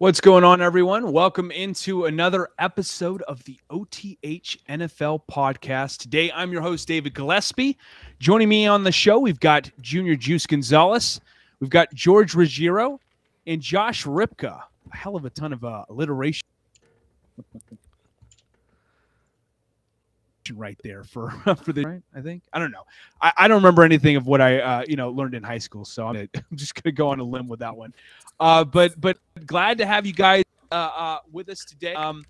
What's going on, everyone? Welcome into another episode of the OTH NFL podcast. Today, I'm your host, David Gillespie. Joining me on the show, we've got Junior Juice Gonzalez, we've got George Ruggiero, and Josh Ripka. A hell of a ton of uh, alliteration right there for for the right, I think. I don't know. I, I don't remember anything of what I uh, you know learned in high school so I'm, I'm just gonna go on a limb with that one. Uh, but but glad to have you guys uh, uh, with us today. Um,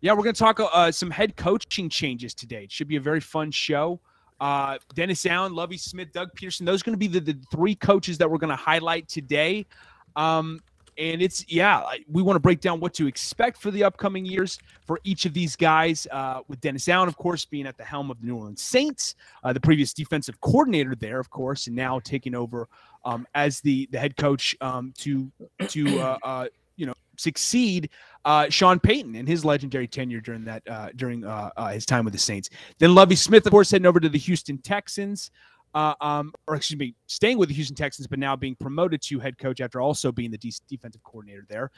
yeah we're gonna talk uh, some head coaching changes today. It should be a very fun show. Uh, Dennis Allen Lovie Smith Doug Pederson those are gonna be the, the three coaches that we're gonna highlight today. Um, and it's yeah we want to break down what to expect for the upcoming years for each of these guys uh, with dennis allen of course being at the helm of the new orleans saints uh, the previous defensive coordinator there of course and now taking over um, as the the head coach um, to to uh, uh you know succeed uh, Sean Payton and his legendary tenure during that uh, during his time with the Saints. Then Lovie Smith, of course, heading over to the Houston Texans uh, um, or excuse me, staying with the Houston Texans, but now being promoted to head coach after also being the de- defensive coordinator there.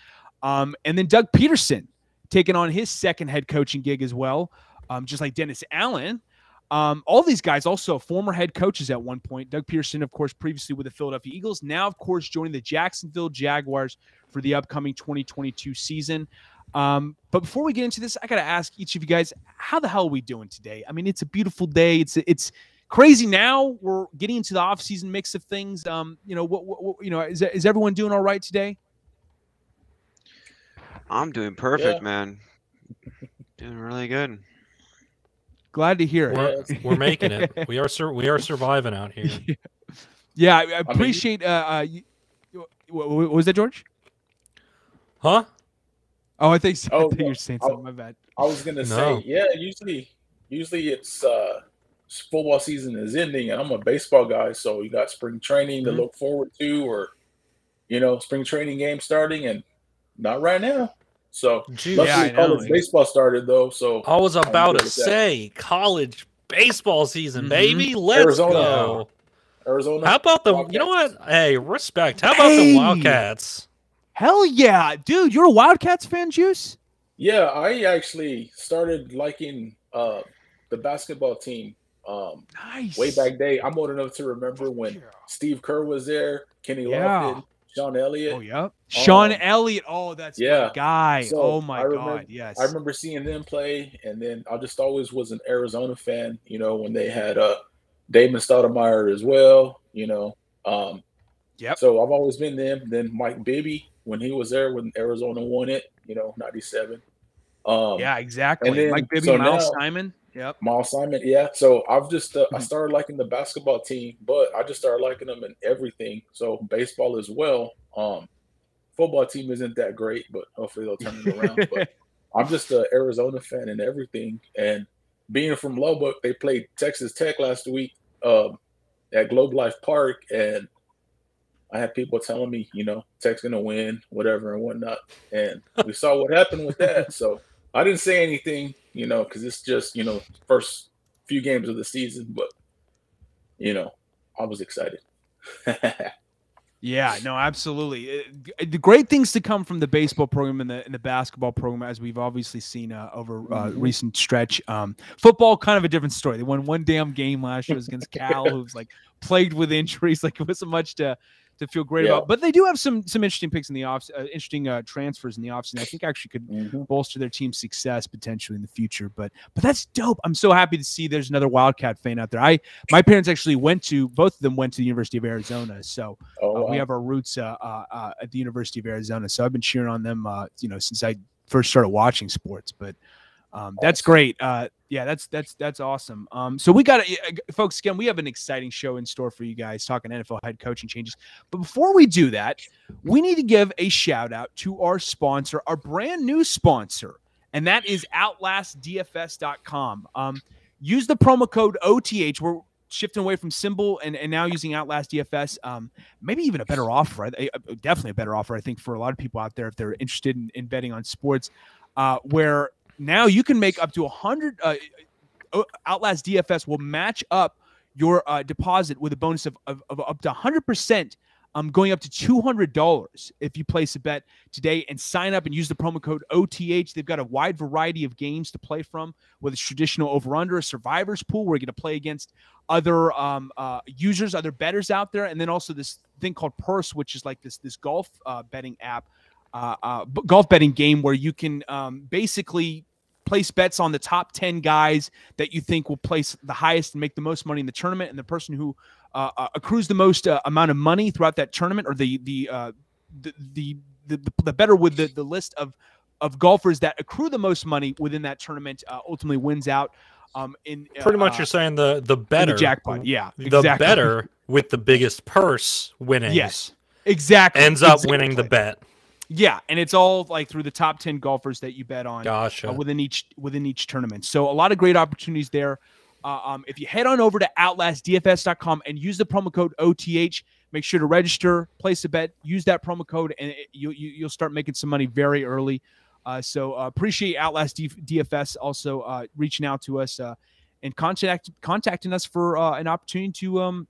Um, and then Doug Pederson taking on his second head coaching gig as well, um, just like Dennis Allen. Um, all these guys also former head coaches at one point. Doug Pederson, of course, previously with the Philadelphia Eagles, now, of course, joining the Jacksonville Jaguars for the upcoming 2022 season. Um, but before we get into this, I got to ask each of you guys, how the hell are we doing today? I mean, it's a beautiful day. It's it's crazy now we're getting into the off-season mix of things. Um you know what, what, what you know is, is everyone doing all right today? I'm doing perfect yeah. man. Doing really good. Glad to hear we're, it. We're making it. We are sur- we are surviving out here. Yeah, i, appreciate uh, uh you, what, what, was that george? Huh? Oh i think, so. oh, I think you're saying something my bad. I was gonna no. say yeah usually usually it's uh football season is ending, and I'm a baseball guy, so you got spring training to mm-hmm. look forward to, or you know, spring training game starting, and not right now. So Gee, luckily, yeah, college baseball started though. So I was about to say college baseball season, mm-hmm. baby. Let's Arizona, go. Arizona. How about the? Wildcats. You know what? Hey, respect. How about hey. the Wildcats? Hell yeah, dude! You're a Wildcats fan, Juice? Yeah, I actually started liking uh, the basketball team um, nice. Way back day, I'm old enough to remember when Steve Kerr was there, Kenny yeah. Lofton, Sean Elliott. Oh yeah, um, Sean Elliott. Oh, that's yeah, guy. So oh my remember, god, yes. I remember seeing them play, and then I just always was an Arizona fan. You know, when they had uh Damon Stoudemire as well. You know, um, yep. So I've always been them. Then Mike Bibby when he was there when Arizona won it. You know, '97. Um, yeah, exactly. Then, Mike Bibby, so Miles now, Simon. Yep. Miles Simon. Yeah. So I've just uh, I mm-hmm. started liking the basketball team, but I just started liking them in everything. So baseball as well. Um, football team isn't that great, but hopefully they'll turn it around. but I'm just an Arizona fan and everything. And being from Lubbock, they played Texas Tech last week um, at Globe Life Park, and I had people telling me, you know, Tech's gonna win, whatever and whatnot. And we saw what happened with that. So I didn't say anything, you know, because it's just you know first few games of the season, but you know, I was excited. yeah, no, absolutely. the great things to come from the baseball program and the and the basketball program, as we've obviously seen uh, over uh, mm-hmm. recent stretch. Um, football, kind of a different story. They won one damn game last year against Cal, who's like plagued with injuries. Like it wasn't much to to feel great yeah. about. But they do have some some interesting picks in the off, uh, interesting uh, transfers in the offseason. I think actually could mm-hmm. bolster their team's success potentially in the future. But but that's dope. I'm so happy to see there's another Wildcat fan out there. I my parents actually went to both of them went to the University of Arizona, so oh, uh, wow. we have our roots uh, uh, at the University of Arizona. So I've been cheering on them, you know, since I first started watching sports. But um, that's great. Uh, yeah, that's that's that's awesome. Um, so we got folks again. We have an exciting show in store for you guys talking NFL head coaching changes. But before we do that, we need to give a shout out to our sponsor, our brand new sponsor, and that is OutlastDFS.com. Um, use the promo code OTH. We're shifting away from symbol and, and now using Outlast DFS. Um, maybe even a better offer. Definitely a better offer, I think, for a lot of people out there if they're interested in, in betting on sports. Uh, where now you can make up to a hundred. Uh, uh, Outlast DFS will match up your uh, deposit with a bonus of, of, of up to hundred percent um, going up to $200 if you place a bet today and sign up and use the promo code OTH. They've got a wide variety of games to play from, whether it's traditional over under, a survivors pool, where you're going to play against other um, uh, users, other betters out there, and then also this thing called Purse, which is like this this golf uh, betting app, uh, uh golf betting game where you can um, basically place bets on the top 10 guys that you think will place the highest and make the most money in the tournament and the person who uh, uh, accrues the most uh, amount of money throughout that tournament, or the the uh, the, the, the the better with the the list of of golfers that accrue the most money within that tournament uh, ultimately wins out. Um, in pretty much, you're saying the the better the jackpot, yeah, exactly. the better with the biggest purse winning, yes, exactly, ends up exactly. winning the bet. Yeah, and it's all like through the top ten golfers that you bet on. Gotcha. Uh, within each within each tournament, so a lot of great opportunities there. Uh, um, if you head on over to outlastdfs.com and use the promo code OTH, make sure to register, place a bet, use that promo code, and it, you, you, will start making some money very early. Uh, so uh, appreciate Outlast D- DFS also uh, reaching out to us uh, and contact contacting us for uh, an opportunity to um,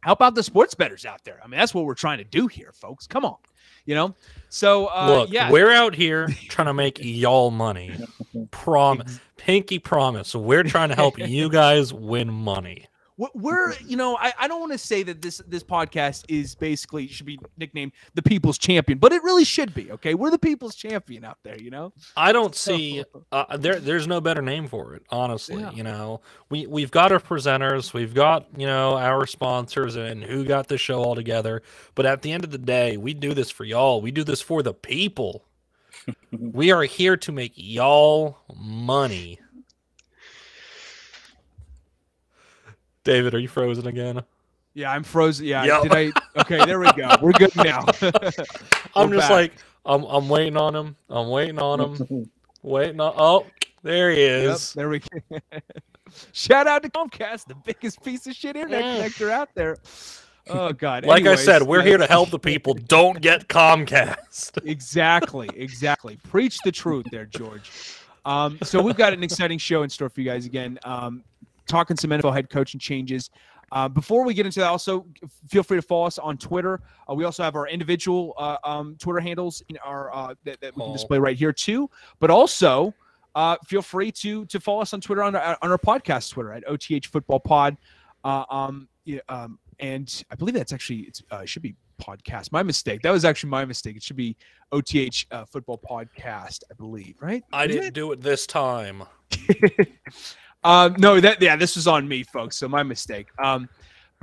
help out the sports betters out there. I mean, that's what we're trying to do here, folks. Come on you know? So uh, look yeah. we're out here trying to make y'all money. Promise pinky promise we're trying to help you guys win money we're you know I, I don't want to say that this this podcast is basically should be nicknamed the people's champion but it really should be okay? We're the people's champion out there you know? I don't see uh, there there's no better name for it honestly yeah. you know? We we've got our presenters we've got you know our sponsors and who got the show all together but at the end of the day we do this for y'all. We do this for the people. We are here to make y'all money David, are you frozen again? Yeah, I'm frozen. Yeah, yep. did I? Okay, there we go. We're good now. I'm just back. like I'm. I'm waiting on him. I'm waiting on him. waiting on. Oh, there he is. Yep, there we go. Shout out to Comcast, the biggest piece of shit internet mm. connector out there. Oh God! Like Anyways, I said, we're yeah. here to help the people. Don't get Comcast. exactly, exactly. Preach the truth, there, George. Um, so we've got an exciting show in store for you guys again. Um, talking some NFL head coaching changes. Uh, before we get into that, also feel free to follow us on Twitter. Uh, we also have our individual uh, um, Twitter handles in our uh, that, that, we can display right here too. But also, uh, feel free to to follow us on Twitter on our, on our podcast Twitter at OTH Football Pod. Uh, um, yeah, um, and I believe that's actually it should be podcast. My mistake. That was actually my mistake. It should be OTH Football Podcast. I believe. Right? I Is didn't it? do it this time. Um, no, that yeah, this was on me, folks. So my mistake. Um,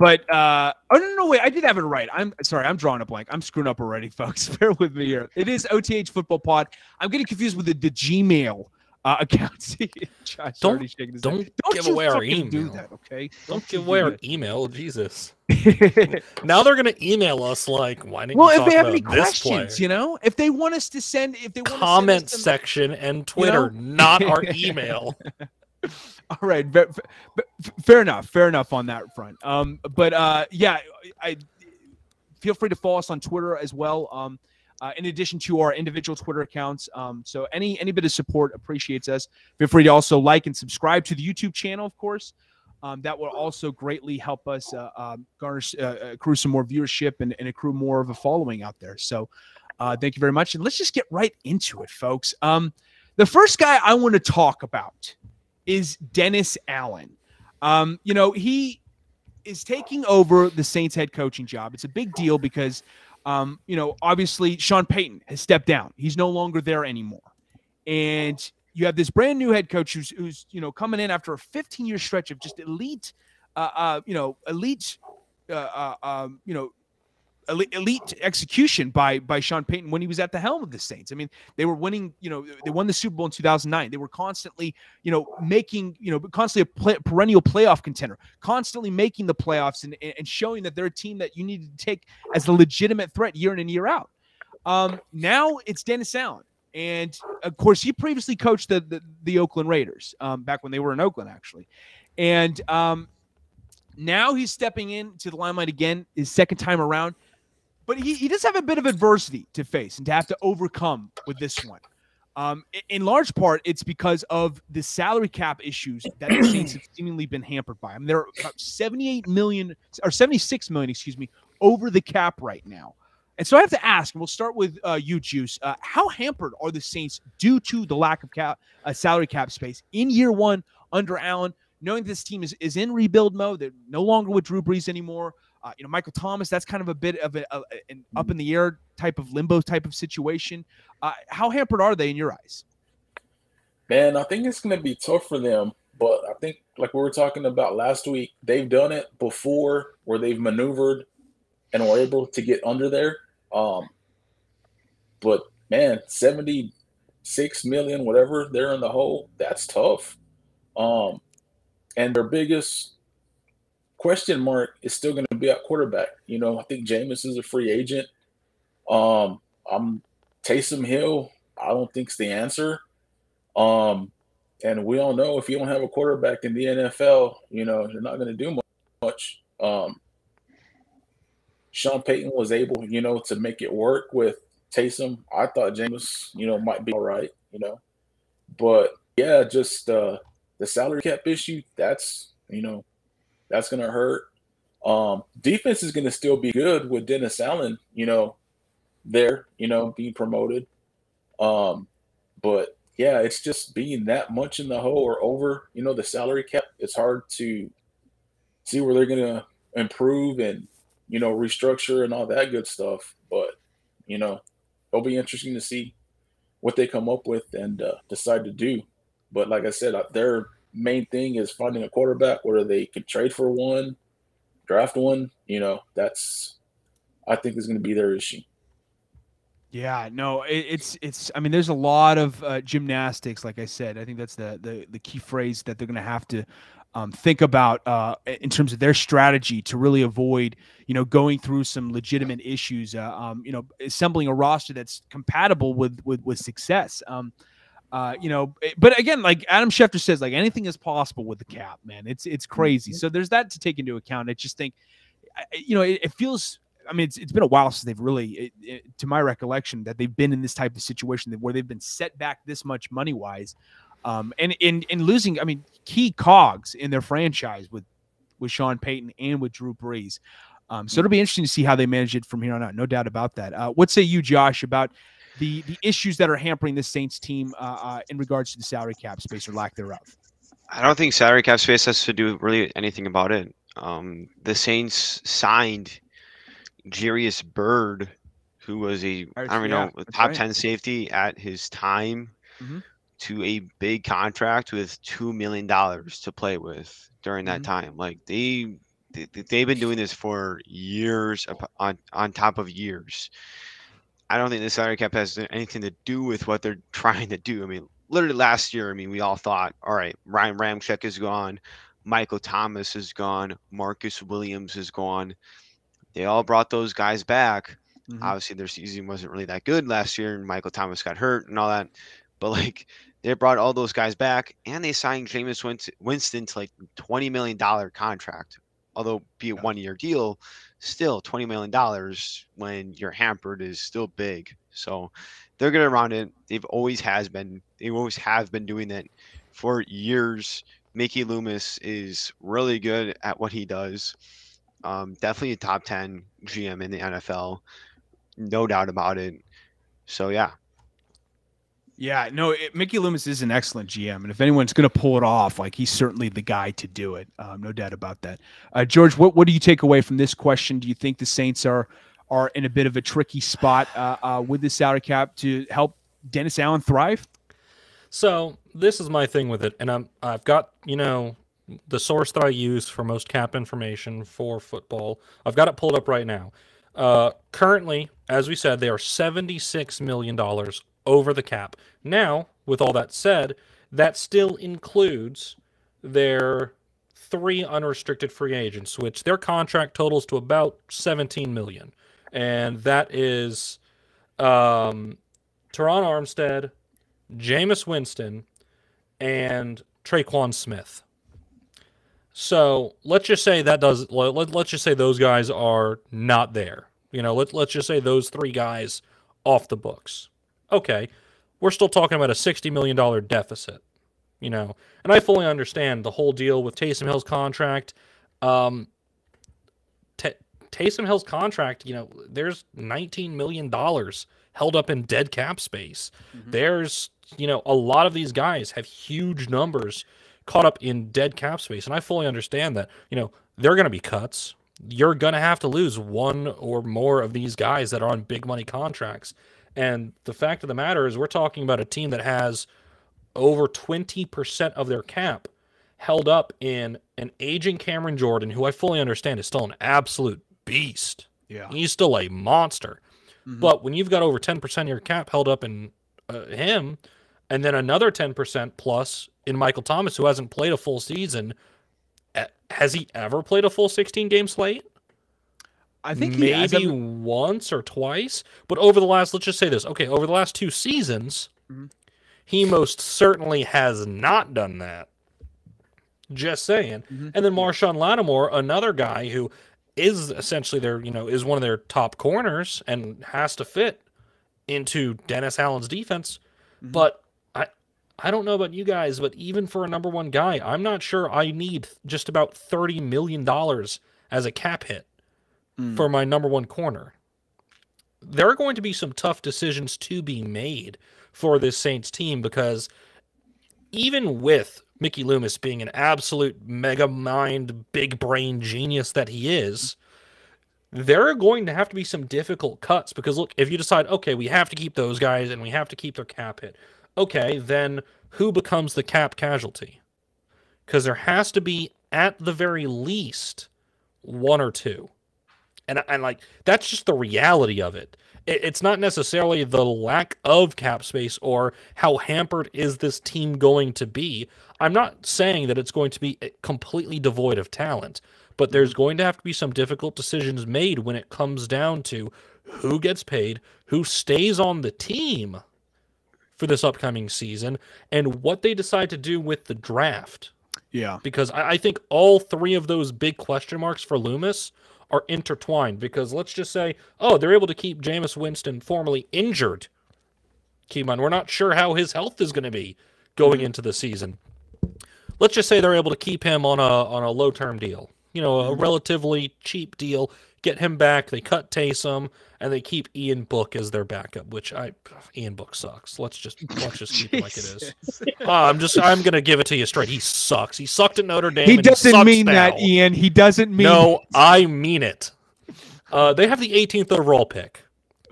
but uh, oh no, no, wait, I did have it right. I'm sorry, I'm drawing a blank. I'm screwing up already, folks. Bear with me here. It is OTH Football Pod. I'm getting confused with the, the Gmail uh, account. Josh don't don't, don't give away our email. Do that, okay? Don't, don't give away our email. Jesus. now they're gonna email us like, why didn't well, you if they have any questions, player? you know, if they want us to send, if they want to comment section and Twitter, you know? not our email. All right, fair enough. Fair enough on that front. Um, but uh, yeah, I feel free to follow us on Twitter as well. Um, uh, in addition to our individual Twitter accounts. Um, so any any bit of support appreciates us. Feel free to also like and subscribe to the YouTube channel, of course. Um, that will also greatly help us uh, um, garnish, uh, accrue some more viewership and, and, accrue more of a following out there. So uh, thank you very much. And let's just get right into it, folks. Um, the first guy I want to talk about is Dennis Allen. Um, you know, he is taking over the Saints head coaching job. It's a big deal because, um, you know, obviously Sean Payton has stepped down. He's no longer there anymore. And you have this brand new head coach who's, who's you know, coming in after a 15 year stretch of just elite, uh, uh, you know, elite, uh, uh, um, you know, elite execution by by Sean Payton when he was at the helm of the Saints. I mean, they were winning. You know, they won the Super Bowl in 2009. They were constantly, you know, making, you know, constantly a play, perennial playoff contender, constantly making the playoffs and and showing that they're a team that you need to take as a legitimate threat year in and year out. Um, now it's Dennis Allen. And of course, he previously coached the the, the Oakland Raiders um, back when they were in Oakland, actually. And um, now he's stepping into the limelight again, his second time around but he, he does have a bit of adversity to face and to have to overcome with this one. Um, in large part, it's because of the salary cap issues that the Saints have seemingly been hampered by. I mean, there are about 78 million or 76 million, excuse me, over the cap right now. And so I have to ask, and we'll start with uh, you, Juice. Uh, how hampered are the Saints due to the lack of cap, uh, salary cap space in year one under Allen? Knowing this team is, is in rebuild mode, they're no longer with Drew Brees anymore. Uh, you know, Michael Thomas, that's kind of a bit of a, a, an up in the air type of limbo type of situation. Uh, how hampered are they in your eyes? Man, I think it's going to be tough for them. But I think, like we were talking about last week, they've done it before where they've maneuvered and were able to get under there. Um, but man, 76 million, whatever they're in the hole, that's tough. Um, and their biggest question mark is still going to be at quarterback. You know, I think Jameis is a free agent. Um, I'm Taysom Hill. I don't think's the answer. Um, and we all know if you don't have a quarterback in the NFL, you know, you're not going to do much. Um, Sean Payton was able, you know, to make it work with Taysom. I thought Jameis, you know, might be all right, you know. But yeah, just uh the salary cap issue, that's you know, that's gonna hurt. Um, defense is gonna still be good with Dennis Allen, you know, there, you know, being promoted. Um, but yeah, it's just being that much in the hole or over, you know, the salary cap. It's hard to see where they're gonna improve and you know, restructure and all that good stuff. But, you know, it'll be interesting to see what they come up with and uh, decide to do. But like I said, uh, their main thing is finding a quarterback, whether they can trade for one, draft one. You know, that's I think is going to be their issue. Yeah, no, it, it's it's. I mean, there's a lot of uh, gymnastics. Like I said, I think that's the the the key phrase that they're going to have to um, think about uh, in terms of their strategy to really avoid, you know, going through some legitimate issues. Uh, um, you know, assembling a roster that's compatible with with with success. Um, uh, you know, eh, but again, like Adam Schefter says, like anything is possible with the cap, man. It's it's crazy. Mm-hmm. So there's that to take into account. I just think, you know, it, it feels. I mean, it's, it's been a while since they've really, it, it, to my recollection, that they've been in this type of situation where they've been set back this much money wise. Um, and in in losing, I mean, key cogs in their franchise with with Sean Payton and with Drew Brees. Um, so it'll be interesting to see how they manage it from here on out. No doubt about that. Uh, what say you, Josh, about the the issues that are hampering the Saints team uh, uh, in regards to the salary cap space or lack thereof? I don't think salary cap space has to do really anything about it. Um, the Saints signed Jairus Byrd, who was a I don't even yeah, know top right. ten safety at his time. Mm-hmm to a big contract with two million dollars to play with during that mm-hmm. time. Like they, they they've been doing this for years on on top of years. I don't think the salary cap has anything to do with what they're trying to do. I mean, literally last year, I mean, we all thought, all right, Ryan Ramczyk is gone, Michael Thomas is gone, Marcus Williams is gone. They all brought those guys back. Mm-hmm. Obviously, their season wasn't really that good last year, and Michael Thomas got hurt and all that. But like they brought all those guys back, and they signed Jameis Winston to like twenty million dollar contract. Although be a one year deal, still twenty million dollars when you're hampered is still big. So they're good around it. They've always has been. They always have been doing that for years. Mickey Loomis is really good at what he does. Um, definitely a top ten GM in the NFL, no doubt about it. So yeah, yeah, no, it, Mickey Loomis is an excellent GM, and if anyone's going to pull it off, like he's certainly the guy to do it. Um, no doubt about that. Uh, George, what what do you take away from this question? Do you think the Saints are are in a bit of a tricky spot uh, uh, with the salary cap to help Dennis Allen thrive? So this is my thing with it, and I'm I've got you know the source that I use for most cap information for football. I've got it pulled up right now. Uh, currently, as we said, they are seventy-six million dollars over the cap. Now, with all that said, that still includes their three unrestricted free agents, which their contract totals to about 17 million. And that is um, Terron Armstead, Jameis Winston, and Tre'Quan Smith. So let's just say that does. Let, let's just say those guys are not there. You know, let, let's just say those three guys off the books okay, we're still talking about a $60 million deficit, you know. And I fully understand the whole deal with Taysom Hill's contract. Um, t- Taysom Hill's contract, you know, there's 19 million dollars held up in dead cap space. Mm-hmm. There's, you know, a lot of these guys have huge numbers caught up in dead cap space, and I fully understand that. You know, they're going to be cuts. You're going to have to lose one or more of these guys that are on big money contracts. And the fact of the matter is, we're talking about a team that has over 20% of their cap held up in an aging Cameron Jordan, who I fully understand is still an absolute beast. Yeah. He's still a monster. Mm-hmm. But when you've got over 10% of your cap held up in uh, him, and then another 10% plus in Michael Thomas, who hasn't played a full season, has he ever played a full 16 game slate? I think maybe once or twice, but over the last, let's just say this, okay, over the last two seasons, mm-hmm. he most certainly has not done that. Just saying. Mm-hmm. And then Marshon Lattimore, another guy who is essentially their, you know, is one of their top corners and has to fit into Dennis Allen's defense. Mm-hmm. But I I don't know about you guys, but even for a number one guy, I'm not sure I need just about thirty million dollars as a cap hit mm. for my number one corner. There are going to be some tough decisions to be made for this Saints team because even with Mickey Loomis being an absolute mega mind, big brain genius that he is, there are going to have to be some difficult cuts because look, if you decide, okay, we have to keep those guys and we have to keep their cap hit, okay, then who becomes the cap casualty? Because there has to be, at the very least, one or two. And, and like, that's just the reality of it it's not necessarily the lack of cap space or how hampered is this team going to be. I'm not saying that it's going to be eh, completely devoid of talent, but there's going to have to be some difficult decisions made when it comes down to who gets paid, who stays on the team for this upcoming season, and what they decide to do with the draft. Yeah. Because I, I think all three of those big question marks for Loomis are intertwined because let's just say, oh, they're able to keep Jameis Winston formally injured. Keep on, we're not sure how his health is going to be going into the season. Let's just say they're able to keep him on a on a low term deal, you know, a relatively cheap deal. Get him back. They cut Taysom and they keep Ian Book as their backup, which I Ian Book sucks. Let's just let's just keep it like it is. Uh, I'm just I'm gonna give it to you straight. He sucks. He sucked at Notre Dame. He doesn't he mean now. that, Ian. He doesn't mean. No, I mean it. Uh, they have the 18th overall pick.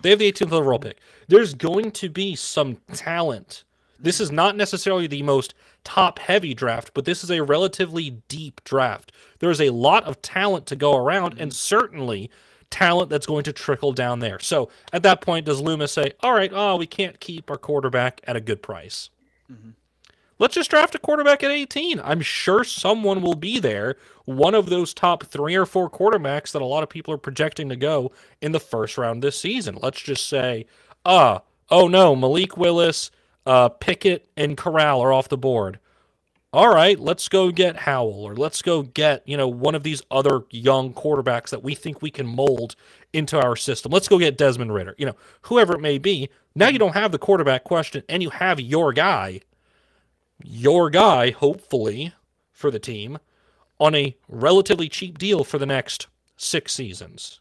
They have the 18th overall pick. There's going to be some talent. This is not necessarily the most top heavy draft, but this is a relatively deep draft. There's a lot of talent to go around, and certainly talent that's going to trickle down there. So at that point, does Loomis say, all right, oh, we can't keep our quarterback at a good price? Mm-hmm. Let's just draft a quarterback at 18. I'm sure someone will be there, one of those top three or four quarterbacks that a lot of people are projecting to go in the first round this season. Let's just say, uh, oh no, Malik Willis, uh, Pickett, and Corral are off the board all right, let's go get Howell or let's go get, you know, one of these other young quarterbacks that we think we can mold into our system. Let's go get Desmond Ridder, you know, whoever it may be. Now you don't have the quarterback question and you have your guy, your guy, hopefully, for the team on a relatively cheap deal for the next six seasons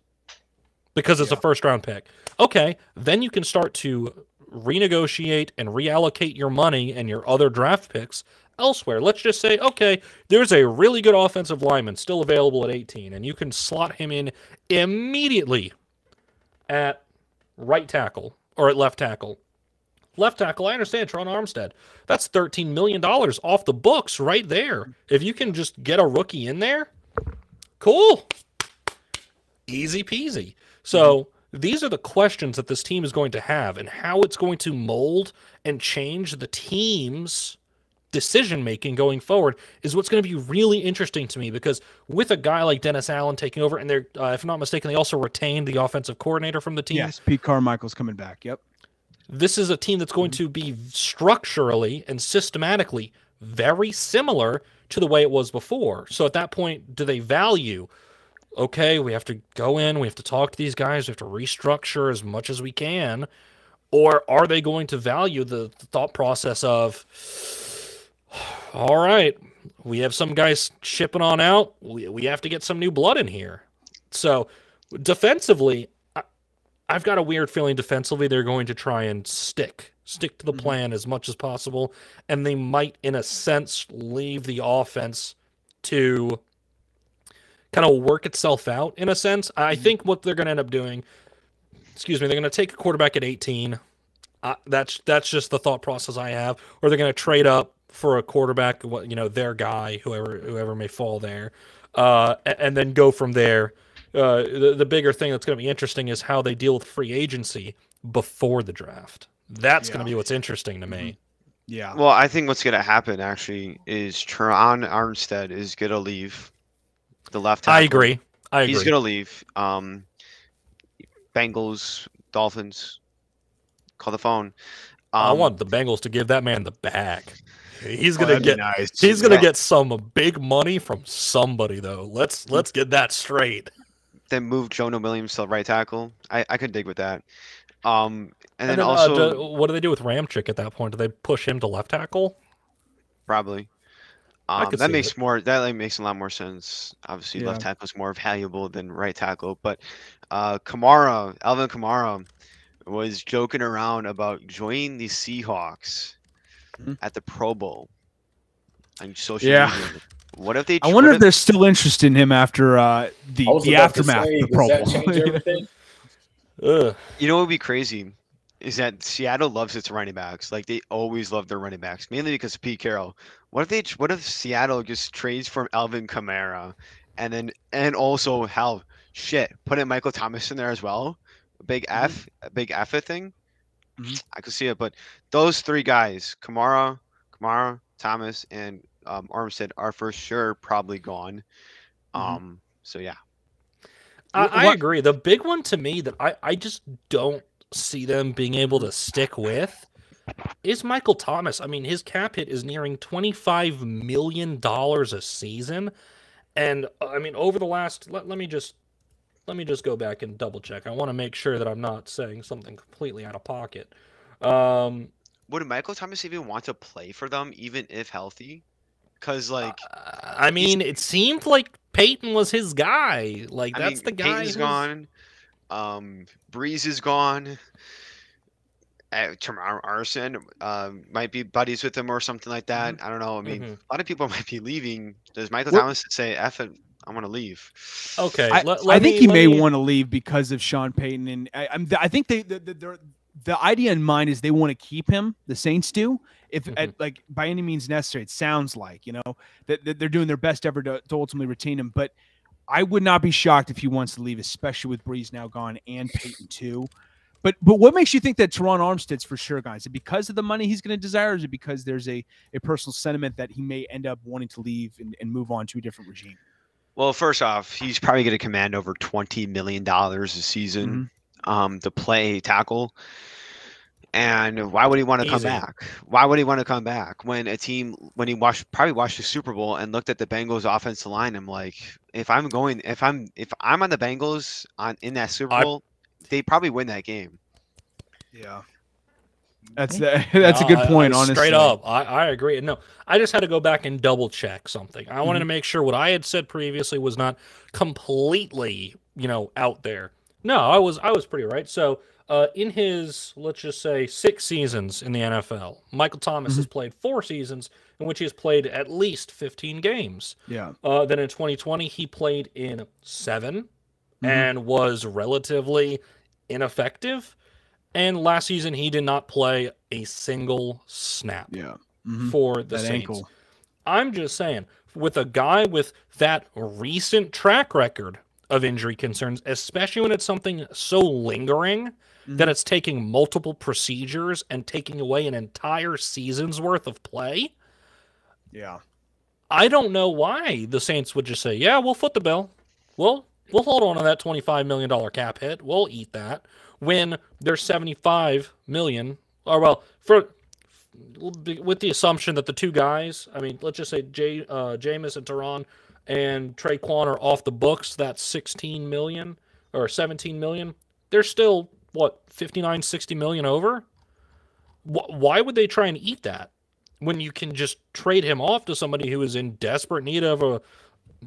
because it's yeah. a first round pick. Okay, then you can start to renegotiate and reallocate your money and your other draft picks elsewhere. Let's just say, okay, there's a really good offensive lineman still available at 18, and you can slot him in immediately at right tackle or at left tackle. Left tackle, I understand, Terron Armstead. That's $13 million off the books right there. If you can just get a rookie in there, cool. Easy peasy. So these are the questions that this team is going to have and how it's going to mold and change the team's decision making going forward is what's going to be really interesting to me because with a guy like Dennis Allen taking over, and they're, uh, if I'm not mistaken, they also retained the offensive coordinator from the team. Yes, Pete Carmichael's coming back. Yep. This is a team that's going to be structurally and systematically very similar to the way it was before. So at that point, do they value? Okay, we have to go in, we have to talk to these guys, we have to restructure as much as we can. Or are they going to value the, the thought process of, all right, we have some guys shipping on out. We, we have to get some new blood in here. So Defensively, I, have got a weird feeling defensively they're going to try and stick stick to the mm-hmm. plan as much as possible, and they might, in a sense, leave the offense to kind of work itself out. In a sense, I mm-hmm. think what they're going to end up doing, excuse me, they're going to take a quarterback at 18. Uh, that's that's just the thought process I have, or they're going to trade up for a quarterback, you know, their guy, whoever whoever may fall there, uh, and then go from there. Uh, the, the bigger thing that's going to be interesting is how they deal with free agency before the draft. That's yeah. going to be what's interesting to me. Mm-hmm. Yeah. Well, I think what's going to happen actually is Terron Armstead is going to leave the left. Tackle. I agree. I agree. He's going to leave. Um, Bengals, Dolphins, call the phone. Um, I want the Bengals to give that man the bag. He's gonna oh, get nice. he's gonna yeah. get some big money from somebody though. Let's let's get that straight. Then move Jonah Williams to right tackle. I I could dig with that. Um, and, and then, then, uh, also, uh, do, what do they do with Ramczyk at that point? Do they push him to left tackle? Probably. Um, that makes it. more that like, makes a lot more sense. Obviously, yeah. left tackle is more valuable than right tackle. But uh, Kamara, Alvin Kamara, was joking around about joining the Seahawks mm-hmm. at the Pro Bowl on social yeah. media. What if they? I wonder if they're still interested in him after uh, the the aftermath say, of the Pro Bowl. You know what would be crazy is that Seattle loves its running backs. Like they always love their running backs, mainly because of Pete Carroll. What if they? What if Seattle just trades from Alvin Kamara, and then and also hell shit put in Michael Thomas in there as well. A big mm-hmm. F, a big F thing. Mm-hmm. I could see it, but those three guys, Kamara, Kamara, Thomas, and um, Armstead, are for sure probably gone. Mm-hmm. Um, so yeah. I, I agree. The big one to me that I, I just don't see them being able to stick with is Michael Thomas. I mean, his cap hit is nearing $25 million a season. And uh, I mean, over the last, let, let me just let me just go back and double check. I want to make sure that I'm not saying something completely out of pocket. Um, Would Michael Thomas even want to play for them, even if healthy? Because like, uh, I mean, it seemed like Payton was his guy. Like I that's mean, the guy. Payton's who's... gone. Um, Brees is gone. Uh, Arson um, might be buddies with him or something like that. Mm-hmm. I don't know. I mean, mm-hmm. a lot of people might be leaving. Does Michael what? Thomas say, "F it, I want to leave"? Okay, I, let, let I think me, he may me... want to leave because of Sean Payton, and I, I'm, I think they, the, the, the idea in mind is they want to keep him. The Saints do, if mm-hmm. at, like by any means necessary. It sounds like you know that, that they're doing their best ever to, to, ultimately retain him. But I would not be shocked if he wants to leave, especially with Brees now gone and Payton too. But but what makes you think that Terron Armstead's for sure guys? Is it because of the money he's going to desire, or is it because there's a, a personal sentiment that he may end up wanting to leave and, and move on to a different regime? Well, first off, he's probably going to command over twenty million dollars a season mm-hmm. um, to play tackle. And why would he want to come back? Why would he want to come back when a team when he watched probably watched the Super Bowl and looked at the Bengals offensive line? I'm like, if I'm going, if I'm if I'm on the Bengals on in that Super Bowl, they probably win that game. Yeah. That's the, that's no, a good point. I, I, honestly, straight up, I, I agree. No, I just had to go back and double check something. I wanted mm-hmm. to make sure what I had said previously was not completely, you know, out there. No, I was I was pretty right. So uh, in his, let's just say, six seasons in the NFL, Michael Thomas mm-hmm. has played four seasons in which he has played at least 15 games. Yeah. Uh, then in 2020, he played in 7 mm-hmm. and was relatively ineffective. And last season, he did not play a single snap yeah. mm-hmm. for the that Saints. Ankle. I'm just saying, with a guy with that recent track record of injury concerns, especially when it's something so lingering mm-hmm. that it's taking multiple procedures and taking away an entire season's worth of play. Yeah. I don't know why the Saints would just say, "Yeah, we'll foot the bill. We'll we'll hold on to that twenty five million dollar cap hit. We'll eat that." When there's seventy five million, or well, for with the assumption that the two guys, I mean, let's just say Jay, uh, Jameis and Terron and Tre'Quan are off the books. That's sixteen million or seventeen million. They're still what 59 60 million over why would they try and eat that when you can just trade him off to somebody who is in desperate need of a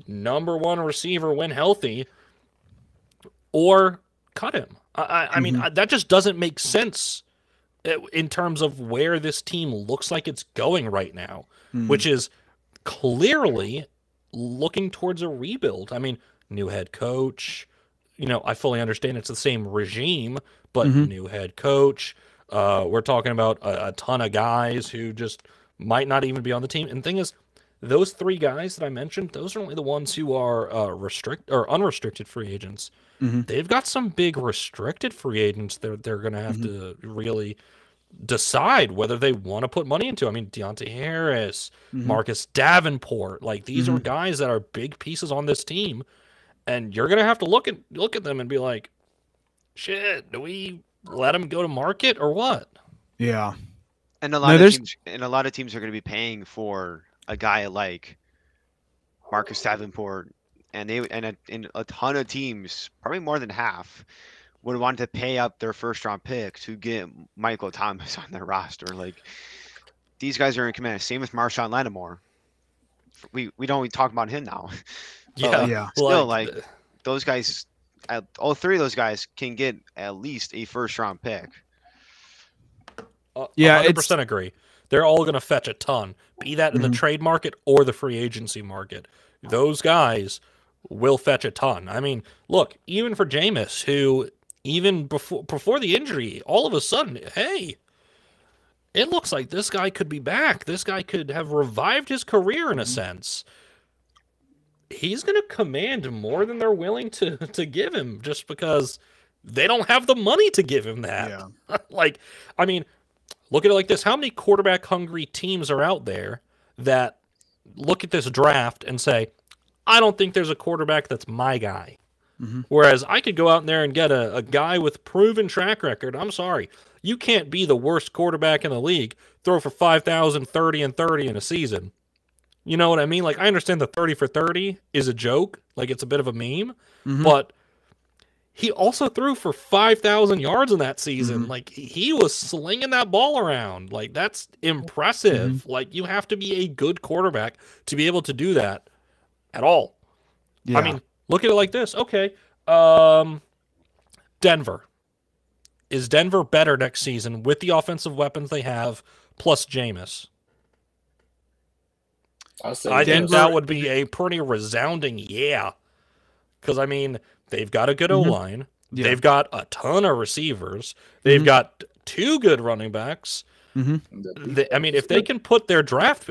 number one receiver when healthy or cut him. I, I, I mean, mm-hmm. that just doesn't make sense uh, in terms of where this team looks like it's going right now, mm-hmm. which is clearly looking towards a rebuild. I mean, new head coach. You know, I fully understand it's the same regime, but mm-hmm. new head coach. Uh, we're talking about a, a, ton of guys who just might not even be on the team. And the thing is, those three guys that I mentioned, those are only the ones who are uh, restrict or unrestricted free agents. Mm-hmm. They've got some big restricted free agents that they're going to have mm-hmm. to really decide whether they want to put money into. I mean, Deonte Harris, mm-hmm. Marcus Davenport, like these are mm-hmm. guys that are big pieces on this team, and you're going to have to look at look at them and be like, "Shit, do we let them go to market or what?" Yeah. And a lot no, of teams, and a lot of teams are going to be paying for a guy like Marcus Davenport, and they and a, and a ton of teams, probably more than half, would want to pay up their first round pick to get Michael Thomas on their roster. Like these guys are in command. Same with Marshon Lattimore. We we don't talk about him now. Yeah, yeah. Still, like, like those guys, all three of those guys can get at least a first round pick. Uh, yeah, hundred percent agree. They're all going to fetch a ton, be that in mm-hmm. the trade market or the free agency market. Those guys will fetch a ton. I mean, look, even for Jameis, who even before before the injury, all of a sudden, hey, it looks like this guy could be back. This guy could have revived his career in a mm-hmm. sense. He's going to command more than they're willing to to give him just because they don't have the money to give him that. Yeah. like, I mean, look at it like this: How many quarterback hungry teams are out there that look at this draft and say, "I don't think there's a quarterback that's my guy." Mm-hmm. Whereas I could go out there and get a, a guy with proven track record. I'm sorry. You can't be the worst quarterback in the league, throw for 5,000, 30, and 30 in a season. You know what I mean? Like, I understand the 30 for 30 is a joke, like, it's a bit of a meme, mm-hmm. but he also threw for 5,000 yards in that season. Mm-hmm. Like, he was slinging that ball around. Like, that's impressive. Mm-hmm. Like, you have to be a good quarterback to be able to do that at all. Yeah. I mean, Look at it like this. Okay. Um, Denver. Is Denver better next season with the offensive weapons they have plus Jameis? I think that would be a pretty resounding yeah. Because, I mean, they've got a good mm-hmm. O line. Yeah. They've got a ton of receivers. They've mm-hmm. got two good running backs. Mm-hmm. They, I mean, if they can put their draft,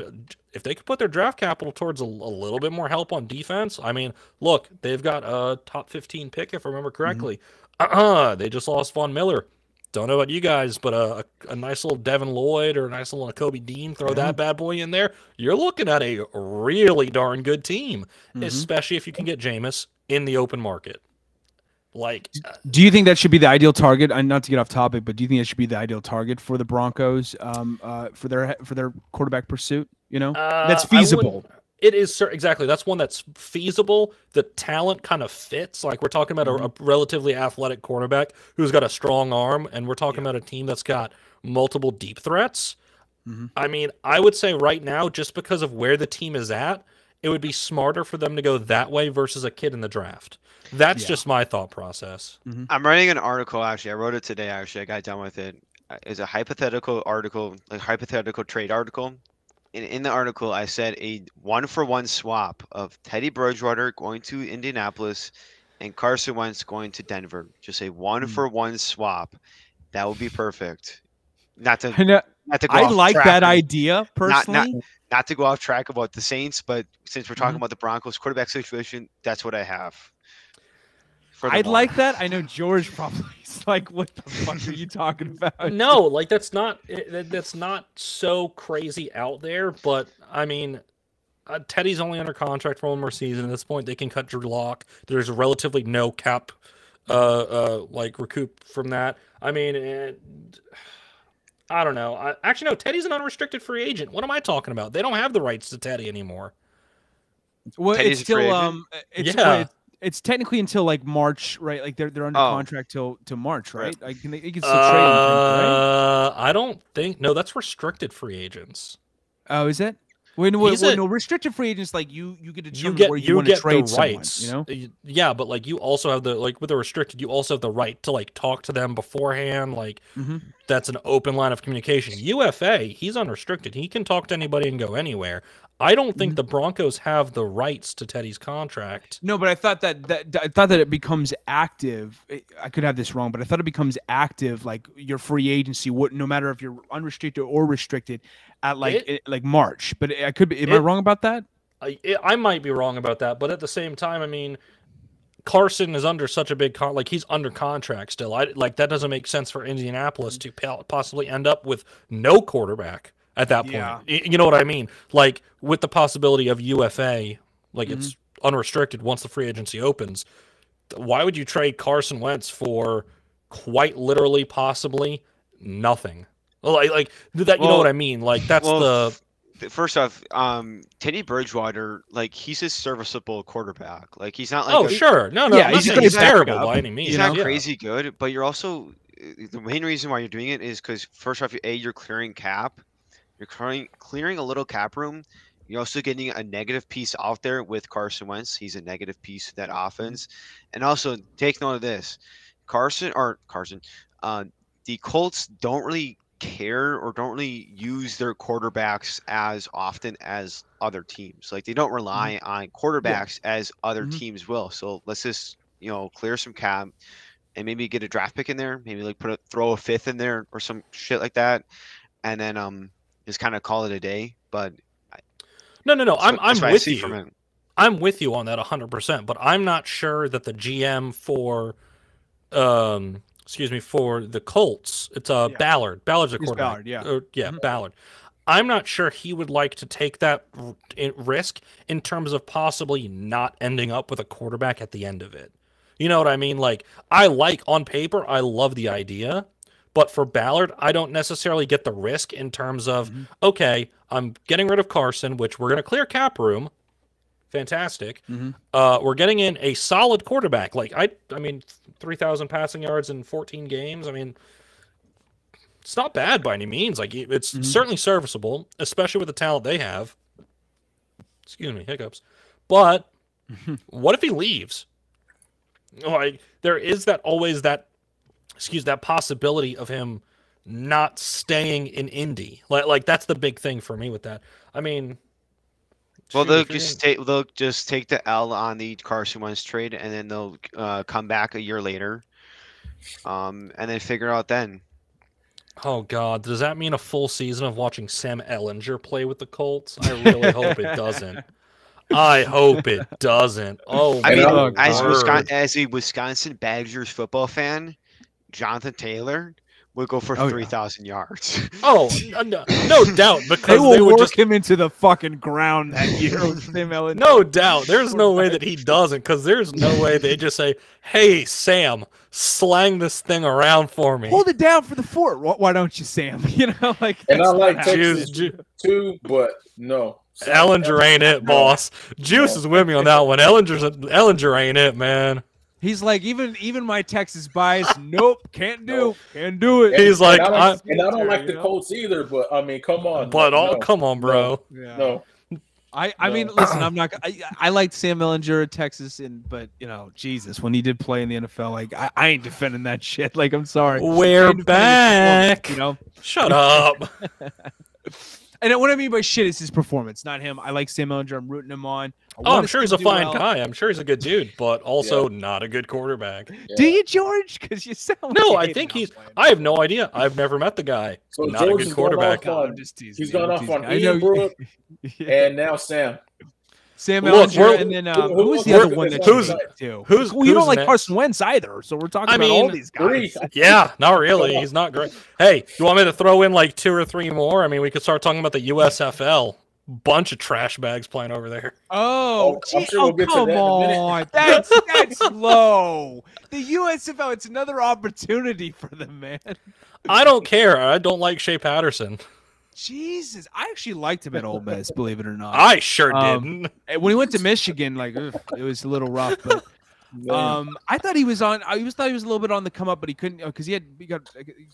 if they could put their draft capital towards a, a, little bit more help on defense, I mean, look, they've got a top 15 pick, if I remember correctly. Mm-hmm. Uh-uh, they just lost Von Miller. Don't know about you guys, but a, a, a nice little Devin Lloyd or a nice little Kobe Dean, throw yeah. that bad boy in there. You're looking at a really darn good team, mm-hmm. especially if you can get Jameis in the open market. Like, uh, do you think that should be the ideal target? And not to get off topic, but do you think that should be the ideal target for the Broncos um, uh, for their for their quarterback pursuit? You know, uh, that's feasible. It is sir. exactly that's one that's feasible. The talent kind of fits. Like we're talking about mm-hmm. a, a, relatively athletic quarterback who's got a strong arm, and we're talking yeah. about a team that's got multiple deep threats. Mm-hmm. I mean, I would say right now, just because of where the team is at, it would be smarter for them to go that way versus a kid in the draft. That's yeah. just my thought process. Mm-hmm. I'm writing an article. Actually, I wrote it today. Actually, I got done with it. Uh, it's a hypothetical article, a hypothetical trade article. In, in the article, I said a one for one swap of Teddy Bridgewater going to Indianapolis and Carson Wentz going to Denver. Just a one for one swap. That would be perfect. Not to, know, not to I like that idea personally. Not, not, not, to go off track about the Saints, but since we're talking mm-hmm. about the Broncos quarterback situation, that's what I have. I'd like that. I know George probably is like, "What the fuck are you talking about?" No, like that's not that's not so crazy out there. But I mean, uh, Teddy's only under contract for one more season. At this point, they can cut Drew Lock. There's relatively no cap, uh, uh, like recoup from that. I mean, it, I don't know. I, actually, no. Teddy's an unrestricted free agent. What am I talking about? They don't have the rights to Teddy anymore. Well, Teddy's it's still um, it's, yeah it's technically until like March, right? Like they're they're under oh. contract till to March, right? I can they, can still uh, trade. Them, right? I don't think no. That's restricted free agents. Oh, is it? When, when, when a, no restricted free agents, like you, you get to you get where you, you get trade the rights. Someone, you know, yeah, but like you also have the like with the restricted, you also have the right to like talk to them beforehand. Like mm-hmm. that's an open line of communication. UFA, he's unrestricted. He can talk to anybody and go anywhere. I don't think the Broncos have the rights to Teddy's contract. No, but I thought that, that I thought that it becomes active. I could have this wrong, but I thought it becomes active like your free agency. What no matter if you're unrestricted or restricted at like it, it, like March. But I could be. Am it, I wrong about that? I, I might be wrong about that, but at the same time, I mean, Carson is under such a big con like he's under contract still. I like that doesn't make sense for Indianapolis to possibly end up with no quarterback at that point. Yeah. You know what I mean? Like with the possibility of UFA, like mm-hmm. it's unrestricted once the free agency opens. Why would you trade Carson Wentz for quite literally, possibly nothing? Like, like that. You well, know what I mean? Like that's well, the. First off, um, Teddy Bridgewater, like he's a serviceable quarterback. Like he's not like oh a, sure, no, no, yeah, he's, he's terrible by any means. He's not know? crazy good, but you're also the main reason why you're doing it is because first off, a you're clearing cap, you're clearing clearing a little cap room. You're also getting a negative piece out there with Carson Wentz. He's a negative piece of that offense. And also take note of this. Carson or Carson, uh, the Colts don't really care or don't really use their quarterbacks as often as other teams. Like they don't mm-hmm. rely mm-hmm. on quarterbacks yeah. as other mm-hmm. teams will. So let's just, you know, clear some cap and maybe get a draft pick in there. Maybe like put a throw a fifth in there or some shit like that. And then um just kind of call it a day. But no, no, no. I'm I'm with you. I'm with you on that 100%. But I'm not sure that the GM for, um, excuse me, for the Colts, it's uh yeah. Ballard. Ballard's a quarterback. Ballard, yeah, or, yeah, mm-hmm. Ballard. I'm not sure he would like to take that risk in terms of possibly not ending up with a quarterback at the end of it. You know what I mean? Like, I like on paper, I love the idea, but for Ballard, I don't necessarily get the risk in terms of, mm-hmm. okay, I'm getting rid of Carson, which we're going to clear cap room. Fantastic. Mm-hmm. Uh, we're getting in a solid quarterback. Like I, I mean, three thousand passing yards in 14 games. I mean, it's not bad by any means. Like it's mm-hmm. certainly serviceable, especially with the talent they have. Excuse me, hiccups. But what if he leaves? Like there is that always that excuse that possibility of him not staying in Indy. Like like that's the big thing for me with that. I mean, well, they'll just take they'll just take the L on the Carson Wentz trade, and then they'll uh, come back a year later, um, and then figure out then. Oh God, does that mean a full season of watching Sam Ehlinger play with the Colts? I really hope it doesn't. I hope it doesn't. Oh, I mean, as, Wisconsin, as a Wisconsin Badgers football fan, Jonathan Taylor would go for oh, 3,000 yeah. yards. Oh, no, no doubt. Because they will they work just... him into the fucking ground that year No doubt. There's no way that he doesn't because there's no way they just say, hey, Sam, slang this thing around for me. Hold it down for the fort. Why don't you, Sam? You know, like. And I like Texas too, but no. Ehlinger ain't it, boss. Juice is with me on that one. Ehlinger's Ehlinger ain't it, man. He's like, even even my Texas bias, nope, can't do, can't do it. And, He's like, and I, don't, and I don't like the Colts either, but I mean, come on. But all, no, come on, bro. No, yeah. no. I, I no. mean, listen, I'm not. I, I liked Sam Ehlinger at Texas, and but you know, Jesus, when he did play in the NFL, like I, I ain't defending that shit. Like I'm sorry, we're back. You know, shut up. And what I mean by shit is his performance, not him. I like Sam Ehlinger. I'm rooting him on. Oh, I'm sure he's a fine well. guy. I'm sure he's a good dude, but also yeah. not a good quarterback. Yeah. Do you, George? Because you sound. No, I think he's. I have no idea. I've never met the guy. So not George a good quarterback. On, he's gone off on Ian Book, and now Sam. Sam Look, and then uh, who was the other one that who's too? Who's, well, you don't like Carson Wentz either, so we're talking I about mean, all these guys. Yeah, not really. He's not great. Hey, you want me to throw in like two or three more? I mean, we could start talking about the USFL. Bunch of trash bags playing over there. Oh, oh, sure we'll oh come on, that's that's low. The USFL, it's another opportunity for them, man. I don't care. I don't like Shea Patterson. Jesus, I actually liked him at Ole Miss, believe it or not. I sure um, didn't. When he went to Michigan, like ugh, it was a little rough, but Um, I thought he was on. I was thought he was a little bit on the come up, but he couldn't because he had he got he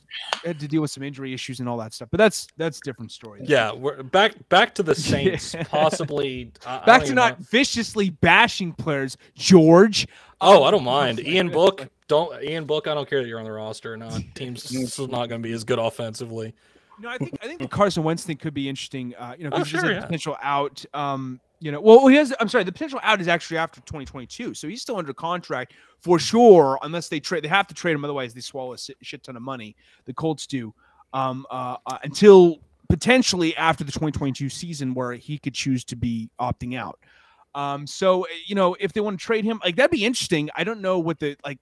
had to deal with some injury issues and all that stuff. But that's that's different story. Yeah, we're back back to the Saints, possibly. back to not know. viciously bashing players, George. Oh, um, I don't mind. Ian Book, don't Ian Book. I don't care that you're on the roster or not. Team's still not going to be as good offensively. No, I think I think the Carson Wentz thing could be interesting. Uh, you know, because oh, sure, yeah. potential out. Um, you know, well, he has. I'm sorry, the potential out is actually after 2022, so he's still under contract for sure, unless they trade. They have to trade him, otherwise they swallow a shit ton of money. The Colts do um, uh, uh, until potentially after the 2022 season, where he could choose to be opting out. Um, so you know, if they want to trade him, like that'd be interesting. I don't know what the like.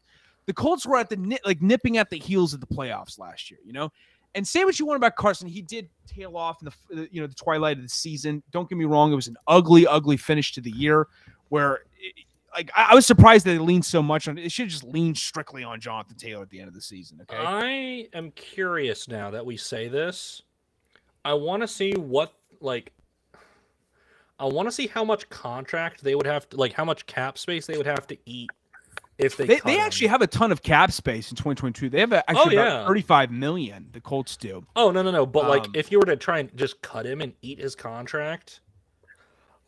The Colts were at the like nipping at the heels of the playoffs last year. You know, and say what you want about Carson, he did tail off in the you know the twilight of the season. Don't get me wrong; it was an ugly, ugly finish to the year where. It, like I, was surprised that they leaned so much on it. should just lean strictly on Jonathan Taylor at the end of the season. Okay. I am curious now that we say this. I want to see what like I want to see how much contract they would have to like how much cap space they would have to eat if they they, they actually have a ton of cap space in 2022. They have a, actually oh, yeah. 35 million. The Colts do. Oh no no no! But um, like if you were to try and just cut him and eat his contract,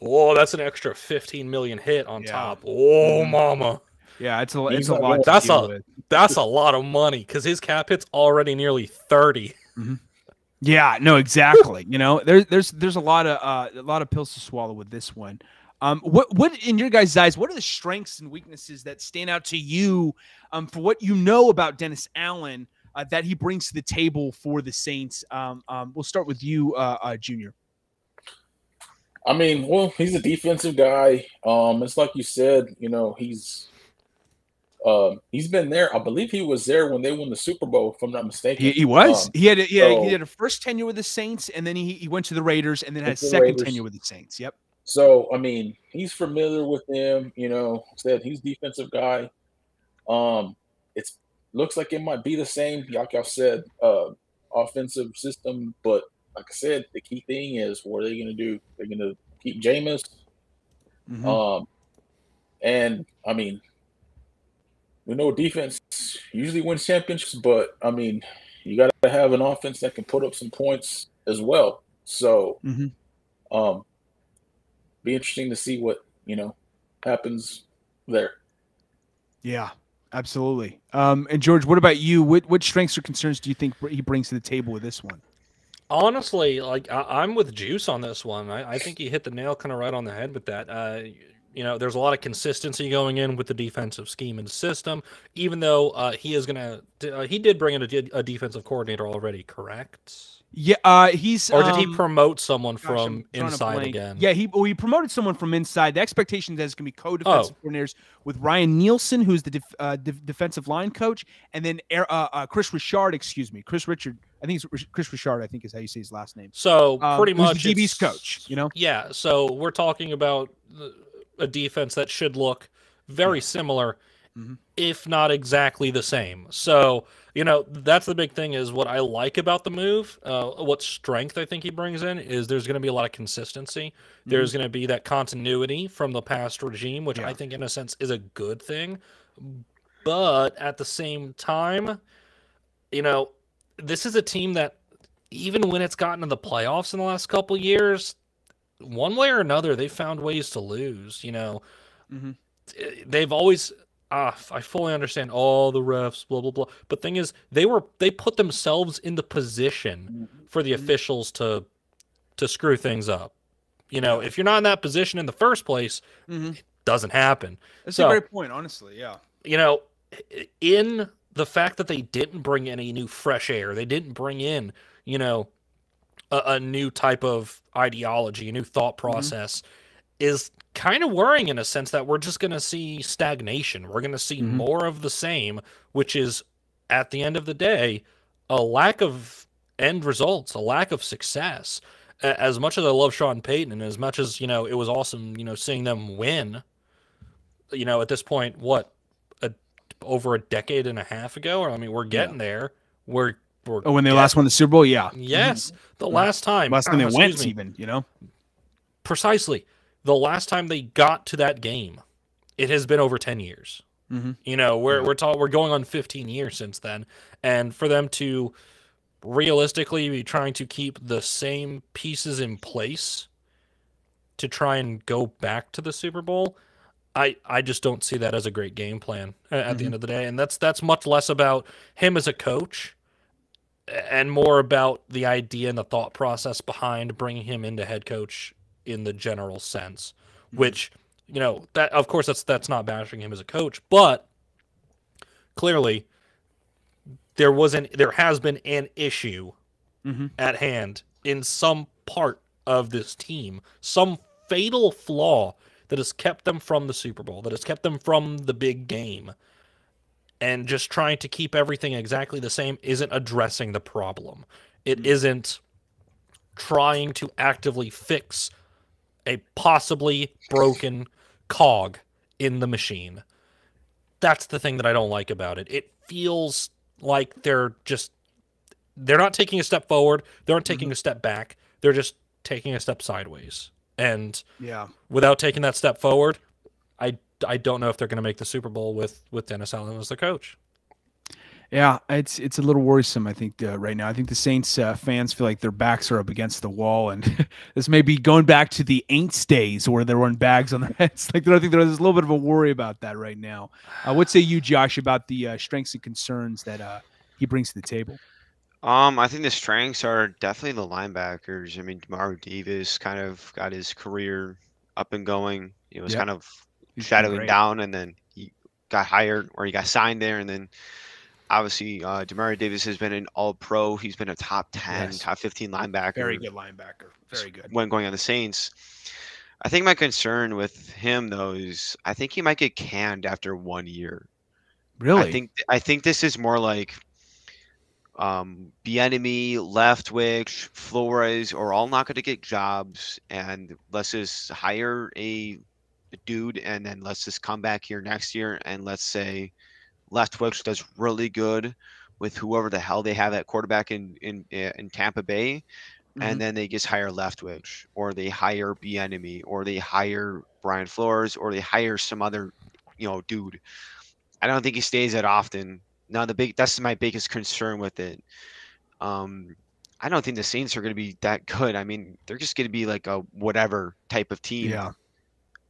oh, that's an extra 15 million hit on yeah. top. Oh mama. Yeah, it's a it's a lot. That's a with. that's a lot of money because his cap hit's already nearly 30. Mm-hmm. Yeah, no, exactly. you know, there's there's there's a lot of uh, a lot of pills to swallow with this one. Um, what what in your guys' eyes? What are the strengths and weaknesses that stand out to you um, for what you know about Dennis Allen uh, that he brings to the table for the Saints? Um, um, we'll start with you, uh, uh, Junior. I mean, well, he's a defensive guy. Um, it's like you said, you know, he's um, he's been there. I believe he was there when they won the Super Bowl, if I'm not mistaken. He, he was. Um, he had a, he, had, so, he had a first tenure with the Saints, and then he, he went to the Raiders, and then had a second Raiders. tenure with the Saints. Yep. So I mean, he's familiar with them. You know, said he's defensive guy. Um, it's looks like it might be the same, like I said, uh, offensive system. But like I said, the key thing is what are they going to do? They're going to keep Jameis. Mm-hmm. Um, and I mean, we know defense usually wins championships, but I mean, you got to have an offense that can put up some points as well. So, mm-hmm. um, be interesting to see what you know happens there. Yeah, absolutely. Um, and George, what about you? What what strengths or concerns do you think he brings to the table with this one? Honestly, like I, am with Juice on this one. I, I, think he hit the nail kind of right on the head with that. Uh, you know, there's a lot of consistency going in with the defensive scheme and system. Even though uh, he is gonna, uh, he did bring in a, a defensive coordinator already, correct? Yeah, uh, he's. Or did um, he promote someone gosh, from inside again? Yeah, he well, he promoted someone from inside. The expectation is going to be co-defensive oh. coordinators with Ryan Nielsen, who's the def, uh, de- defensive line coach, and then uh, uh, Kris Richard. Excuse me, Chris Richard. I think it's Kris Richard. I think is how you say his last name. So um, pretty much the DB's coach. You know. Yeah. So we're talking about a defense that should look very similar, mm-hmm. if not exactly the same. So you know that's the big thing is what i like about the move uh, what strength i think he brings in is there's going to be a lot of consistency mm-hmm. there's going to be that continuity from the past regime which yeah. i think in a sense is a good thing but at the same time you know this is a team that even when it's gotten to the playoffs in the last couple years one way or another they found ways to lose you know mm-hmm. they've always ah, I fully understand all the refs, blah blah blah. But thing is, they were they put themselves in the position for the mm-hmm. officials to to screw things up. You know, if you're not in that position in the first place, mm-hmm. it doesn't happen. That's so, a great point, honestly. Yeah. You know, in the fact that they didn't bring any new fresh air, they didn't bring in, you know, a, a new type of ideology, a new thought mm-hmm. process. Mm-hmm is kind of worrying in a sense that we're just going to see stagnation. We're going to see mm-hmm. more of the same, which is at the end of the day, a lack of end results, a lack of success. As much as I love Sean Payton and as much as, you know, it was awesome, you know, seeing them win, you know, at this point, what, a, over a decade and a half ago? Or, I mean, we're getting yeah. there. We're, we're oh, when they getting, last won the Super Bowl? Yeah. Yes. Mm-hmm. The last time. Last time they went, me. even, you know? Precisely the last time they got to that game, it has been over 10 years. Mm-hmm. You know, we're we're ta- we're going on 15 years since then, and for them to realistically be trying to keep the same pieces in place to try and go back to the Super Bowl, I I just don't see that as a great game plan at mm-hmm. the end of the day, and that's that's much less about him as a coach and more about the idea and the thought process behind bringing him into head coach in the general sense, mm-hmm. which you know that of course that's that's not bashing him as a coach, but clearly there was an there has been an issue mm-hmm. at hand in some part of this team, some fatal flaw that has kept them from the Super Bowl, that has kept them from the big game. And just trying to keep everything exactly the same isn't addressing the problem. It mm-hmm. not trying to actively fix a possibly broken cog in the machine. That's the thing that I don't like about it. It feels like they're just they're not taking a step forward, they aren't taking mm-hmm. a step back. They're just taking a step sideways. And yeah, without taking that step forward, I I don't know if they're going to make the Super Bowl with with Dennis Allen as the coach. Yeah, it's it's a little worrisome. I think uh, right now. I think the Saints uh, fans feel like their backs are up against the wall, and this may be going back to the Aints days where there weren't bags on their heads. Like I think there's a little bit of a worry about that right now. Uh, what say you, Josh, about the uh, strengths and concerns that uh, he brings to the table? Um, I think the strengths are definitely the linebackers. I mean, Demario Davis kind of got his career up and going. He was yep. kind of He's shadowing down, and then he got hired or he got signed there, and then obviously uh, Demario Davis has been an All Pro. He's been a top ten, yes. top fifteen linebacker. Very good linebacker. Very good. When going on the Saints. I think my concern with him though is I think he might get canned after one year. Really? I think I think this is more like um, Bieniemy, Leftwich, Flores are all not going to get jobs, and let's just hire a, dude, and then let's just come back here next year, and let's say Leftwich does really good with whoever the hell they have at quarterback in in in Tampa Bay, mm-hmm. and then they just hire Leftwich, or they hire Bieniemy, or they hire Brian Flores, or they hire some other, you know, dude. I don't think he stays that often now the big that's my biggest concern with it. Um, I don't think the Saints are going to be that good. I mean, they're just going to be like a whatever type of team. Yeah.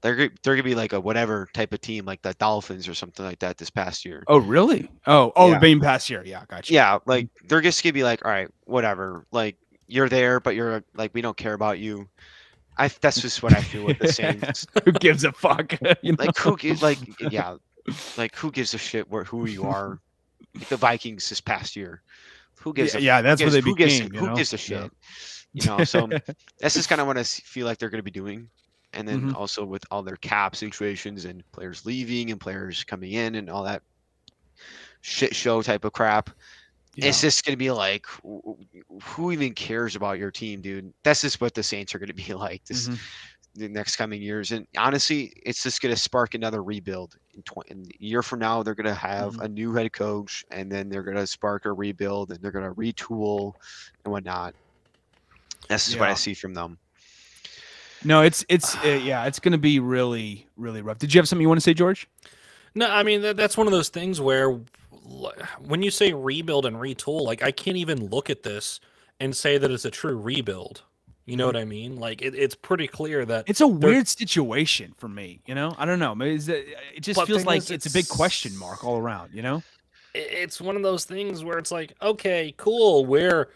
They're they're going to be like a whatever type of team, like the Dolphins or something like that this past year. Oh, really? Oh, oh, yeah. being past year. Yeah, gotcha. Yeah, like mm-hmm. they're just going to be like, all right, whatever. Like you're there, but you're like we don't care about you. I that's just what I feel with the Saints. who gives a fuck? you know? Like who gives like yeah, like who gives a shit where who you are? the Vikings this past year. Who gives? Yeah, a, yeah that's what they who became. Gives, who knows? gives a shit? Yeah. You know, so that's just kind of what I feel like they're going to be doing. And then mm-hmm. also with all their cap situations and players leaving and players coming in and all that shit show type of crap. Yeah. It's just going to be like, who even cares about your team, dude? That's just what the Saints are going to be like. This, mm-hmm the next coming years. And honestly, it's just going to spark another rebuild. In, tw- in a year from now, they're going to have mm-hmm. a new head coach, and then they're going to spark a rebuild, and they're going to retool and whatnot. That's yeah. what I see from them. No, it's it's uh, yeah, it's going to be really really rough. Did you have something you want to say, George? No, I mean that, that's one of those things where when you say rebuild and retool, like I can't even look at this and say that it's a true rebuild you know what I mean? Like it, it's pretty clear that it's a weird situation for me. You know, I don't know. It, it just feels like it's, it's, a big question mark all around. You know, it's one of those things where it's like, okay, cool, we're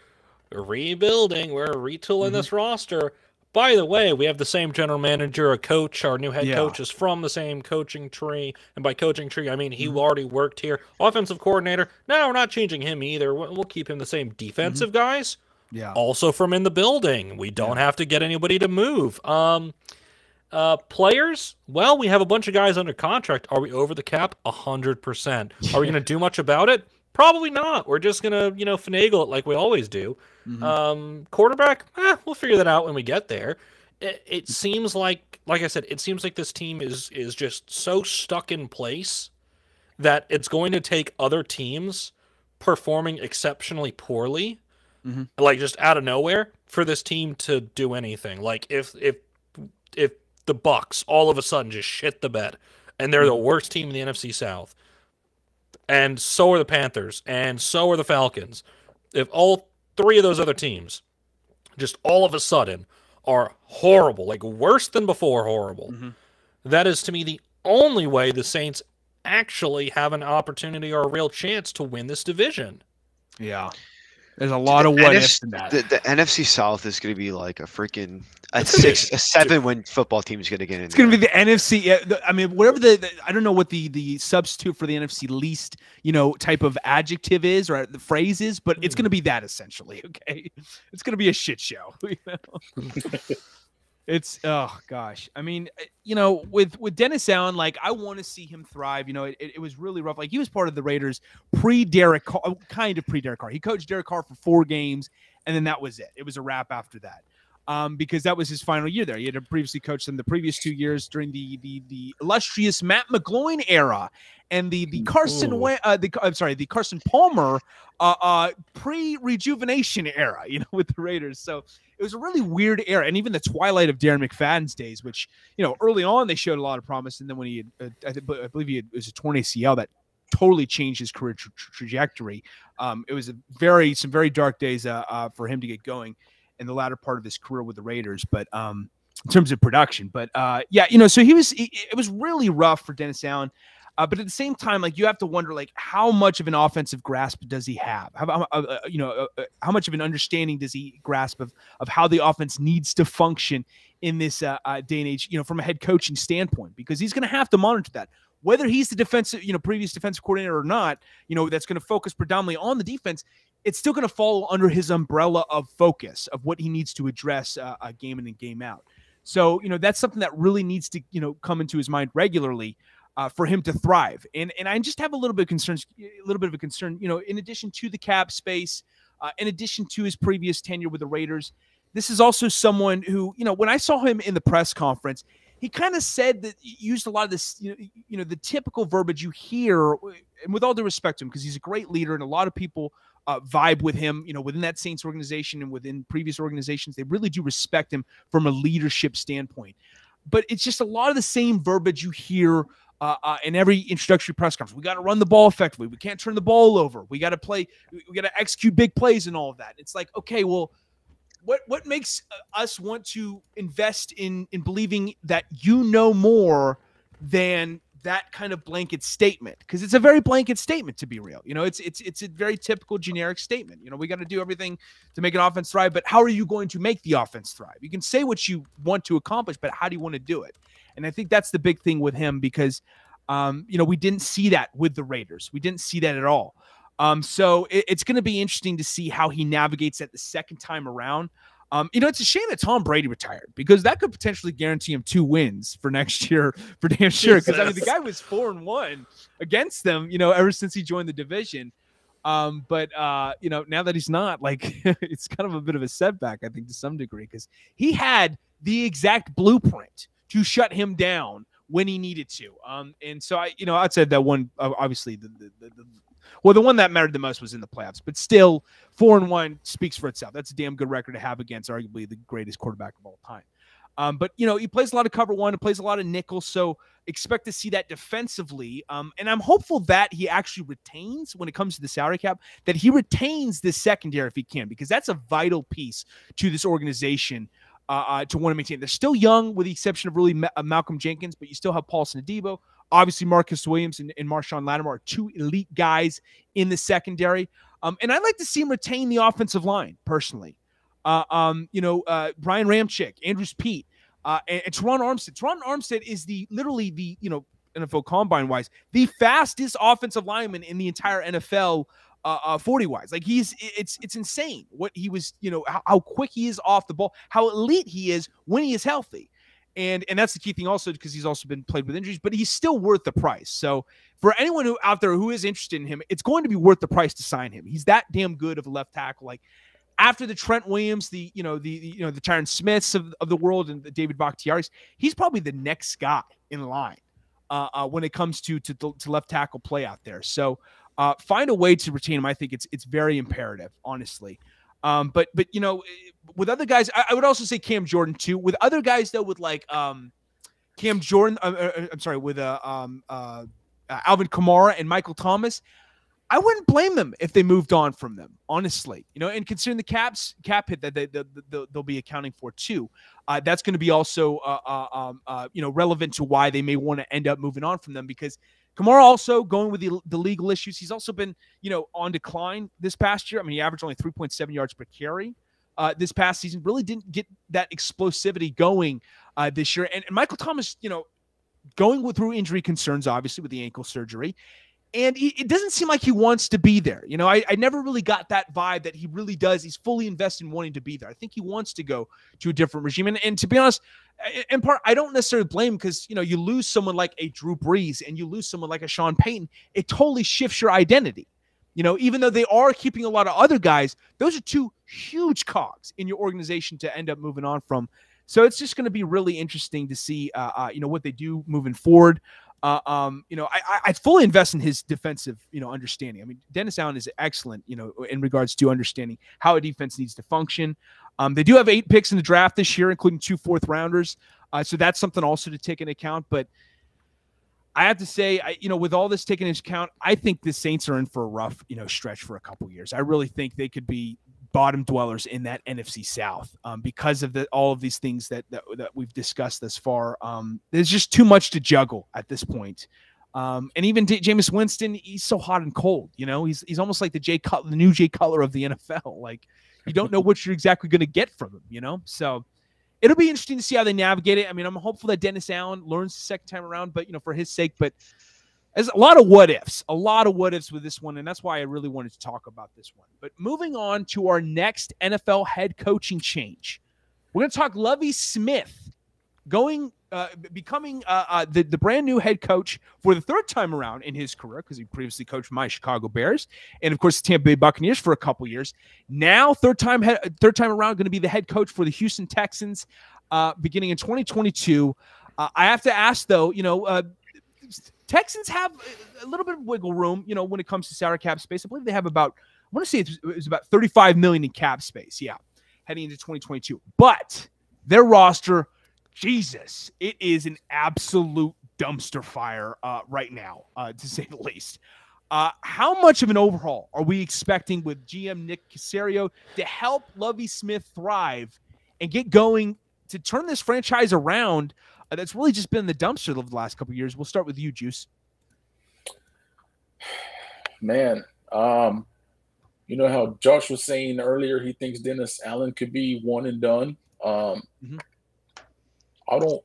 rebuilding, we're retooling mm-hmm. this roster. By the way, we have the same general manager, a coach. Our new head yeah. coach is from the same coaching tree, and by coaching tree, I mean he mm-hmm. already worked here. Offensive coordinator. No, we're not changing him either. We'll keep him the same defensive mm-hmm. guys yeah. Also from in the building. We don't yeah. have to get anybody to move. Um uh players, well, we have a bunch of guys under contract. Are we over the cap? A hundred percent. Are we gonna do much about it? Probably not. We're just gonna, you know, finagle it like we always do. Mm-hmm. Um quarterback, eh, we'll figure that out when we get there. It, it seems like like I said, it seems like this team is is just so stuck in place that it's going to take other teams performing exceptionally poorly mm-hmm. like just out of nowhere for this team to do anything. Like if if if the Bucks all of a sudden just shit the bed and they're the worst team in the NFC South. And so are the Panthers, and so are the Falcons. If all three of those other teams just all of a sudden are horrible, like worse than before horrible, mm-hmm. that is to me the only way the Saints actually have an opportunity or a real chance to win this division. Yeah. There's a lot of what ifs in that. The, the, NFC South is going to be like a freaking a six, a seven win football team is going to get in. It's going to be the NFC. I mean, whatever the, the, I don't know what the the substitute for the NFC least you know type of adjective is or the phrase is, but it's going to hmm. be that essentially. Okay, it's going to be a shit show. You know? It's oh gosh. I mean, eh, you know, with with Dennis Allen, like I want to see him thrive. You know, it, it was really rough. Like he was part of the Raiders pre Derek Carr, oh, kind of pre Derek Carr. He coached Derek Carr for four games, and then that was it. It was a wrap after that. Um, because that was his final year there. He had previously coached them the previous two years during the the the illustrious Matt McGloin era, and the the Carson uh, the I'm sorry the Carson Palmer uh, uh, pre rejuvenation era, you know, with the Raiders. So it was a really weird era, and even the twilight of Darren McFadden's days, which you know early on they showed a lot of promise, and then when he had, uh, I, th- I, believe he had, it was a torn ACL that totally changed his career tra- trajectory. Um, it was a very some very dark days uh, uh, for him to get going in the latter part of his career with the Raiders, but um, in terms of production, but uh, yeah, you know, so he was it was really rough for Dennis Allen. Uh, but at the same time, like you have to wonder, like how much of an offensive grasp does he have? How, uh, uh, you know, uh, uh, how much of an understanding does he grasp of of how the offense needs to function in this uh, day and age? You know, from a head coaching standpoint, because he's going to have to monitor that. Whether he's the defensive, you know, previous defensive coordinator or not, you know, that's going to focus predominantly on the defense. It's still going to fall under his umbrella of focus of what he needs to address uh, game in and game out. So, you know, that's something that really needs to, you know, come into his mind regularly uh, for him to thrive. And and I just have a little bit of concerns, a little bit of a concern. You know, in addition to the cap space, uh, in addition to his previous tenure with the Raiders, this is also someone who, you know, when I saw him in the press conference, he kind of said that used a lot of this, you know, you know, the typical verbiage you hear. And with all due respect to him, because he's a great leader, and a lot of people uh, vibe with him, you know, within that Saints organization and within previous organizations, they really do respect him from a leadership standpoint. But it's just a lot of the same verbiage you hear uh, uh, in every introductory press conference. We got to run the ball effectively. We can't turn the ball over. We got to play. We got to execute big plays and all of that. It's like, okay, well, what what makes uh, us want to invest in in believing that you know more than that kind of blanket statement? Because it's a very blanket statement to be real. You know it's it's it's a very typical generic statement. You know we got to do everything to make an offense thrive but how are you going to make the offense thrive? You can say what you want to accomplish but how do you want to do it? And I think that's the big thing with him because, um, you know, we didn't see that with the Raiders. We didn't see that at all. Um, so it, it's going to be interesting to see how he navigates that the second time around. Um, you know, it's a shame that Tom Brady retired because that could potentially guarantee him two wins for next year for damn sure. Because I mean, the guy was four and one against them, you know, ever since he joined the division. Um, but uh, you know, now that he's not, like, it's kind of a bit of a setback, I think, to some degree, because he had the exact blueprint to shut him down when he needed to. Um, and so I, you know, I'd say that one, obviously, the, the, the, well, the one that mattered the most was in the playoffs, but still, four and one speaks for itself. That's a damn good record to have against arguably the greatest quarterback of all time. Um, but you know, he plays a lot of cover one, he plays a lot of nickel, so expect to see that defensively. Um, and I'm hopeful that he actually retains when it comes to the salary cap, that he retains this secondary if he can, because that's a vital piece to this organization uh, uh, to want to maintain. They're still young, with the exception of really Ma- uh, Malcolm Jenkins, but you still have Paulson Adebo. Obviously, Marcus Williams and, and Marshon Lattimore are two elite guys in the secondary. Um, and I'd like to see him retain the offensive line personally. Uh, um, you know, uh, Brian Ramczyk, Andrus Peat, uh, and, and Terron Armstead. Terron Armstead is the literally the you know NFL combine wise the fastest offensive lineman in the entire NFL uh, uh 40 wise. Like he's it's it's insane what he was, you know, how, how, quick he is off the ball, how elite he is when he is healthy. And and that's the key thing also because he's also been played with injuries, but he's still worth the price. So for anyone who out there who is interested in him, it's going to be worth the price to sign him. He's that damn good of a left tackle. Like after the Trent Williams, the you know the, you know the Tyron Smiths of, of the world and the David Bakhtiaris, he's probably the next guy in line uh, uh, when it comes to, to to left tackle play out there. So uh, find a way to retain him. I think it's it's very imperative, honestly. Um, but but you know, with other guys, I, I, would also say Cam Jordan too. With other guys though, with like um, Cam Jordan. Uh, uh, I'm sorry, with uh, um, uh, Alvin Kamara and Michael Thomas. I wouldn't blame them if they moved on from them, honestly. You know, and considering the caps cap hit that they, they, will they'll be accounting for too, uh, that's going to be also uh, uh, um, uh, you know relevant to why they may want to end up moving on from them because Kamara also going with the, the legal issues. He's also been you know on decline this past year. I mean, he averaged only 3.7 yards per carry. Uh, this past season really didn't get that explosivity going uh, this year, and, and Michael Thomas, you know, going with, through injury concerns, obviously with the ankle surgery and it doesn't seem like he wants to be there. You know, I, I never really got that vibe that he really does. He's fully invested in wanting to be there. I think he wants to go to a different regime. And, and to be honest, in part, I don't necessarily blame because you know you lose someone like a Drew Brees and you lose someone like a Sean Payton. It totally shifts your identity. You know, even though they are keeping a lot of other guys, those are two huge cogs in your organization to end up moving on from. So it's just going to be really interesting to see, uh, uh, you know, what they do moving forward. Uh, um, you know, I, I fully invest in his defensive, you know, understanding. I mean, Dennis Allen is excellent, you know, in regards to understanding how a defense needs to function. Um, they do have eight picks in the draft this year, including two fourth rounders. Uh, so that's something also to take into account. But I have to say, I, you know, with all this taken into account, I think the Saints are in for a rough, you know, stretch for a couple years. I really think they could be bottom dwellers in that NFC South um, because of the, all of these things that, that, that we've discussed thus far. Um, there's just too much to juggle at this point. Um, and even Jameis Winston, he's so hot and cold. You know, he's he's almost like the Jay the new Jay Cutler of the NFL. Like you don't know what you're exactly going to get from him. You know, so it'll be interesting to see how they navigate it. I mean, I'm hopeful that Dennis Allen learns the second time around, but you know, for his sake, but there's a lot of what ifs, a lot of what ifs with this one, and that's why I really wanted to talk about this one. But moving on to our next NFL head coaching change, we're going to talk Lovie Smith going, uh, becoming uh, uh, the the brand new head coach for the third time around in his career because he previously coached my Chicago Bears and of course the Tampa Bay Buccaneers for a couple years. Now third time head, third time around going to be the head coach for the Houston Texans, uh, beginning in 2022. Uh, I have to ask though, you know uh, Texans have a little bit of wiggle room, you know, when it comes to salary cap space. I believe they have about, I want to say it was about 35 million in cap space. Yeah, heading into 2022. But their roster, Jesus, it is an absolute dumpster fire uh, right now, uh, to say the least. Uh, how much of an overhaul are we expecting with GM Nick Caserio to help Lovie Smith thrive and get going to turn this franchise around that's really just been the dumpster of the last couple years. We'll start with you, Juice. Man, um, you know how Josh was saying earlier, he thinks Dennis Allen could be one and done. Um, mm-hmm. I don't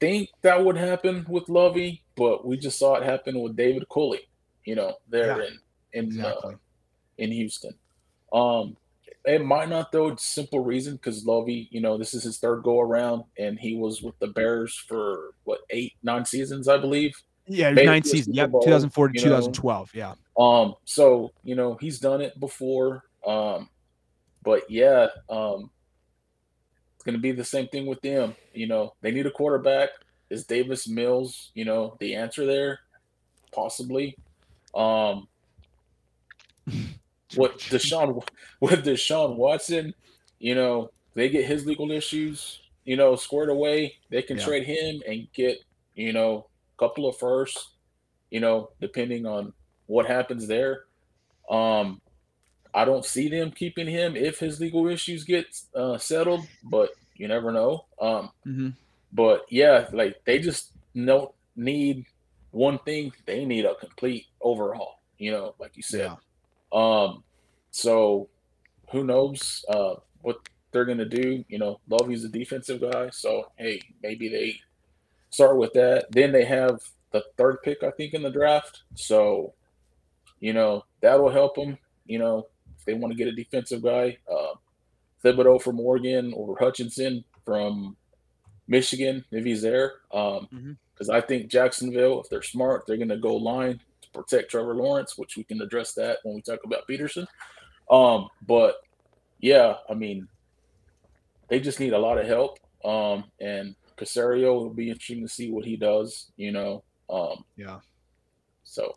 think that would happen with Lovie, but we just saw it happen with David Culley. You know, there yeah, in in exactly. uh, in Houston. Um, it might not though. Simple reason because Lovie, you know, this is his third go around, and he was with the Bears for what eight, nine seasons, I believe. Yeah, nine seasons. Yep, 2004 to 2012. Yeah. Um. So you know he's done it before. Um. But yeah. Um. It's gonna be the same thing with them. You know, they need a quarterback. Is Davis Mills, you know, the answer there? Possibly. Um. what Deshaun with Deshaun Watson, you know, they get his legal issues, you know, squared away. They can yeah. trade him and get, you know, a couple of firsts, you know, depending on what happens there. Um, I don't see them keeping him if his legal issues get uh, settled, but you never know. Um, mm-hmm. But yeah, like they just don't need one thing; they need a complete overhaul. You know, like you said. Yeah. Um, so who knows uh, what they're gonna do? You know, Lovie's a defensive guy, so hey, maybe they start with that. Then they have the third pick, I think, in the draft. So, you know, that'll help them. You know, if they want to get a defensive guy, uh, Thibodeaux from Oregon or Hutchinson from Michigan, if he's there. Um, because mm-hmm. I think Jacksonville, if they're smart, they're gonna go line protect Trevor Lawrence, which we can address that when we talk about Pederson. Um, but yeah, I mean, they just need a lot of help. Um, and Caserio will be interesting to see what he does. You know. Um, yeah. So.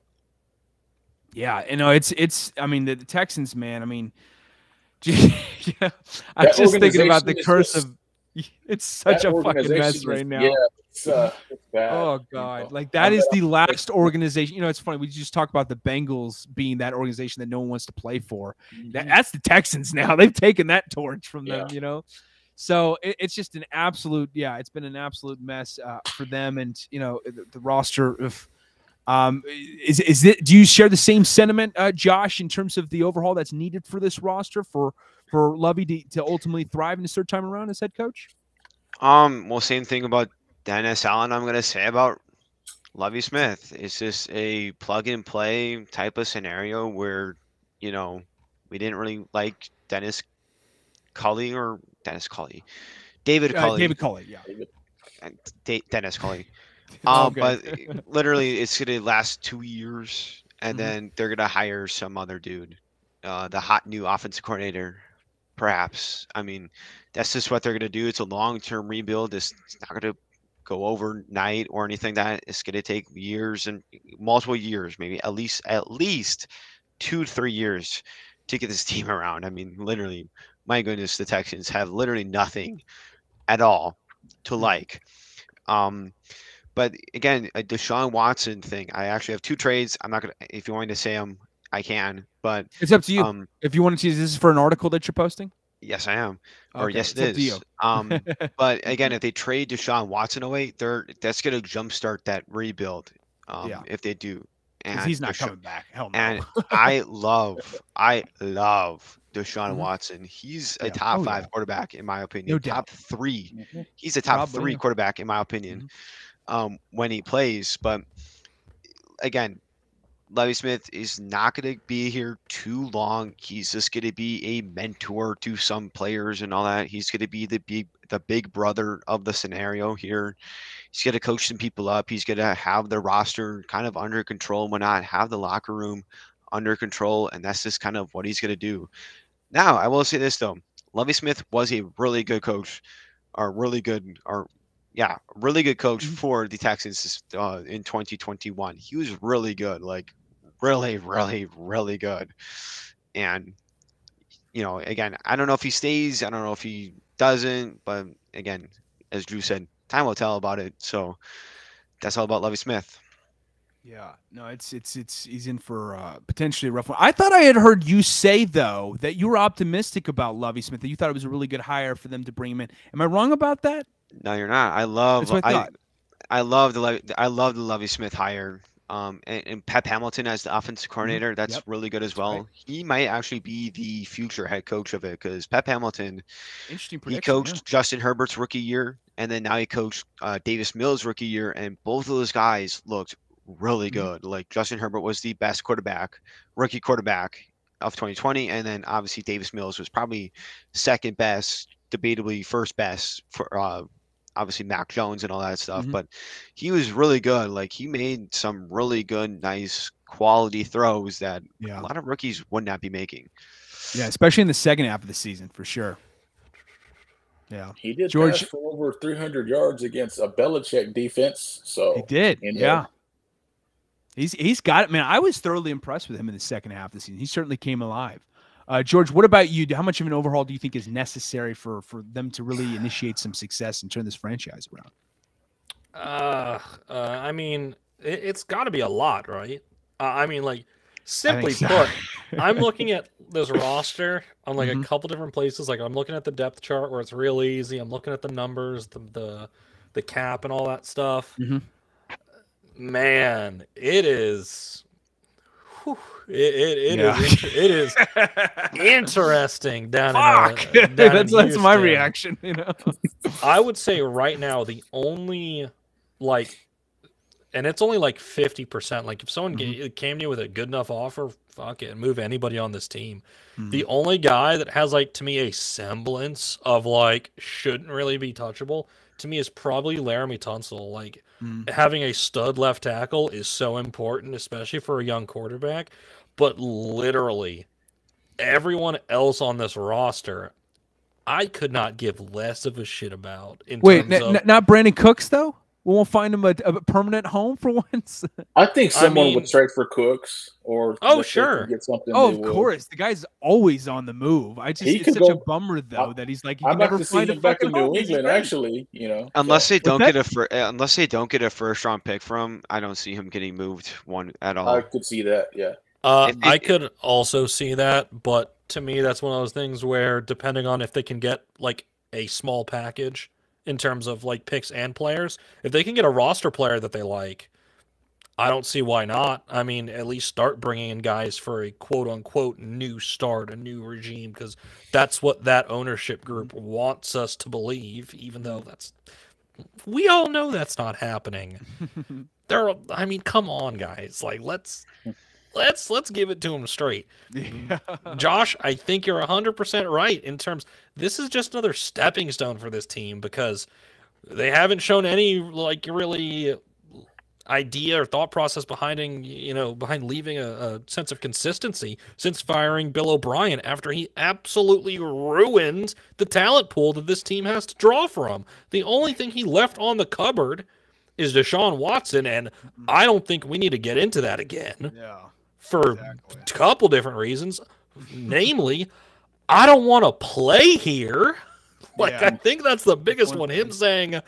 Yeah, you know, it's it's. I mean, the, the Texans, man. I mean, yeah, I'm just thinking about the curse just, of. It's such a fucking mess right now. Yeah, it's uh, it's bad. Oh god, you like that is the last organization. You know, it's funny. We just talked about the Bengals being that organization that no one wants to play for. Mm-hmm. That, that's the Texans now. They've taken that torch from them. Yeah. You know, so it, it's just an absolute. Yeah, it's been an absolute mess uh, for them, and you know, the, the roster of. Um, is is it? Do you share the same sentiment, uh, Josh, in terms of the overhaul that's needed for this roster for for Lovie to, to ultimately thrive in his third time around as head coach? Um, well, same thing about Dennis Allen. I'm gonna say about Lovie Smith. It's just a plug and play type of scenario where, you know, we didn't really like Dennis Culley or Dennis Culley, David uh, Culley. David Culley, yeah. D- Dennis Culley. Um, but literally, it's gonna last two years, and mm-hmm. then they're gonna hire some other dude, uh, the hot new offensive coordinator perhaps. I mean, that's just what they're going to do. It's a long term rebuild. It's, it's not going to go overnight or anything that it's going to take years and multiple years, maybe at least at least two to three years to get this team around. I mean, literally, my goodness, the Texans have literally nothing at all to mm-hmm. like. Um, but again, a Deshaun Watson thing. I actually have two trades. I'm not gonna. If you want me to say them, I can, but it's up to you. Um, if you want to choose, this is for an article that you're posting. Yes, I am. Okay, or yes, it is. um, but again, if they trade Deshaun Watson away, they're that's going to jumpstart that rebuild. Um, yeah. if they do, and he's not Desha- coming back. Hell no. And I love, I love Deshaun mm-hmm. Watson. He's a yeah. top oh, five yeah. quarterback in my opinion. No top doubt. 3 mm-hmm. He's a top Probably, three quarterback in my opinion. Mm-hmm. Um, when he plays, but again, Lovie Smith is not going to be here too long. He's just going to be a mentor to some players and all that. He's going to be the big the big brother of the scenario here. He's going to coach some people up. He's going to have the roster kind of under control and not have the locker room under control, and that's just kind of what he's going to do. Now, I will say this though: Lovie Smith was a really good coach, or really good, or yeah, really good coach mm-hmm. for the Texans uh, in 2021. He was really good, like really, really, really good. And you know, again, I don't know if he stays. I don't know if he doesn't. But again, as Drew said, time will tell about it. So that's all about Lovie Smith. Yeah, no, it's it's it's he's in for uh, potentially a rough one. I thought I had heard you say though that you were optimistic about Lovie Smith. That you thought it was a really good hire for them to bring him in. Am I wrong about that? No, you're not. I love. I, I, I, love the I love the Lovie Smith hire. Um, and, and Pep Hamilton as the offensive mm-hmm. coordinator, that's yep. really good as well. Right. He might actually be the future head coach of it because Pep Hamilton, interesting. He coached yeah. Justin Herbert's rookie year, and then now he coached uh, Davis Mills' rookie year, and both of those guys looked really mm-hmm. good. Like Justin Herbert was the best quarterback, rookie quarterback of 2020, and then obviously Davis Mills was probably second best, debatably first best for uh, obviously Mac Jones and all that stuff. Mm-hmm. But he was really good. Like he made some really good, nice quality throws that yeah. a lot of rookies would not be making. Yeah, especially in the second half of the season for sure. Yeah, he did George for over 300 yards against a Belichick defense. So he did. You know, yeah, he's he's got it, man. I was thoroughly impressed with him in the second half of the season. He certainly came alive. Uh, George, what about you? How much of an overhaul do you think is necessary for for them to really initiate some success and turn this franchise around? Uh, uh I mean, it, has got to be a lot, right? Uh, I mean, like simply so. put, I'm looking at this roster on like mm-hmm. a couple different places. Like I'm looking at the depth chart where it's real easy. I'm looking at the numbers, the the, the cap, and all that stuff. Mm-hmm. Man, it is. Whew, it it, it yeah. is it is interesting down Fuck. in uh, down that's in that's my reaction. You know, I would say right now the only like, and it's only like fifty percent. Like if someone mm-hmm. came to you with a good enough offer, fuck it, move anybody on this team. Mm-hmm. The only guy that has like to me a semblance of like shouldn't really be touchable to me is probably Laremy Tunsil. Like mm. having a stud left tackle is so important, especially for a young quarterback but literally everyone else on this roster, I could not give less of a shit about. Wait, n- of... not Brandin Cooks though. We won't find him a, a permanent home for once. I think someone I mean, would trade for Cooks or oh sure get something. Oh, of course, the guy's always on the move. I just he it's such go, a bummer though I, that he's like he I'd like never to see him back in New England. Actually, you know, unless so. they don't get a fir- uh, unless they don't get a first round pick from, I don't see him getting moved one at all. I could see that. Yeah. Uh, it, it, I could also see that, but to me, that's one of those things where depending on if they can get like a small package in terms of like picks and players, if they can get a roster player that they like, I don't see why not. I mean, at least start bringing in guys for a quote unquote new start, a new regime, because that's what that ownership group wants us to believe, even though that's we all know that's not happening. there, I mean, come on, guys. Like, let's let's let's give it to him straight. Yeah. Josh, I think you're 100% right in terms this is just another stepping stone for this team because they haven't shown any like really idea or thought process behind you know behind leaving a, a, sense of consistency since firing Bill O'Brien after he absolutely ruined the talent pool that this team has to draw from. The only thing he left on the cupboard is Deshaun Watson, and. I don't think we need to get into that again. Yeah for exactly. a couple different reasons. Namely, I don't want to play here. Like yeah. I think that's the biggest one. Him saying,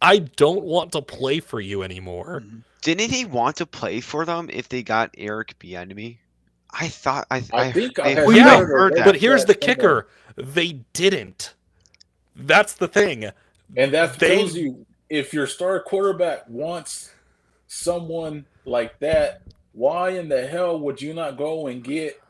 "I don't want to play for you anymore." Mm-hmm. Didn't he want to play for them if they got Eric Bieniemy? I thought I, I, I think I, I heard, yeah, heard but here's the kicker: they didn't. That's the thing. And that they, tells you if your star quarterback wants someone like that why in the hell would you not go and get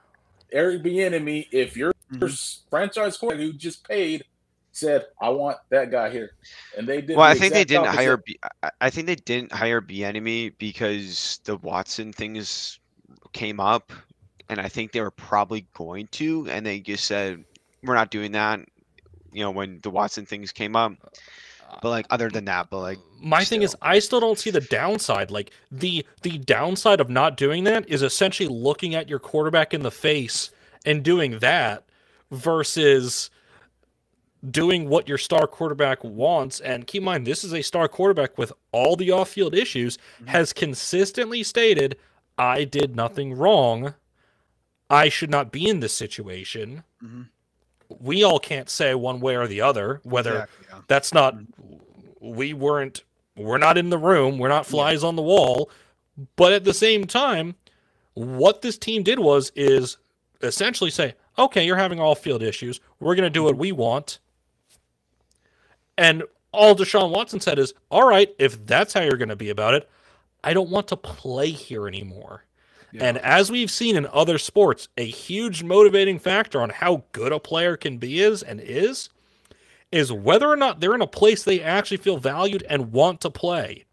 Eric Bieniemy if your mm-hmm. franchise quarterback who just paid said, "I want that guy here," and they did. Well, I think they didn't opposite. hire. B- I think they didn't hire Bieniemy because the Watson things came up, and I think they were probably going to, and they just said, "We're not doing that." You know, when the Watson things came up. But like other than that, but like my still. thing is I still don't see the downside. Like the the downside of not doing that is essentially looking at your quarterback in the face and doing that versus doing what your star quarterback wants. And keep in mind, this is a star quarterback with all the off field issues, mm-hmm. has consistently stated, I did nothing wrong. I should not be in this situation. Mm-hmm we all can't say one way or the other whether exactly, yeah. that's not mm-hmm. we weren't we're not in the room we're not flies yeah. on the wall but at the same time what this team did was is essentially say okay you're having all field issues we're going to do what we want and all deshaun watson said is all right if that's how you're going to be about it i don't want to play here anymore and as we've seen in other sports, a huge motivating factor on how good a player can be is and is is whether or not they're in a place they actually feel valued and want to play.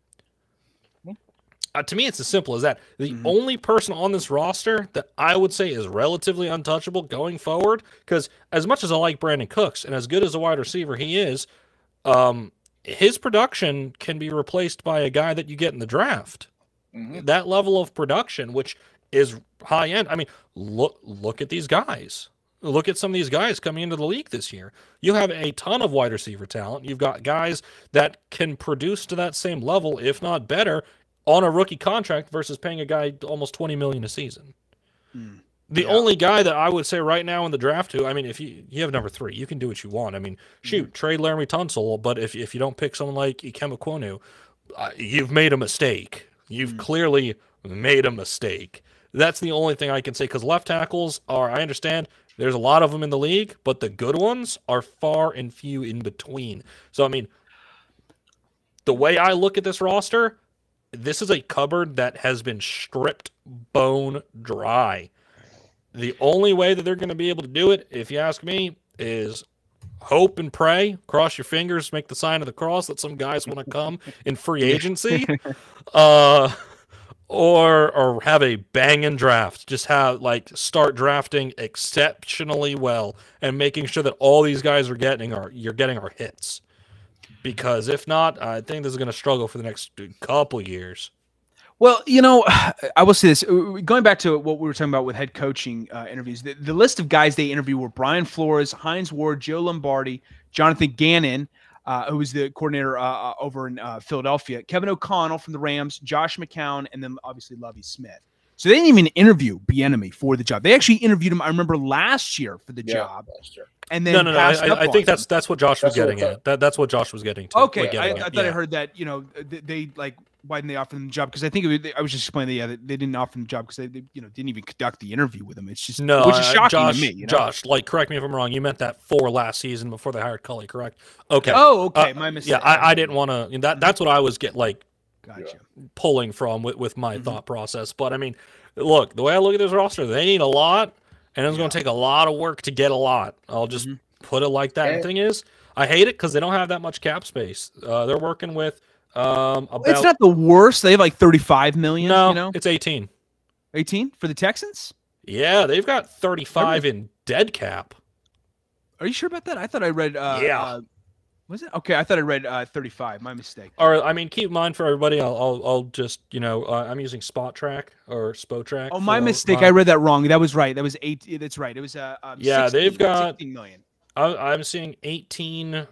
Uh, to me, it's as simple as that. The mm-hmm. only person on this roster that I would say is relatively untouchable going forward, because as much as I like Brandin Cooks and as good as a wide receiver he is, um, his production can be replaced by a guy that you get in the draft. Mm-hmm. That level of production, which is high end. I mean, look look at these guys. Look at some of these guys coming into the league this year. You have a ton of wide receiver talent. You've got guys that can produce to that same level, if not better, on a rookie contract versus paying a guy almost 20 million a season. Mm. The yeah. only guy that I would say right now in the draft who, I mean, if you you have number three, you can do what you want. I mean, shoot, mm. trade Laremy Tunsil, but if if you don't pick someone like Ikem Ekwonu, uh, you've made a mistake. You've mm. clearly made a mistake. That's the only thing I can say because left tackles are, I understand there's a lot of them in the league, but the good ones are far and few in between. So, I mean, the way I look at this roster, this is a cupboard that has been stripped bone dry. The only way that they're going to be able to do it, if you ask me, is hope and pray. Cross your fingers, make the sign of the cross that some guys want to come in free agency. Uh, or or have a banging draft. Just have like start drafting exceptionally well and making sure that all these guys are getting are you're getting our hits. Because if not, I think this is going to struggle for the next couple years. Well, you know, I will say this. Uh, going back to what we were talking about with head coaching uh, interviews, the, the, list of guys they interviewed were Brian Flores, Hines Ward, Joe Lombardi, Jonathan Gannon, uh, who was the coordinator uh, uh over in uh, Philadelphia, Kevin O'Connell from the Rams, Josh McCown, and then obviously Lovie Smith. So they didn't even interview Bieniemy for the job. They actually interviewed him. I remember last year for the yeah, job, and then no, no, no. I, I think that's that's what Josh was getting at. That, that's what Josh was getting to. Okay, I, I, thought yeah. I heard that. You know, they, they like why didn't they offer them the job? Because I think it, I was just explaining that yeah, they didn't offer them the job because they, they, you know didn't even conduct the interview with him. It's just no, which is uh, shocking Josh, to me. You know? Josh, like correct me if I'm wrong. You meant that for last season before they hired Culley, correct? Okay. Oh, okay, uh, my mistake. Yeah, I, I didn't want to. That that's what I was get like. Gotcha. Pulling from with, with my mm-hmm. thought process, but I mean, look, the way I look at this roster, they need a lot, and it's yeah. going to take a lot of work to get a lot. I'll just mm-hmm. put it like that. And the thing is, I hate it because they don't have that much cap space. Uh, they're working with um, about, it's not the worst. They have like 35 million. No, you know? it's 18. 18 for the Texans? Yeah, they've got 35 in dead cap. Are you sure about that? I thought I read. Uh, yeah. Uh, was it okay? I thought I read uh, 35. My mistake. Or I mean, keep in mind for everybody. I'll I'll, I'll just you know uh, I'm using Spot Track or Spotrac. Oh, my mistake. My... I read that wrong. That was right. That was eight. That's right. It was uh. Um, yeah, 16, they've got 16 million. I, I'm seeing 18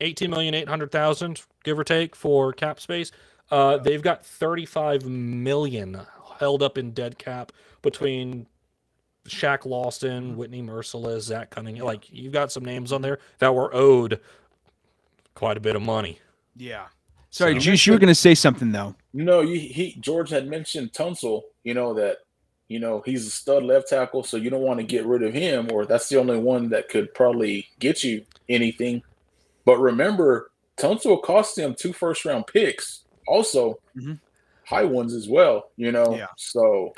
18 million 800,000 give or take for cap space. Uh, they've got 35 million held up in dead cap between Shaq Lawson. Whitney Mercilus, Zach Cunningham. Like you've got some names on there that were owed quite a bit of money. Yeah. Sorry, so, Juice, you were going to say something though. No, you, he George had mentioned Tunsil. You know that you know he's a stud left tackle, so you don't want to get rid of him, or that's the only one that could probably get you anything. But remember, Tunsil cost them two first round picks, also mm-hmm. high ones as well. You know, yeah. So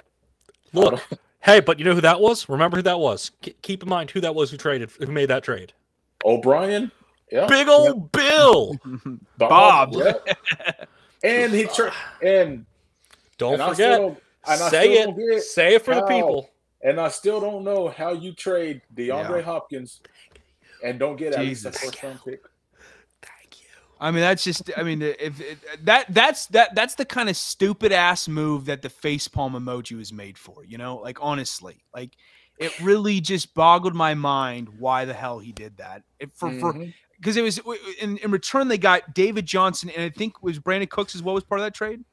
look, hey, but you know who that was? Remember who that was? keep in mind who that was who traded, who made that trade. O'Brien. Yeah. Big old yeah. Bill. Bob. Yeah. and he tra- and don't and forget. say it. Don't say it for how, the people. And I still don't know how you trade DeAndre Hopkins and don't get at least a first round pick. I mean, that's just. I mean, if, if that that's that that's the kind of stupid ass move that the face palm emoji was made for. You know, like honestly, like it really just boggled my mind why the hell he did that. It, for mm-hmm. for because it was in, in return they got David Johnson and I think was Brandin Cooks as well was part of that trade.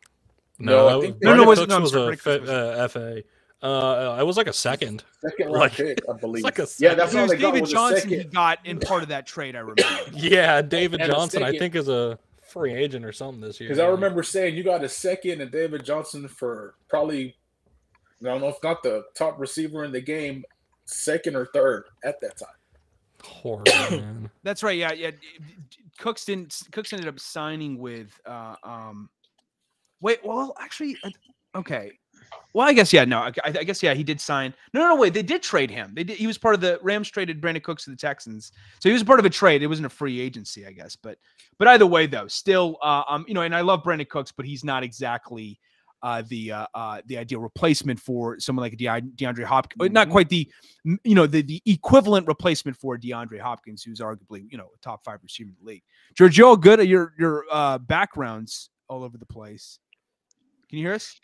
No, no, no, no, was, no, was a uh, FA. Uh, it was like a second. Second round like, pick, I believe. Like yeah, that's how they David Johnson he got in part of that trade. I remember. yeah, David and Johnson, I think, is a free agent or something this year. Because I remember saying you got a second and David Johnson for probably, I don't know if not the top receiver in the game, second or third at that time. Horrible, man. That's right. Yeah, yeah. Cooks didn't. Cooks ended up signing with. uh um Wait. Well, actually, uh, okay. Well, I guess yeah. No, I, I, guess yeah. He did sign. No, no, no. Wait, they did trade him. They did. He was part of the Rams traded Brandin Cooks to the Texans, so he was part of a trade. It wasn't a free agency, I guess. But but either way, though, still, uh, um, you know, and I love Brandin Cooks, but he's not exactly uh, the uh, uh, the ideal replacement for someone like De- DeAndre Hopkins. Mm-hmm. Not quite the you know the the equivalent replacement for DeAndre Hopkins, who's arguably you know a top five receiver in the league. Giorgio, good at your your uh, backgrounds all over the place. Can you hear us?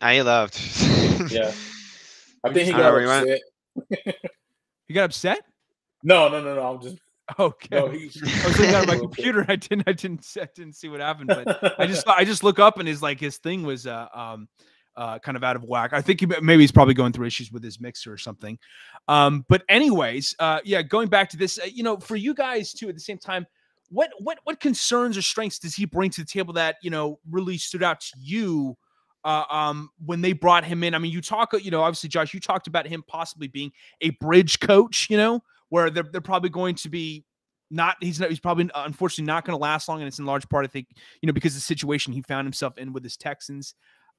I left. yeah. I think he got upset. he got upset? No, no, no, no. I'm just okay. No, he, I was looking at my computer. I didn't, I didn't, I didn't see what happened, but I just, I just look up and his like his thing was uh, um, uh, kind of out of whack. I think he, maybe he's probably going through issues with his mixer or something. Um, but anyways, uh, yeah, going back to this, uh, you know, for you guys too, at the same time, what, what, what concerns or strengths does he bring to the table that you know really stood out to you? Uh, um, when they brought him in. I mean, you talk, you know, obviously, Josh, you talked about him possibly being a bridge coach, you know, where they're, they're probably going to be not, he's not, he's probably unfortunately not going to last long. And it's in large part, I think, you know, because the situation he found himself in with his Texans.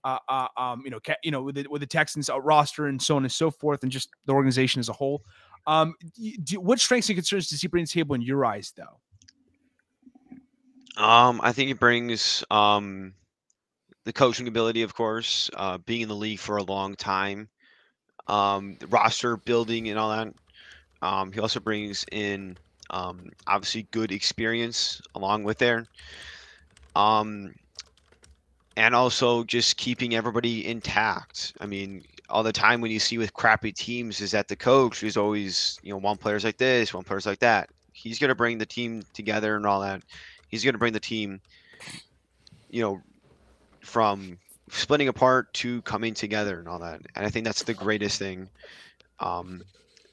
Uh, uh, um, you know, ca- you know, with the, with the Texans uh, roster and so on and so forth, and just the organization as a whole. Um, do, what strengths and concerns does he bring to the table in your eyes, though? Um, I think he brings um the coaching ability, of course, uh, being in the league for a long time, um, roster building and all that. Um, he also brings in um, obviously good experience along with there. Um, and also just keeping everybody intact. I mean, all the time when you see with crappy teams is that the coach is always, you know, one player's like this, one player's like that. He's going to bring the team together and all that. He's going to bring the team, you know, from splitting apart to coming together and all that. And I think that's the greatest thing um,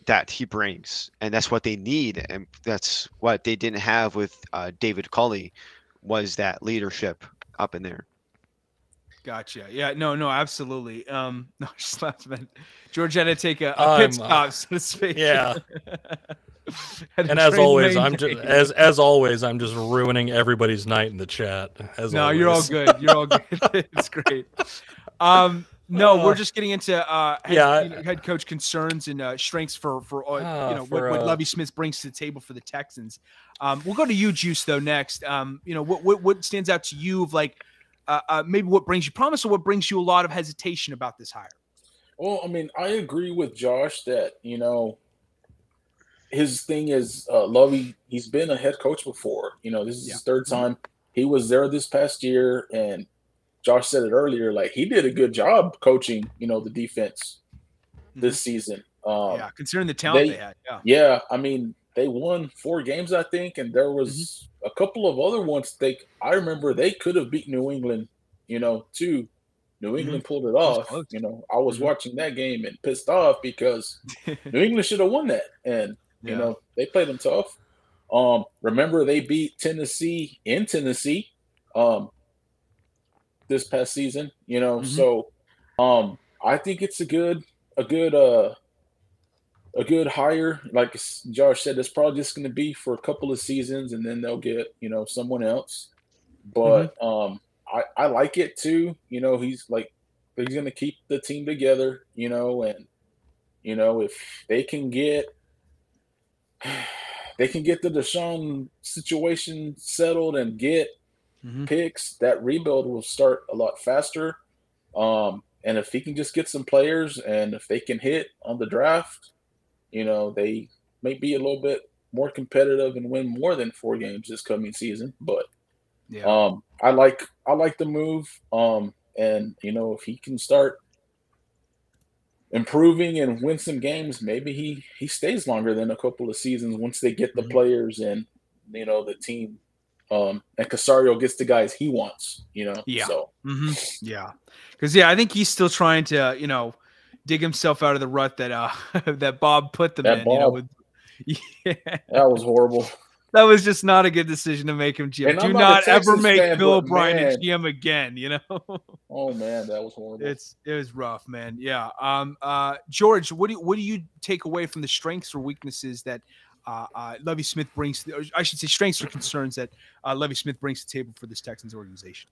that he brings, and that's what they need, and that's what they didn't have with uh, David Culley was that leadership up in there. Gotcha. Yeah. No. No. Absolutely. Um. No. Just last minute. George had to take a, a pit stop, uh, so to speak. Yeah. and as always, I'm just as as always, I'm just ruining everybody's night in the chat. As no, always. you're all good. You're all good. it's great. Um. No, uh, we're just getting into uh, head, yeah, you know, head coach concerns and uh, strengths for for uh, you ah, know for, what, what Lovie Smith brings to the table for the Texans. Um, we'll go to you, Juice, though next. Um, you know what, what what stands out to you of like uh, uh, maybe what brings you promise or what brings you a lot of hesitation about this hire? Well, I mean, I agree with Josh that you know his thing is uh, Lovie. He's been a head coach before. You know, this is yeah. his third mm-hmm. time. He was there this past year, and Josh said it earlier. Like he did a good job coaching. You know, the defense this mm-hmm. season. Um, yeah, considering the talent they, they, had. Yeah. Yeah, I mean, they won four games, I think, and there was mm-hmm. a couple of other ones. They, I remember, they could have beat New England. You know, too. New mm-hmm. England mm-hmm. pulled it off. You know, I was mm-hmm. watching that game and pissed off because New England should have won that, and yeah. you know they played them tough. Um, remember they beat Tennessee in Tennessee. Um, this past season, you know. Mm-hmm. So um I think it's a good a good uh a good hire. Like Josh said, it's probably just gonna be for a couple of seasons and then they'll get, you know, someone else. But mm-hmm. um I, I like it too. You know, he's like he's gonna keep the team together, you know, and you know, if they can get they can get the Deshaun situation settled and get mm-hmm. picks, that rebuild will start a lot faster. Um, and if he can just get some players and if they can hit on the draft, you know, they may be a little bit more competitive and win more than four games this coming season. But yeah. um, I like I like the move. Um, and you know, if he can start improving and win some games, maybe he he stays longer than a couple of seasons once they get the mm-hmm. players and you know the team um, and Caserio gets the guys he wants, you know. Yeah. So mm-hmm. yeah, because yeah, I think he's still trying to you know dig himself out of the rut that uh that Bob put them that in. Bob, you know, with, yeah. that was horrible. That was just not a good decision to make him GM. Do not, not ever make fan, Bill O'Brien a GM again. You know. oh man, that was horrible. It's it was rough, man. Yeah. Um. Uh. George, what do you, what do you take away from the strengths or weaknesses that uh, uh, Lovie Smith brings, I should say, strengths or concerns that uh, Lovie Smith brings to the table for this Texans organization?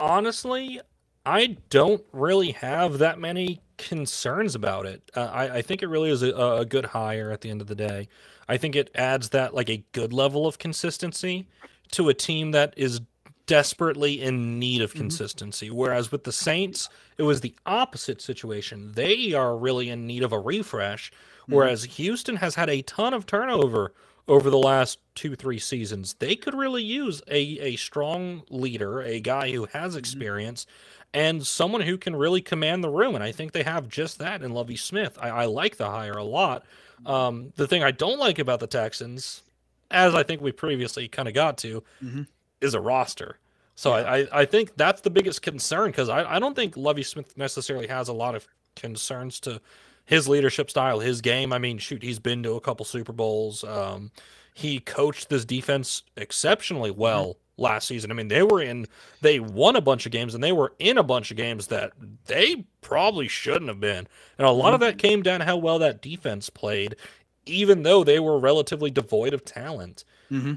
Honestly, I don't really have that many concerns about it. Uh, I, I, think it really is a, a, good hire at the end of the day. I think it adds that like a good level of consistency to a team that is desperately in need of mm-hmm. consistency. Mm-hmm. Whereas with the Saints, it was the opposite situation. They are really in need of a refresh Mm-hmm. Whereas Houston has had a ton of turnover over the last two, three seasons. They could really use a, a strong leader, a guy who has mm-hmm. experience, mm-hmm. and someone who can really command the room. And I think they have just that in Lovie Smith. I, I like the hire a lot. Um, the thing I don't like about the Texans, as I think we previously kind of got to, mm-hmm. is a roster. So yeah. I, I think that's the biggest concern because I, I don't think Lovie Smith necessarily has a lot of concerns to his leadership style, his game. I mean, shoot, he's been to a couple Super Bowls. Um, he coached this defense exceptionally well mm-hmm. last season. I mean, they were in, they won a bunch of games and they were in a bunch of games that they probably shouldn't have been. And a lot mm-hmm. of that came down to how well that defense played, even though they were relatively devoid of talent. Mm-hmm.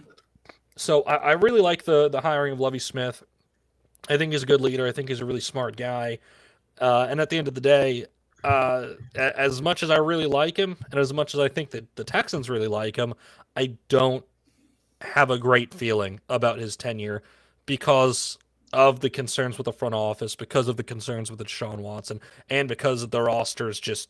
So I, I, really like the the hiring of Lovie Smith. I think he's a good leader. I think he's a really smart guy. Uh, and at the end of the day, uh, as much as I really like him, and as much as I think that the Texans really like him, I don't have a great feeling about his tenure because of the concerns with the front office, because of the concerns with the Deshaun Watson, and because the roster is just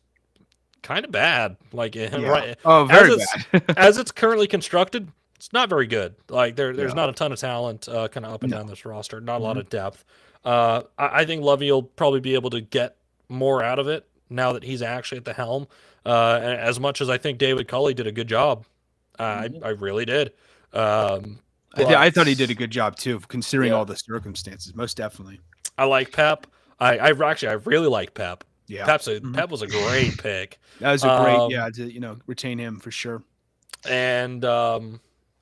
kind of bad. Like, yeah. right, oh, very as bad. as it's currently constructed, it's not very good. Like, there, there's yeah. not a ton of talent, uh, kind of up and no. down this roster. Not a mm-hmm. lot of depth. Uh, I, I think Lovie will probably be able to get more out of it now that he's actually at the helm. Uh, as much as I think David Culley did a good job I I really did. Um, I, th- I, thought he did a good job too, considering yeah. all the circumstances. Most definitely. I like Pep. I, I actually I really like Pep. Yeah, Pep's a, mm-hmm. Pep was a great pick. That was a great, um, yeah, to you know retain him for sure. And um,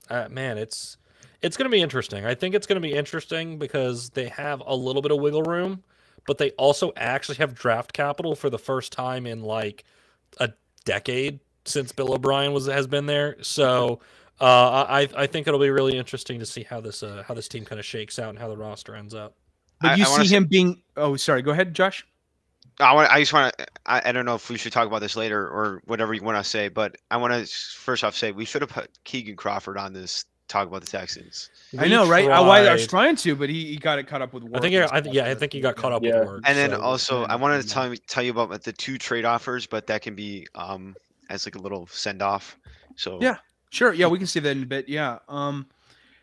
uh, man, it's it's going to be interesting. I think it's going to be interesting because they have a little bit of wiggle room, but they also actually have draft capital for the first time in like a decade since Bill O'Brien was has been there. So uh, I I think it'll be really interesting to see how this uh, how this team kind of shakes out and how the roster ends up. But you I, I see him say, being. Oh, sorry. Go ahead, Josh. I want. I just want to. I, I don't know if we should talk about this later or whatever you want to say, but I want to first off say we should have put Keegan Crawford on this talk about the Texans. We I know, right? I, I, was trying to, but he, he got it caught up with work. I think, I, yeah, I think he got caught up yeah. with work. And then so, also, I wanted to tell you tell you about the two trade offers, but that can be um as like a little send off. So yeah, sure, yeah, we can see that in a bit. Yeah, um,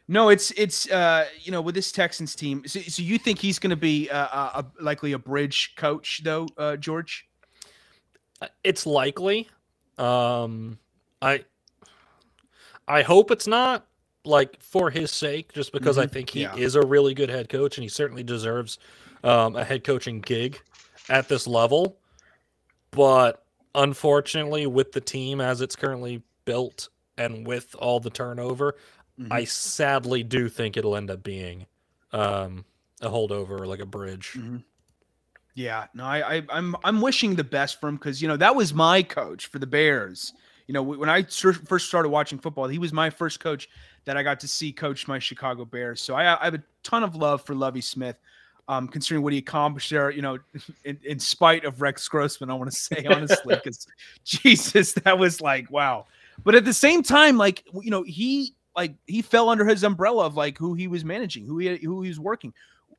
no, it's it's uh you know with this Texans team. So, so you think he's going to be uh, a, likely a bridge coach though, uh, George? Uh, it's likely. Um, I I hope it's not like for his sake, just because mm-hmm. I think he yeah. is a really good head coach and he certainly deserves um, a head coaching gig at this level. But unfortunately, with the team as it's currently built and with all the turnover, mm-hmm. I sadly do think it'll end up being um, a holdover like a bridge. Mm-hmm. Yeah, no, I, I I'm I'm wishing the best for him because you know that was my coach for the Bears. You know, when I first started watching football, he was my first coach that I got to see coach my Chicago Bears. So I, I have a ton of love for Lovie Smith, um, considering what he accomplished there. You know, in, in spite of Rex Grossman, I want to say honestly, because Jesus, that was like wow. But at the same time, like you know, he like he fell under his umbrella of like who he was managing, who he who he was working,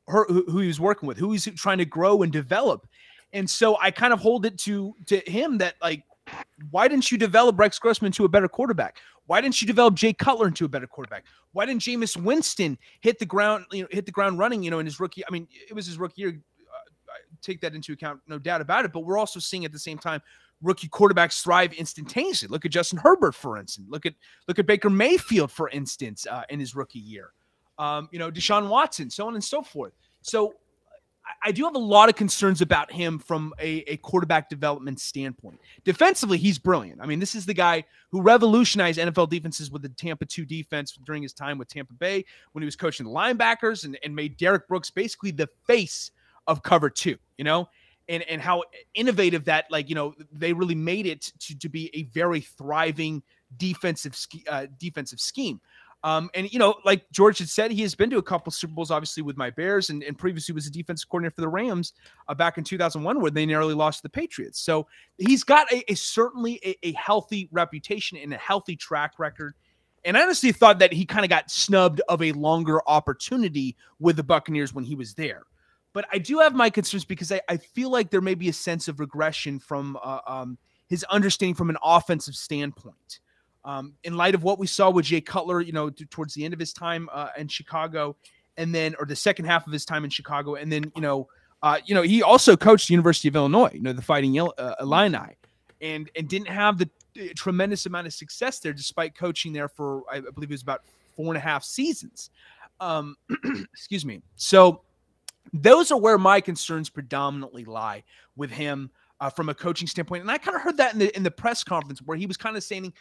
her, who, who he was working with, who he's trying to grow and develop. And so I kind of hold it to to him that like why didn't you develop Rex Grossman to a better quarterback? Why didn't you develop Jay Cutler into a better quarterback? Why didn't Jameis Winston hit the ground, you know, hit the ground running, you know, in his rookie? I mean, it was his rookie year. Uh, take that into account, no doubt about it. But we're also seeing at the same time rookie quarterbacks thrive instantaneously. Look at Justin Herbert, for instance. Look at look at Baker Mayfield, for instance, uh, in his rookie year. Um, you know, Deshaun Watson, so on and so forth. So I do have a lot of concerns about him from a, a, quarterback development standpoint. Defensively, he's brilliant. I mean, this is the guy who revolutionized NFL defenses with the Tampa 2 defense during his time with Tampa Bay when he was coaching the linebackers and, and made Derrick Brooks basically the face of cover two, you know, and, and how innovative that, like, you know, they really made it to, to be a very thriving defensive, uh, defensive scheme. Um, and you know, like George had said, he has been to a couple Super Bowls, obviously with my Bears, and, and previously was a defensive coordinator for the Rams uh, back in 2001, where they narrowly lost to the Patriots. So he's got a, a certainly a, a, healthy reputation and a healthy track record. And I honestly thought that he kind of got snubbed of a longer opportunity with the Buccaneers when he was there. But I do have my concerns because I, I feel like there may be a sense of regression from uh, um, his understanding from an offensive standpoint. Um, in light of what we saw with Jay Cutler, you know, t- towards the end of his time uh, in Chicago, and then or the second half of his time in Chicago, and then you know, uh, you know, he also coached the University of Illinois, you know, the Fighting uh, Illini, and and didn't have the tremendous amount of success there, despite coaching there for I believe it was about four and a half seasons. Um, excuse me. So those are where my concerns predominantly lie with him uh, from a coaching standpoint. And I kind of heard that in the in the press conference where he was kind of saying,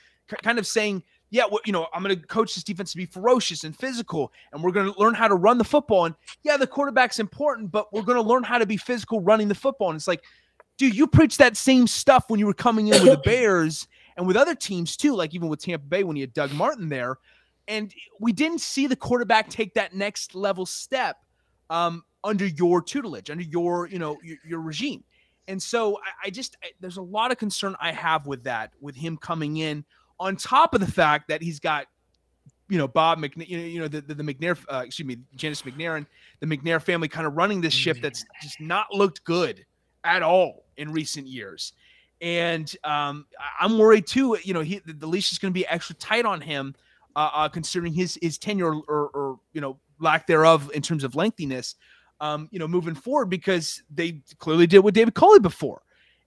kind of saying, yeah, well, you know, I'm going to coach this defense to be ferocious and physical, and we're going to learn how to run the football. And yeah, the quarterback's important, but we're going to learn how to be physical running the football. And it's like, dude, you preach that same stuff when you were coming in with the Bears and with other teams too, like even with Tampa Bay when you had Doug Martin there. And we didn't see the quarterback take that next level step um, under your tutelage, under your, you know, your, your regime. And so I, I just I, there's a lot of concern I have with that, with him coming in on top of the fact that he's got you know Bob McNair, you know, you know the the, the McNair, uh, excuse me, Janice McNair and the McNair family kind of running this ship that's just not looked good at all in recent years. And um, I'm worried too. You know, he the, the leash is going to be extra tight on him, uh, uh, considering his his tenure or, or you know lack thereof in terms of lengthiness um, you know, moving forward because they clearly did with David Culley before.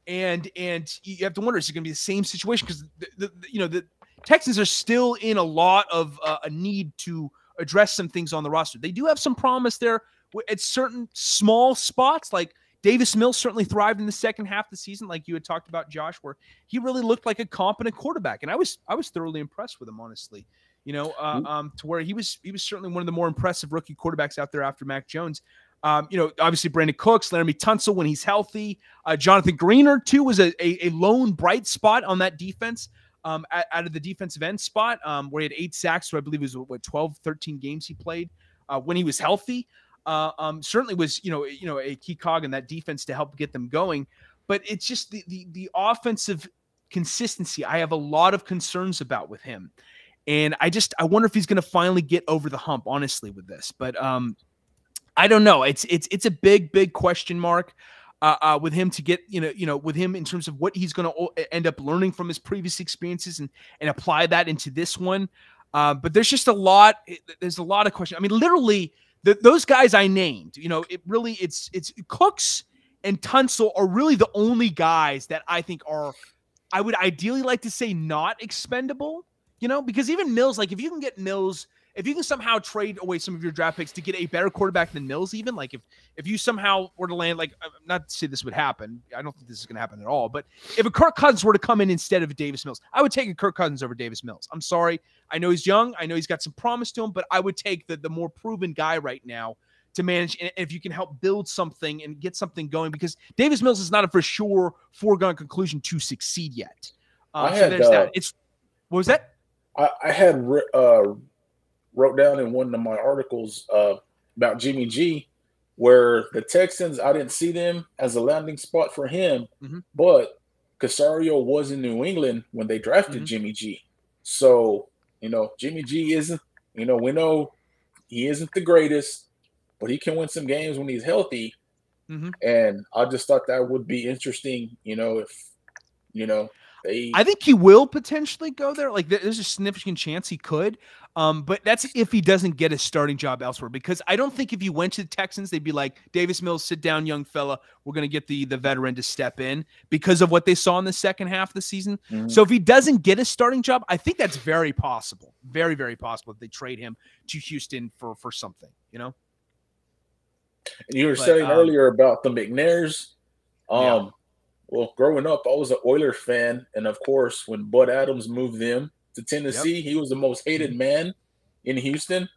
And and you have to wonder is it going to be the same situation because the, the, you know the Texans are still in a lot of uh, a need to address some things on the roster. They do have some promise there at certain small spots, like Davis Mills certainly thrived in the second half of the season, like you had talked about, Josh, where he really looked like a competent quarterback, and I was I was thoroughly impressed with him, honestly. You know, uh, um, to where he was he was certainly one of the more impressive rookie quarterbacks out there after Mac Jones. Um, you know, obviously Brandin Cooks, Laremy Tunsil when he's healthy. Uh, Jonathan Greenard too was a, a, a lone bright spot on that defense. Um, out of the defensive end spot, um, where he had eight sacks, so I believe it was what 12, 13 games he played uh, when he was healthy uh, um, certainly was you know you know a key cog in that defense to help get them going. But it's just the the, the offensive consistency. I have a lot of concerns about with him, and I just I wonder if he's going to finally get over the hump. Honestly, with this, but um, I don't know. It's it's it's a big big question mark. Uh, uh, with him to get you know you know with him in terms of what he's going to end up learning from his previous experiences and and apply that into this one. Uh, but there's just a lot. There's a lot of questions. I mean, literally, the, those guys I named, you know, it really it's it's Cooks and Tunsil are really the only guys that I think are I would ideally like to say not expendable, you know, because even Mills, like if you can get Mills if you can somehow trade away some of your draft picks to get a better quarterback than Mills, even like if if you somehow were to land like not to say this would happen, I don't think this is going to happen at all. But if a Kirk Cousins were to come in instead of a Davis Mills, I would take a Kirk Cousins over Davis Mills. I'm sorry, I know he's young, I know he's got some promise to him, but I would take the the more proven guy right now to manage and if you can help build something and get something going because Davis Mills is not a for sure foregone conclusion to succeed yet. Uh, so there's uh, that. It's what was that? I, I had uh, wrote down in one of my articles uh, about Jimmy G, where the Texans, I didn't see them as a landing spot for him, mm-hmm. but Caserio was in New England when they drafted mm-hmm. Jimmy G. So, you know, Jimmy G isn't, you know, we know he isn't the greatest, but he can win some games when he's healthy. Mm-hmm. And I just thought that would be interesting, you know, if, you know, they... I think he will potentially go there. Like there's a significant chance he could. Um, but that's if he doesn't get a starting job elsewhere. Because I don't think if you went to the Texans, they'd be like, Davis Mills, sit down, young fella. We're gonna get the the veteran to step in because of what they saw in the second half of the season. Mm-hmm. So if he doesn't get a starting job, I think that's very possible. Very, very possible if they trade him to Houston for for something, you know. And you were but, saying um, earlier about the McNairs. Um, yeah well, growing up, I was an Oilers fan, and of course, when Bud Adams moved them to Tennessee, yep. he was the most hated mm-hmm. man in Houston.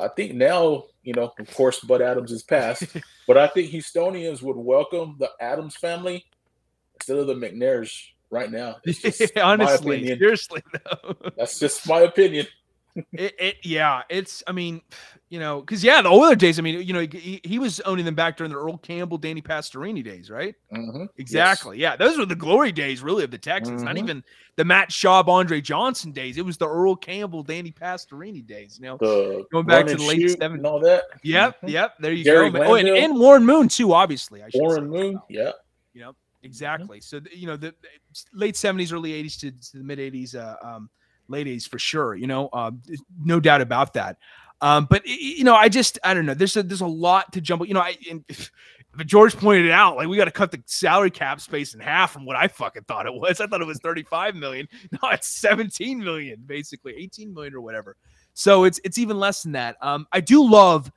I think now, you know, of course, Bud Adams is passed, but I think Houstonians would welcome the Adams family instead of the McNairs right now. Honestly, seriously, though. That's just my opinion it, it, yeah, it's I mean, you know, because yeah, the Oiler days. I mean, you know, he, he was owning them back during the Earl Campbell, Danny Pastorini days, right? Mm-hmm. Exactly. Yes. Yeah, those were the glory days, really, of the Texans. Mm-hmm. Not even the Matt Schaub, Andre Johnson days. It was the Earl Campbell, Danny Pastorini days. You know, the going back to the late seventies, all that. Yep, mm-hmm. yep. There you Gary go. Oh, and, and, Warren Moon too, obviously. I Warren Moon, yeah. You know, exactly. So you know, the late seventies, early eighties to, to, the mid eighties. Uh, um, ladies for sure. You know, uh, no doubt about that. Um, but you know, I just I don't know. There's a there's a lot to jumble. You know, I and, but George pointed it out, like we got to cut the salary cap space in half from what I fucking thought it was. I thought it was 35 million. No, it's 17 million, basically 18 million or whatever. So it's it's even less than that. Um, I do love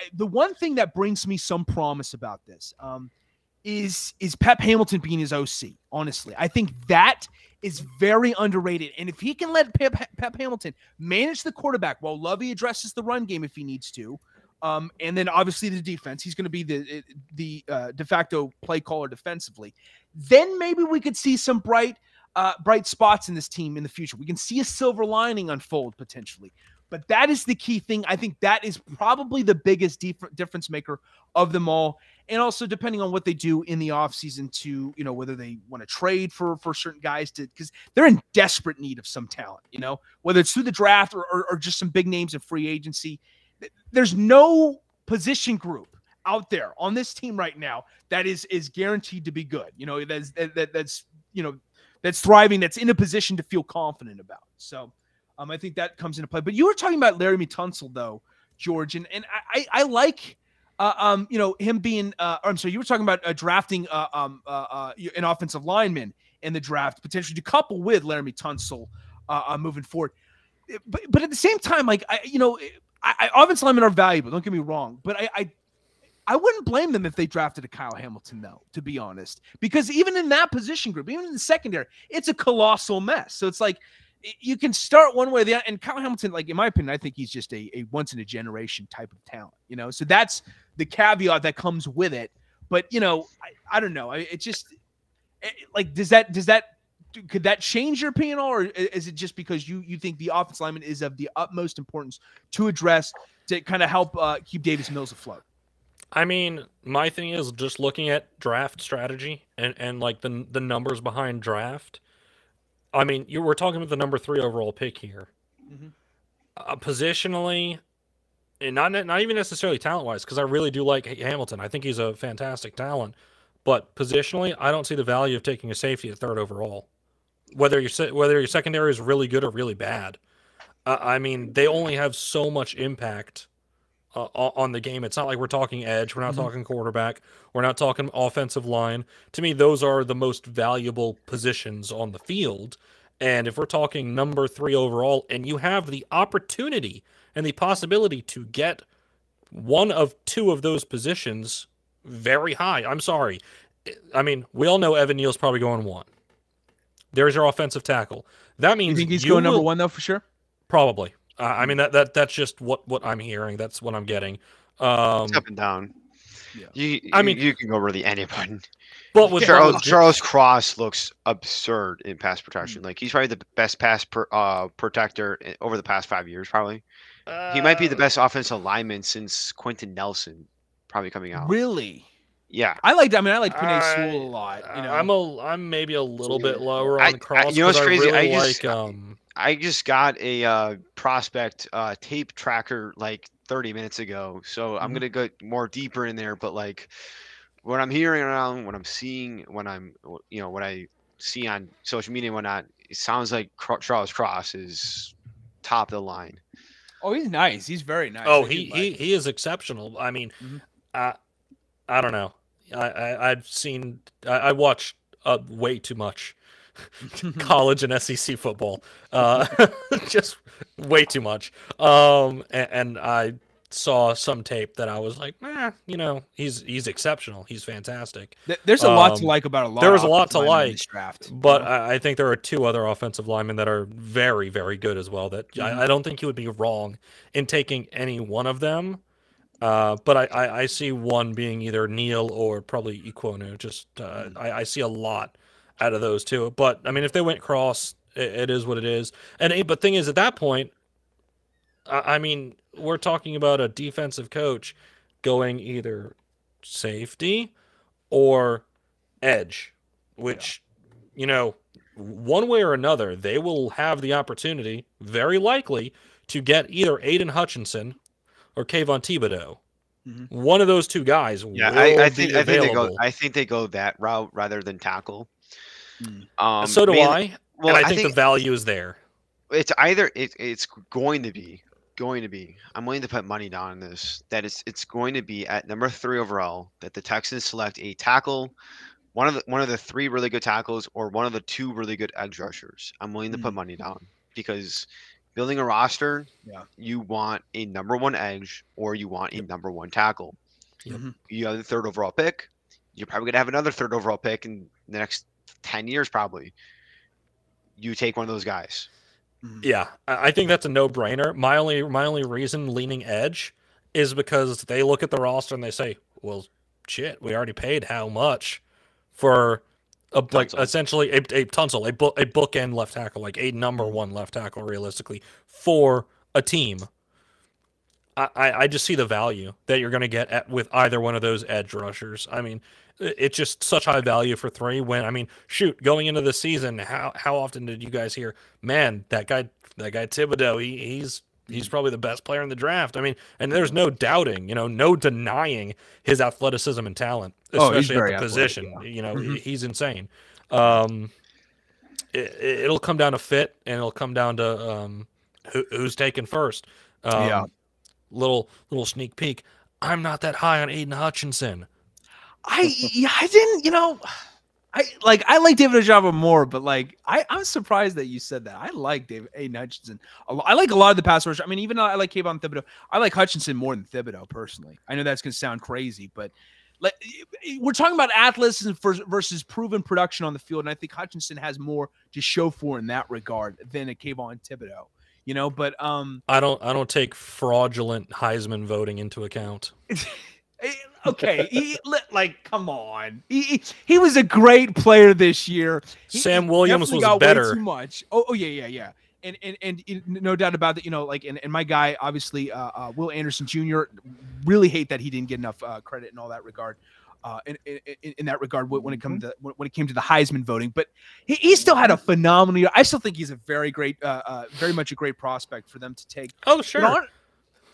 eh, the one thing that brings me some promise about this. Um, is is Pep Hamilton being his OC. Honestly, I think that is very underrated. And if he can let Pep, Pep Hamilton manage the quarterback while Lovie addresses the run game if he needs to, um, and then obviously the defense, he's going to be the the uh, de facto play caller defensively. Then maybe we could see some bright uh, bright spots in this team in the future. We can see a silver lining unfold potentially. But that is the key thing. I think that is probably the biggest dif- difference maker of them all. And also depending on what they do in the offseason to, you know, whether they want to trade for for certain guys to because they're in desperate need of some talent, you know, whether it's through the draft or, or, or just some big names in free agency. There's no position group out there on this team right now that is is guaranteed to be good. You know, that's that, that's you know that's thriving, that's in a position to feel confident about. So um, I think that comes into play. But you were talking about larry Tunsil, though, George, and and I I like. Uh, um, you know him being. Uh, I'm sorry, you were talking about uh, drafting uh, um, uh, uh, an offensive lineman in the draft, potentially to couple with Laremy Tunsil. moving forward. But but at the same time, like I, you know, I, I offensive linemen are valuable. Don't get me wrong, but I, I I wouldn't blame them if they drafted a Kyle Hamilton, though, to be honest, because even in that position group, even in the secondary, it's a colossal mess. So it's like you can start one way or the other. And Kyle Hamilton, like in my opinion, I think he's just a, a once in a generation type of talent, you know. So that's the caveat that comes with it. But you know, I, I don't know. It just it, like does that does that could that change your opinion or is it just because you you think the offense lineman is of the utmost importance to address to kind of help uh, keep Davis Mills afloat? I mean, my thing is just looking at draft strategy and, and like the the numbers behind draft. I mean, you were talking about the number three overall pick here. Mm-hmm. Uh, positionally, and not not even necessarily talent wise, because I really do like Hamilton. I think he's a fantastic talent. But positionally, I don't see the value of taking a safety at third overall. Whether your whether your secondary is really good or really bad, uh, I mean, they only have so much impact uh, on the game. It's not like we're talking edge, we're not mm-hmm. talking quarterback, we're not talking offensive line. To me, those are the most valuable positions on the field. And if we're talking number three overall, and you have the opportunity and the possibility to get one of two of those positions very high, I'm sorry. I mean, we all know Evan Neal's probably going one. There's your offensive tackle. That means you think he's you going will, number one though for sure. Probably. Uh, I mean that that that's just what what I'm hearing. That's what I'm getting. Um, it's up and down. Yeah. You, I mean, you can go really anybody. But with Charles, Charles Cross looks absurd in pass protection. Mm-hmm. Like he's probably the best pass per, uh, protector over the past five years. Probably, uh, he might be the uh, best offensive lineman since Quenton Nelson, probably coming out. Really? Yeah, I like. I mean, I like Penei Sewell a lot. You know, I'm a. I'm maybe a little bit lower on Cross. I, you know what's crazy? I, really I just, like. Um, I just got a uh, prospect uh, tape tracker like 30 minutes ago, so I'm mm-hmm. gonna go more deeper in there. But like, what I'm hearing around, what I'm seeing, when I'm, you know, what I see on social media and whatnot, it sounds like Charles Cross is top of the line. Oh, he's nice. He's very nice. Oh, he he, he is exceptional. I mean, mm-hmm. I I don't know. I, I have seen I, I watched uh, way too much college and SEC football. Uh, just way too much. Um, and, and, I saw some tape that I was like, eh, you know, he's he's exceptional. He's fantastic. There's a um, lot to um, like about a lot. There was a lot to like, draft, but you know? I, I, think there are two other offensive linemen that are very very good as well. That mm-hmm. I, I, don't think you would be wrong in taking any one of them. Uh, but I, I, I, see one being either Neal or probably Ekwonu. Just uh, mm-hmm. I, I see a lot out of those two. But I mean, if they went cross, it, it is what it is. And but thing is, at that point, I, I mean, we're talking about a defensive coach going either safety or edge, which yeah. you know, one way or another, they will have the opportunity, very likely, to get either Aidan Hutchinson or Kayvon Thibodeaux. Mm-hmm. One of those two guys. Yeah, I, I, think I think they go. I think they go that route rather than tackle. Mm. Um, so do mainly, I. Well, and I think, I think, the value is there. It's either it, it's going to be going to be. I'm willing to put money down on this. That it's it's going to be at number three overall that the Texans select a tackle, one of the one of the three really good tackles or one of the two really good edge rushers. I'm willing to mm. put money down because building a roster, yeah. you want a number one edge or you want a number one tackle. Yep. Mm-hmm. You have the third overall pick. You're probably gonna have another third overall pick in the next 10 years probably you take one of those guys mm-hmm. yeah i think that's a no-brainer my only my only reason leaning edge is because they look at the roster and they say well shit we already paid how much for a like essentially a, a Tunsil, a, book a bookend left tackle, like a number one left tackle, realistically, for a team. I, I just see the value that you're going to get at, with either one of those edge rushers. I mean, it's just such high value for three. When I mean, shoot, going into the season, how how often did you guys hear, man, that guy that guy Thibodeaux, he, he's he's probably the best player in the draft. I mean, and there's no doubting, you know, no denying his athleticism and talent, oh, especially oh, at the position. Yeah. You know, mm-hmm. he's insane. Um, it, will come down to fit, and it'll come down to um, who, who's taken first. Um, yeah. Little little sneak peek. I'm not that high on Aidan Hutchinson. I I didn't, you know, I like I like David Ojabo more, but like I I'm surprised that you said that. I like David A. Hutchinson. I like a lot of the pass rush. I mean, even though I like Kayvon Thibodeaux, I like Hutchinson more than Thibodeaux personally. I know that's gonna sound crazy, but like we're talking about athletes versus proven production on the field, and I think Hutchinson has more to show for in that regard than a Kayvon Thibodeaux. You know, but um, I don't I don't take fraudulent Heisman voting into account. okay, he, like, come on. He, he was a great player this year. He, Sam Williams was better. too much. Oh, oh yeah, yeah, yeah. And, and and no doubt about that. You know, like and, and my guy, obviously, uh, uh, Will Anderson Jr. Really hate that he didn't get enough uh, credit in all that regard. Uh, in, in, in, that regard when it comes mm-hmm. to when it came to the Heisman voting. But he, he still had a phenomenal year. I still think he's a very great, uh, uh, very much a great prospect for them to take. Oh, sure. But, on,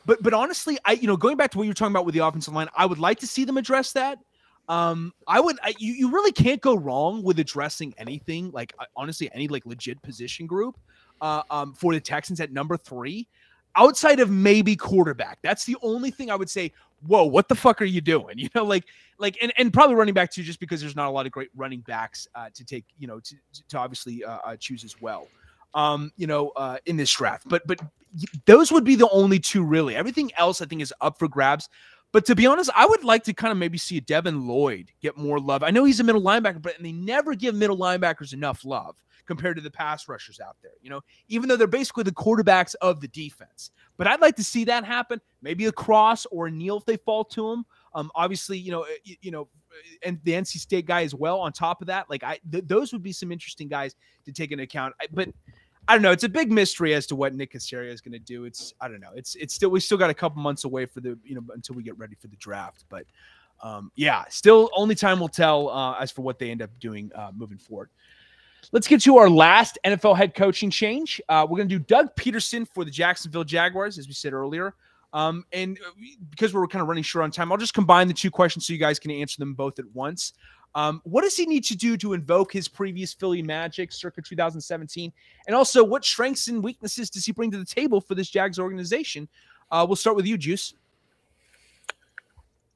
but, but honestly, I you know going back to what you were talking about with the offensive line, I would like to see them address that. Um, I would. I, you you really can't go wrong with addressing anything like honestly any like legit position group. Uh, um, for the Texans at number three, outside of maybe quarterback. That's the only thing I would say. Whoa, what the fuck are you doing? You know, like like and, and probably running back too, just because there's not a lot of great running backs uh, to take, you know, to, to obviously uh, uh, choose as well. Um, you know, uh, in this draft, but but those would be the only two really. Everything else I think is up for grabs. But to be honest, I would like to kind of maybe see Devin Lloyd get more love. I know he's a middle linebacker, but they never give middle linebackers enough love compared to the pass rushers out there. You know, even though they're basically the quarterbacks of the defense. But I'd like to see that happen. Maybe a cross or a kneel if they fall to him. Um, obviously, you know, you, you, know, and the NC State guy as well. On top of that, like I, th- those would be some interesting guys to take into account. I, but I don't know. It's a big mystery as to what Nick Caserio is going to do. It's I don't know. It's it's still we still got a couple months away for the you know until we get ready for the draft. But um, yeah, still only time will tell uh, as for what they end up doing uh, moving forward. Let's get to our last NFL head coaching change. Uh, we're going to do Doug Pederson for the Jacksonville Jaguars, as we said earlier. Um, and uh, because we're kind of running short on time, I'll just combine the two questions so you guys can answer them both at once. Um, what does he need to do to invoke his previous Philly magic circa 2017? And also, what strengths and weaknesses does he bring to the table for this Jags organization? Uh, we'll start with you, Juice.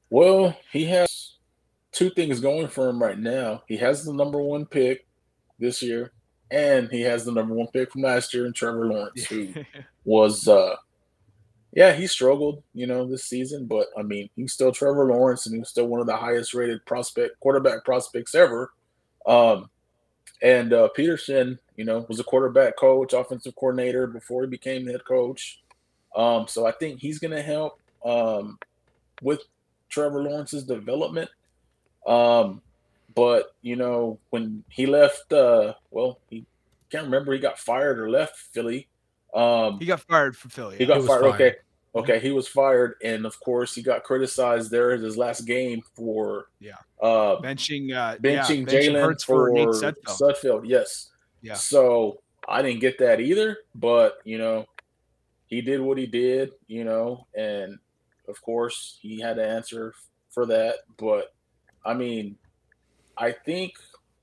Well, he has two things going for him right now. He has the number one pick this year, and he has the number one pick from last year in Trevor Lawrence, who was uh, yeah, he struggled, you know, this season, but I mean, he's still Trevor Lawrence and he's still one of the highest rated prospect quarterback prospects ever. Um, and uh, Pederson, you know, was a quarterback coach, offensive coordinator before he became the head coach. Um, so I think he's going to help um, with Trevor Lawrence's development. Um, but you know, when he left, uh, well, he can't remember he got fired or left Philly. Um, he got fired from Philly. He got fired. fired. Okay. Okay, he was fired, and of course, he got criticized there in his last game for yeah uh, benching uh, benching yeah, Jalen for, for Nate Sudfeld. Sudfeld. Yes. Yeah. So I didn't get that either, but you know, he did what he did, you know, and of course, he had to answer for that. But I mean, I think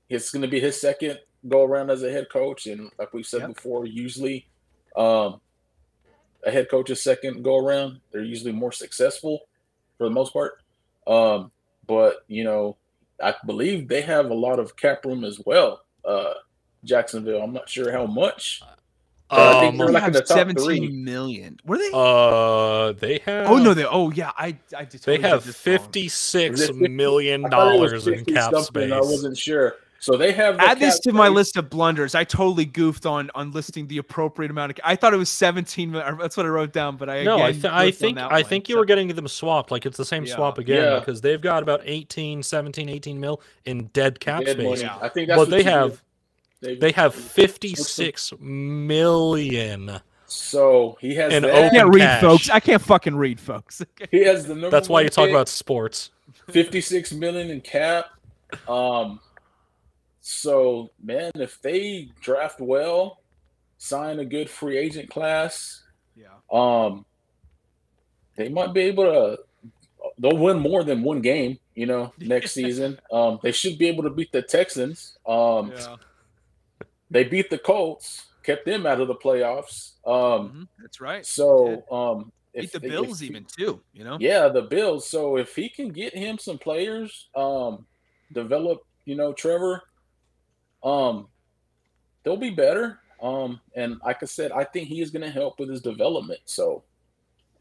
it's going to be his second go around as a head coach, and like we've said yep. before, usually. Um, a head coach's second go around, they're usually more successful for the most part. Um, but you know, I believe they have a lot of cap room as well. Uh, Jacksonville. I'm not sure how much. Uh, I think they're like in the top 17 three. million. Were they? Uh, they have. Oh no, they. Oh yeah, I. I totally they have fifty six million dollars in cap space. I wasn't sure. So they have add this to my list of blunders. I totally goofed on on listing the appropriate amount of. I thought it was seventeen. That's what I wrote down, but I no. I, th- I think I one, think you so. were getting them swapped. Like it's the same yeah. swap again yeah. because they've got about 18, 17, 18 mil in dead cap dead space. Yeah. I think that's but they have. They, they have fifty six million. So he has. And I can't read, cash. folks. I can't fucking read, folks. he has the number. That's why you talk about sports. Fifty six million in cap. Um, so, man, if they draft well, sign a good free agent class, yeah, um, they might be able to. They'll win more than one game, you know, next season. Um, they should be able to beat the Texans. Um, yeah. they beat the Colts, kept them out of the playoffs. Um, mm-hmm. That's right. So, um, if, beat the Bills if, even too, you know. Yeah, the Bills. So if he can get him some players, um, develop, you know, Trevor Um, they'll be better. Um, and like I said, I think he is going to help with his development. So,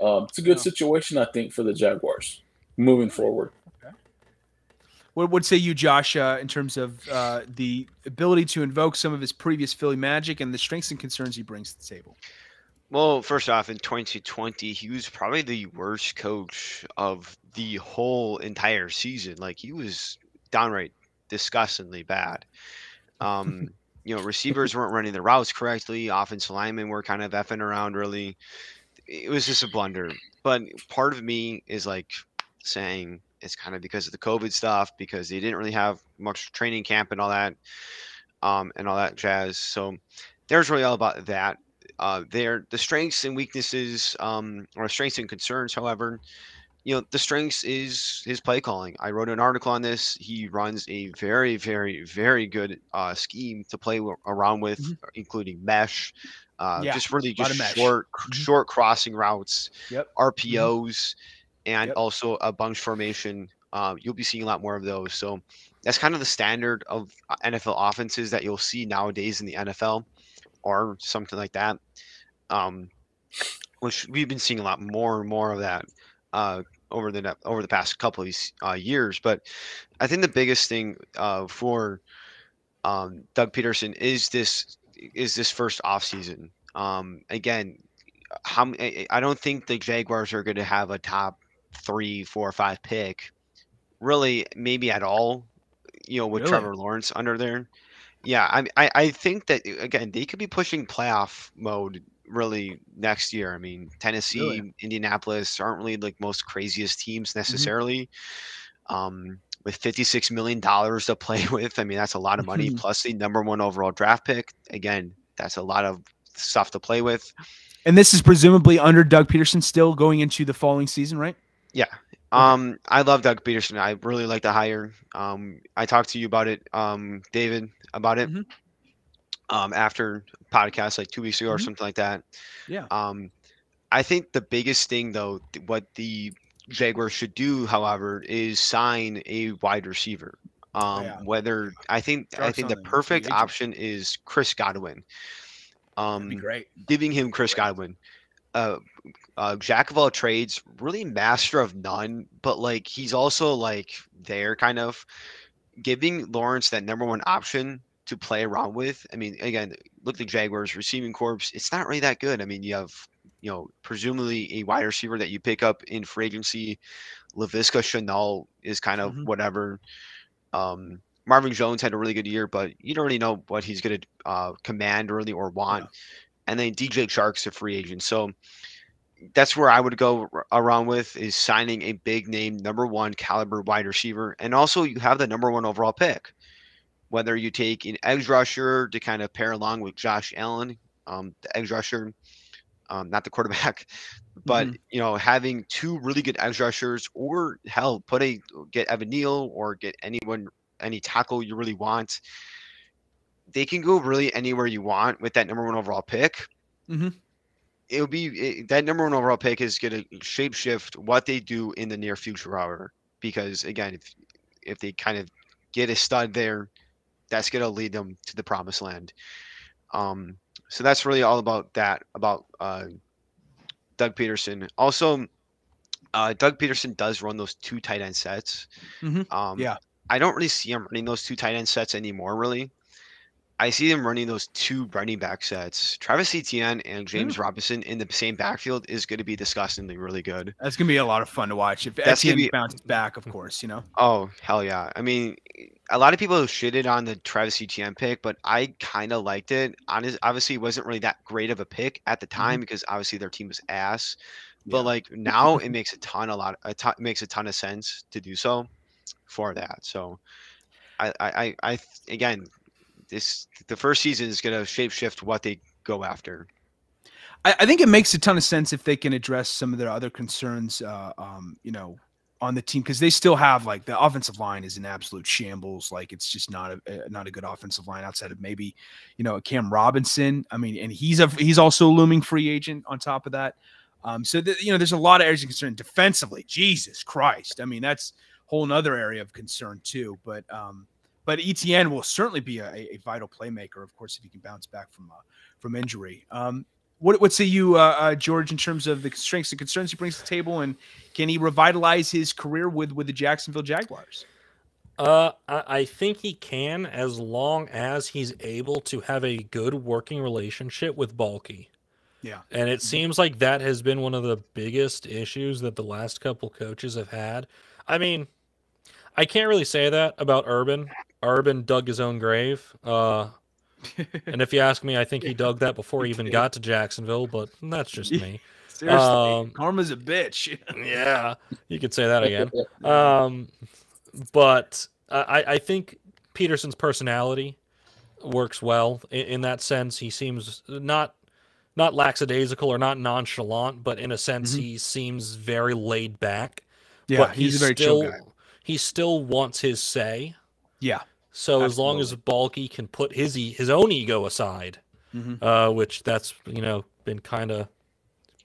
um, it's a good situation, I think, for the Jaguars moving forward. What would say you, Josh, uh, in terms of uh, the ability to invoke some of his previous Philly magic and the strengths and concerns he brings to the table? Well, first off, in 2020, he was probably the worst coach of the whole entire season. Like he was downright disgustingly bad. Um, you know, receivers weren't running the routes correctly. Offensive linemen were kind of effing around. Really, it was just a blunder. But part of me is like saying it's kind of because of the COVID stuff because they didn't really have much training camp and all that, um, and all that jazz. So there's really all about that. Uh, there, the strengths and weaknesses, um, or strengths and concerns, however, you know, the strengths is his play calling. I wrote an article on this. He runs a very, very, very good uh, scheme to play around with, mm-hmm. including mesh. Uh, yeah, just really just short, mm-hmm. short crossing routes, yep. RPOs. Mm-hmm and yep. also a bunch formation. Uh, you'll be seeing a lot more of those. So that's kind of the standard of uh, NFL offenses that you'll see nowadays in the NFL, or something like that. Um, which we've been seeing a lot more and more of that uh, over the over the past couple of uh, years. But I think the biggest thing uh, for um, Doug Pederson is this is this first offseason. Um, again, how I don't think the Jaguars are going to have a top three, four, five pick, really maybe at all. You know, with really? Trevor Lawrence under there. Yeah, I, I I think that again they could be pushing playoff mode really next year. I mean, Tennessee, really? Indianapolis aren't really like most craziest teams mm-hmm. necessarily. Mm-hmm. Um, with fifty-six million dollars to play with, I mean that's a lot of money. plus the number one overall draft pick. Again, that's a lot of stuff to play with. And this is presumably under Doug Pederson still going into the following season, right? Yeah. Um, I love Doug Pederson. I really like the hire. Um, I talked to you about it, um, David, about it. Mm-hmm. Um, after podcast like two weeks ago mm-hmm. or something like that. Yeah. Um, I think the biggest thing though, what the Jaguars should do, however, is sign a wide receiver. Um, yeah. whether I think I think the perfect option is Chris Godwin. Um, great. Giving him Chris great. Godwin uh, uh, jack of all trades, really master of none, but like he's also like there kind of giving Lawrence that number one option to play around with. I mean, again, look at the Jaguars receiving corps. It's not really that good. I mean, you have, you know, presumably a wide receiver that you pick up in free agency. Laviska Shenault is kind of mm-hmm. whatever. Um, Marvin Jones had a really good year, but you don't really know what he's going to uh, command really or want. Yeah and then DJ Chark's a free agent. So that's where I would go around with is signing a big name number one caliber wide receiver, and also you have the number one overall pick. Whether you take an edge rusher to kind of pair along with Josh Allen, um, the edge rusher, um, not the quarterback, but mm-hmm. you know having two really good edge rushers, or hell, put a get Evan Neal or get anyone any tackle you really want they can go really anywhere you want with that number one overall pick. Mm-hmm. It'll be it, that number one overall pick is going to shapeshift what they do in the near future, however, because again, if if they kind of get a stud there, that's going to lead them to the promised land. Um, so that's really all about that about uh, Doug Pederson. Also, uh, Doug Pederson does run those two tight end sets. Mm-hmm. Um, yeah, I don't really see him running those two tight end sets anymore, really. I see them running those two running back sets. Travis Etienne and James mm. Robinson in the same backfield is going to be disgustingly really good. That's going to be a lot of fun to watch. If That's Etienne be, bounces back, of course, you know. Oh hell yeah! I mean, a lot of people shitted on the Travis Etienne pick, but I kind of liked it. Honest, obviously, it wasn't really that great of a pick at the time mm-hmm. because obviously their team was ass. But yeah. like now, it makes a ton a lot a ton, makes a ton of sense to do so for that. So, I I I again this the first season is going to shapeshift what they go after. I, I, think it makes a ton of sense if they can address some of their other concerns. Uh, um, you know, on the team because they still have like the offensive line is an absolute shambles. Like it's just not a, not a good offensive line outside of maybe you know Cam Robinson. I mean, and he's a he's also a looming free agent on top of that. Um, so the, you know, there's a lot of areas of concern defensively. Jesus Christ, I mean that's whole another area of concern too. But um, but Etienne will certainly be a, a, vital playmaker, of course, if he can bounce back from uh, from injury. Um, what what say you, uh, uh, George, in terms of the strengths and concerns he brings to the table, and can he revitalize his career with with the Jacksonville Jaguars? Uh, I, think he can as long as he's able to have a good working relationship with Baalke. Yeah. And it seems like that has been one of the biggest issues that the last couple coaches have had. I mean, I can't really say that about Urban. Urban dug his own grave. Uh, and if you ask me, I think he dug that before he even got to Jacksonville, but that's just me. Seriously, um, karma's a bitch. yeah, you could say that again. Um, but I, I think Pederson's personality works well in, in that sense. He seems not not lackadaisical or not nonchalant, but in a sense, mm-hmm. he seems very laid back. Yeah, but he's, he's a very still, chill guy. He still wants his say. Yeah. So Absolutely. as long as Baalke can put his his own ego aside, mm-hmm. uh, which that's you know been kind of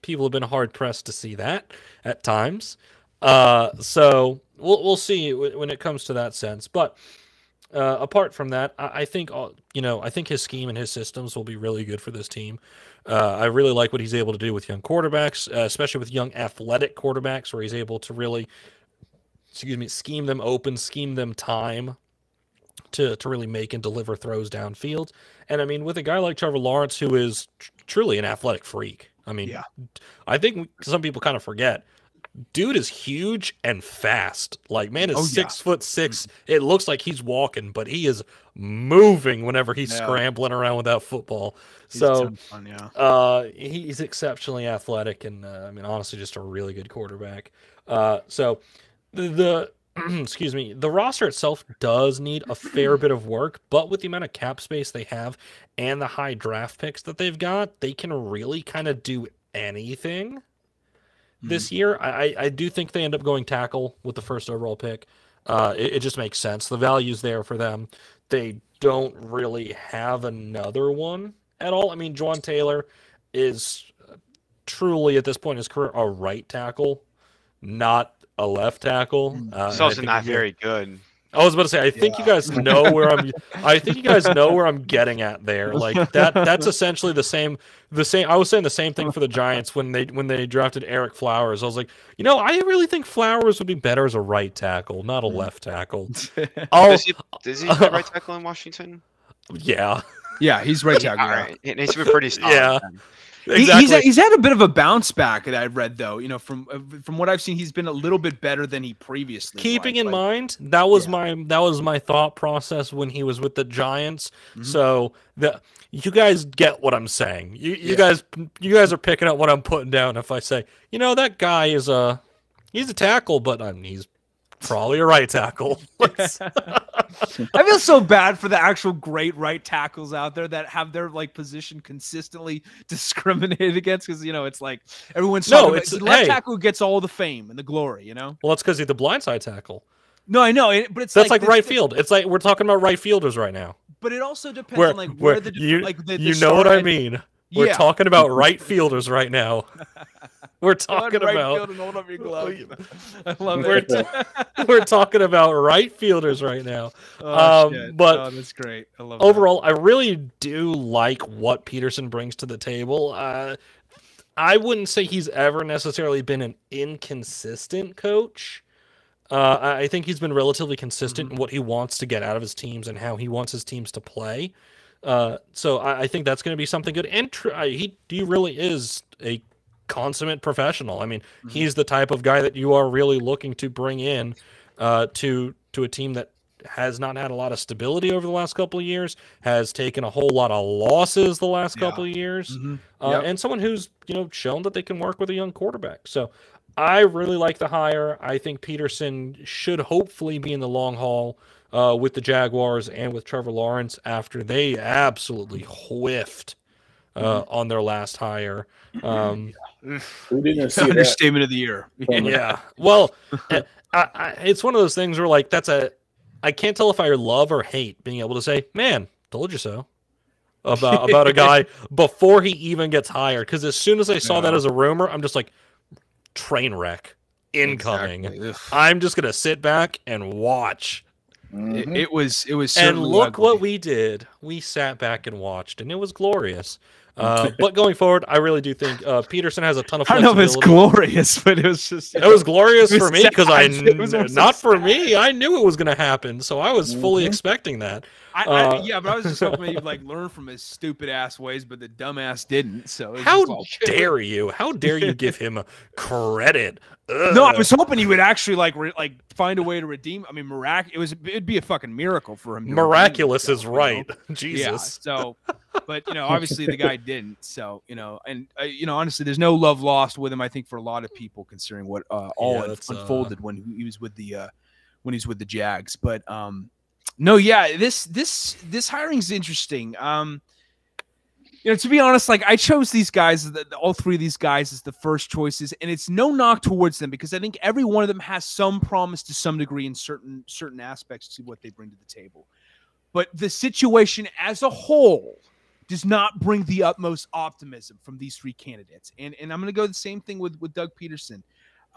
people have been hard pressed to see that at times. Uh, so we'll we'll see when it comes to that sense. But uh, apart from that, I, I think uh, you know I think his scheme and his systems will be really good for this team. Uh, I really like what he's able to do with young quarterbacks, uh, especially with young athletic quarterbacks, where he's able to really, excuse me, scheme them open, scheme them time to to really make and deliver throws downfield. And I mean, with a guy like Trevor Lawrence, who is tr- truly an athletic freak. I mean, yeah. I think some people kind of forget dude is huge and fast. Like man is oh, six yeah. foot six. It looks like he's walking, but he is moving whenever he's yeah. scrambling around with that football. He's so fun, yeah. uh, he's exceptionally athletic and uh, I mean honestly just a really good quarterback. Uh, so the, the excuse me, the roster itself does need a fair bit of work, but with the amount of cap space they have and the high draft picks that they've got, they can really kind of do anything this mm-hmm. year. I, I do think they end up going tackle with the first overall pick. Uh, it, it, just makes sense. The value's there for them. They don't really have another one at all. I mean, Jawaan Taylor is truly at this point in his career a right tackle, not a left tackle. Mm. Uh, He's also not very good. I was about to say, I think yeah. you guys know where I'm. I think you guys know where I'm getting at there. Like that. That's essentially the same. The same. I was saying the same thing for the Giants when they when they drafted Ereck Flowers. I was like, you know, I really think Flowers would be better as a right tackle, not a mm. left tackle. oh, does he, does he play right tackle in Washington? Yeah. Yeah, he's right tackle. All right, it needs to be pretty solid. Yeah. Exactly. He's, he's had a bit of a bounce back that I've read though. You know, from uh, from what I've seen, he's been a little bit better than he previously. Keeping was, in mind that was yeah. my that was my thought process when he was with the Giants. Mm-hmm. So the you guys get what I'm saying. You you yeah. guys you guys are picking up what I'm putting down. If I say, you know, that guy is a he's a tackle, but I mean, he's Probably a right tackle. I feel so bad for the actual great right tackles out there that have their like position consistently discriminated against because you know it's like everyone's no, it's the left hey. tackle gets all the fame and the glory, you know. Well, that's because he's the blindside tackle. No, I know, but it's that's like, like right field. It's like we're talking about right fielders right now. But it also depends where, on like where, where the you, like the, the you know what I mean. We're yeah. talking about right fielders right now. We're talking right about. I love we're, it. T- we're talking about right fielders right now. Oh, um, but oh, that's great. I love overall, that. I really do like what Pederson brings to the table. Uh, I wouldn't say he's ever necessarily been an inconsistent coach. Uh, I think he's been relatively consistent mm-hmm. in what he wants to get out of his teams and how he wants his teams to play. Uh, so I, I, think that's going to be something good. And tr- he he really is a consummate professional. I mean, mm-hmm. he's the type of guy that you are really looking to bring in uh, to to a team that has not had a lot of stability over the last couple of years, has taken a whole lot of losses the last yeah. couple of years, mm-hmm. uh, yep. and someone who's you know shown that they can work with a young quarterback. So I really like the hire. I think Pederson should hopefully be in the long haul uh, with the Jaguars and with Trevor Lawrence after they absolutely whiffed uh, mm-hmm. on their last hire. Um, Who didn't see understatement that? of the year? yeah. Well, I, I, it's one of those things where like that's a I can't tell if I love or hate being able to say, "Man, told you so." About about a guy before he even gets hired. Because as soon as I saw yeah. that as a rumor, I'm just like, train wreck incoming. Exactly. I'm just gonna sit back and watch Mm-hmm. It, it, was it was and look ugly. what we did. We sat back and watched, and it was glorious. Uh, but going forward, I really do think uh, Pederson has a ton of. I don't know if it's glorious, but it was just. It was glorious it was for me because I kn- not for me. I knew it was going to happen, so I was fully mm-hmm. expecting that. I, uh, I, yeah, but I was just hoping he'd like learn from his stupid ass ways, but the dumbass didn't. So how dare you? How dare you give him credit? Ugh. No, I was hoping he would actually like re- like find a way to redeem. I mean, mirac- It was it'd be a fucking miracle for him. Miraculous is right. Jesus. Yeah, so, but you know, obviously the guy didn't. So you know, and uh, you know, honestly, there's no love lost with him. I think for a lot of people, considering what uh, all yeah, unfolded uh... when he was with the uh, when he's with the Jags. But um, no, yeah, this this this hiring is interesting. Um, you know, to be honest, like I chose these guys, all three of these guys as the first choices, and it's no knock towards them because I think every one of them has some promise to some degree in certain certain aspects to what they bring to the table. But the situation as a whole does not bring the utmost optimism from these three candidates. And and I'm going to go the same thing with with Doug Pederson.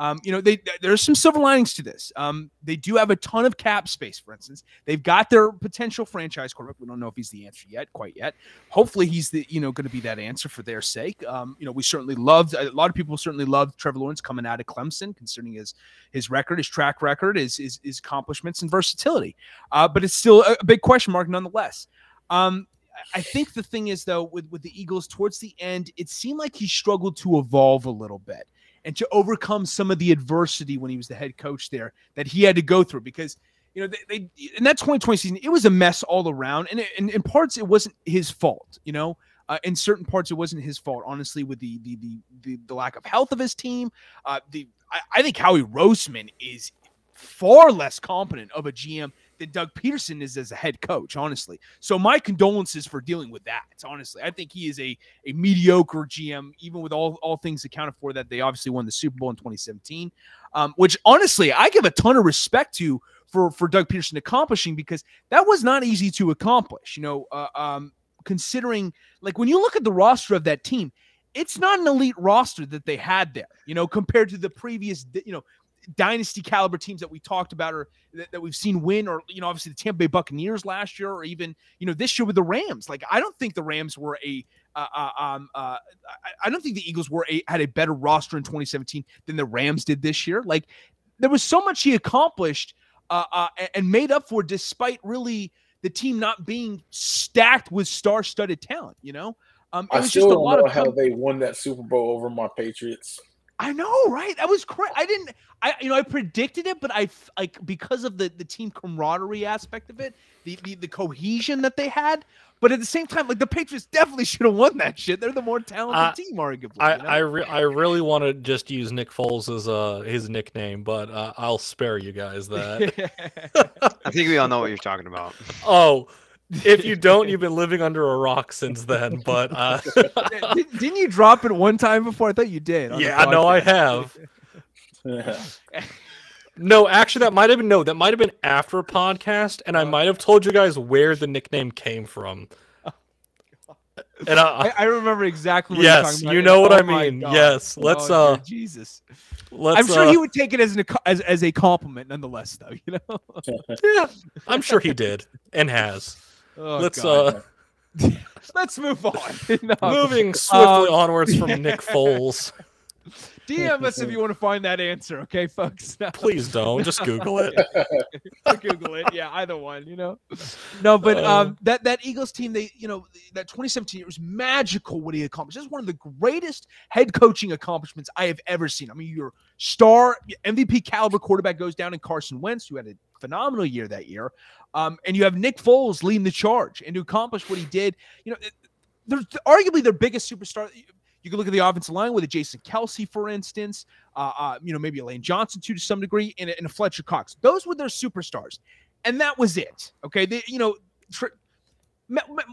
Um, you know, they there's some silver linings to this. Um, they do have a ton of cap space, for instance. They've got their potential franchise quarterback. We don't know if he's the answer yet, quite yet. Hopefully, he's the you know going to be that answer for their sake. Um, you know, we certainly loved a lot of people certainly loved Trevor Lawrence coming out of Clemson, considering his his record, his track record, his his, his accomplishments and versatility. Uh, but it's still a big question mark nonetheless. Um, I think the thing is though, with with the Eagles towards the end, it seemed like he struggled to evolve a little bit and to overcome some of the adversity when he was the head coach there that he had to go through because you know they, they in that 2020 season it was a mess all around and, and in parts it wasn't his fault you know? Uh, in certain parts it wasn't his fault honestly with the the the, the, the lack of health of his team. Uh, the I, I think Howie Roseman is far less competent of a GM than Doug Pederson is as a head coach, honestly. So my condolences for dealing with that. Honestly, I think he is a a mediocre GM, even with all all things accounted for. That they obviously won the Super Bowl in 2017, um, which honestly I give a ton of respect to for for Doug Pederson accomplishing because that was not easy to accomplish. You know, uh, um, considering like when you look at the roster of that team it's not an elite roster that they had there, you know, compared to the previous, you know, dynasty caliber teams that we talked about or that, that, we've seen win or you know obviously the Tampa Bay Buccaneers last year or even you know this year with the Rams. Like I don't think the Rams were a uh, uh, um, uh, I don't think the Eagles were a had a better roster in 2017 than the Rams did this year. Like there was so much he accomplished uh, uh, and made up for despite really the team not being stacked with star-studded talent you know? Um, I still don't know how they won that Super Bowl over my Patriots I know, right? That was crazy. I didn't, I you know, I predicted it, but I like because of the the team camaraderie aspect of it, the the, the cohesion that they had. But at the same time, like the Patriots definitely should have won that shit. They're the more talented uh, team, arguably. I you know? I, re- I really want to just use Nick Foles as uh his nickname, but uh, I'll spare you guys that. I think we all know what you're talking about. Oh, if you don't, you've been living under a rock since then. But uh... didn't you drop it one time before? I thought you did. Yeah, no, I have. no, actually, that might have been no, that might have been after a podcast, and I might have told you guys where the nickname came from. And I, I, remember exactly. yes, you know what oh I mean. Yes, let's. Oh, uh, Jesus. Let's, I'm sure uh, he would take it as an as, as a compliment, nonetheless. Though you know. yeah, I'm sure he did and has. Oh, let's God. uh let's move on. no. Moving swiftly um, onwards from Nick Foles. DM us if you want to find that answer, okay, folks? No. Please don't. Just Google it. Google it. Yeah, either one. You know. No, but uh, um, that that Eagles team, they you know that 2017, it was magical what he accomplished. It's one of the greatest head coaching accomplishments I have ever seen. I mean, your star MVP caliber quarterback goes down in Carson Wentz, who had a phenomenal year that year. Um, and you have Nick Foles leading the charge and to accomplish what he did. You know, they're arguably their biggest superstar. You can look at the offensive line with a Jason Kelce, for instance. Uh, uh, you know, maybe a Lane Johnson too to some degree, and a, and a Fletcher Cox. Those were their superstars, and that was it. Okay, they, you know,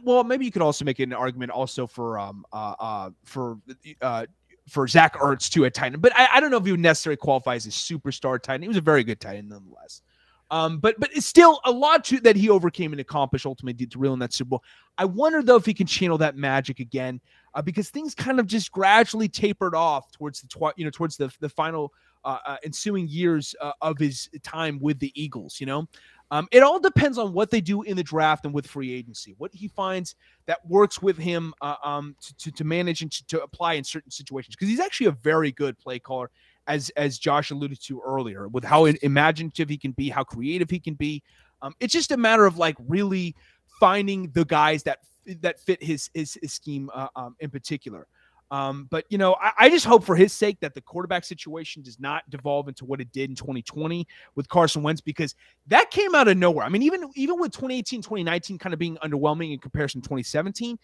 well, maybe you could also make an argument also for um uh, uh for uh for Zach Ertz too at tight end, but I, I don't know if he would necessarily qualify as a superstar tight end. He was a very good tight end nonetheless. Um, but but it's still a lot to, that he overcame and accomplished ultimately to reel in that Super Bowl. I wonder though if he can channel that magic again, uh, because things kind of just gradually tapered off towards the twi- you know towards the the final uh, uh, ensuing years uh, of his time with the Eagles. You know, Um, it all depends on what they do in the draft and with free agency, what he finds that works with him uh, um, to, to, to, manage and to, to apply in certain situations. Because he's actually a very good play caller, as as Josh alluded to earlier, with how imaginative he can be, how creative he can be. Um, it's just a matter of like really finding the guys that that fit his his, his scheme uh, um, in particular. Um, but you know, I, I, just hope for his sake that the quarterback situation does not devolve into what it did in 2020 with Carson Wentz because that came out of nowhere. I mean, even even with 2018, 2019 kind of being underwhelming in comparison to 2017,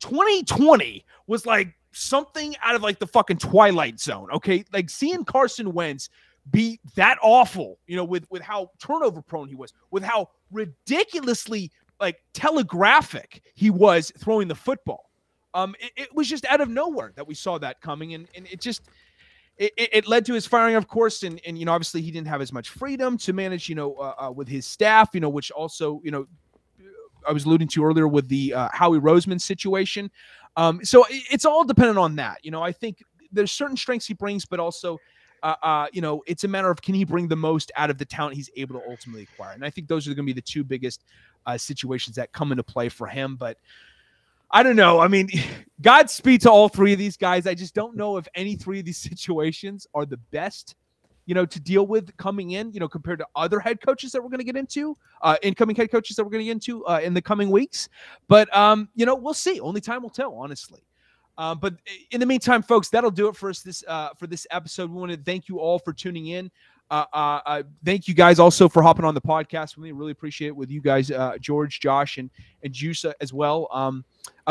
2020 was like something out of like the fucking twilight zone. Okay, like seeing Carson Wentz be that awful, you know, with with how turnover prone he was, with how ridiculously like telegraphic he was throwing the football. Um, it, it, was just out of nowhere that we saw that coming, and, and it just it, it led to his firing, of course, and and you know obviously he didn't have as much freedom to manage, you know, uh, uh, with his staff, you know, which also you know I was alluding to earlier with the uh, Howie Roseman situation. Um, so it's all dependent on that. You know, I think there's certain strengths he brings, but also. Uh, uh, you know, it's a matter of can he bring the most out of the talent he's able to ultimately acquire, and I think those are going to be the two biggest uh, situations that come into play for him. But I don't know. I mean, Godspeed to all three of these guys. I just don't know if any three of these situations are the best, you know, to deal with coming in, you know, compared to other head coaches that we're going to get into, uh, incoming head coaches that we're going to get into uh, in the coming weeks. But, um, you know, we'll see. Only time will tell, honestly. Uh, but in the meantime, folks, that'll do it for us this uh, for this episode. We want to thank you all for tuning in. Uh, uh, uh, thank you guys also for hopping on the podcast. We really appreciate it with you guys, uh, George, Josh, and and Juice as well. Um,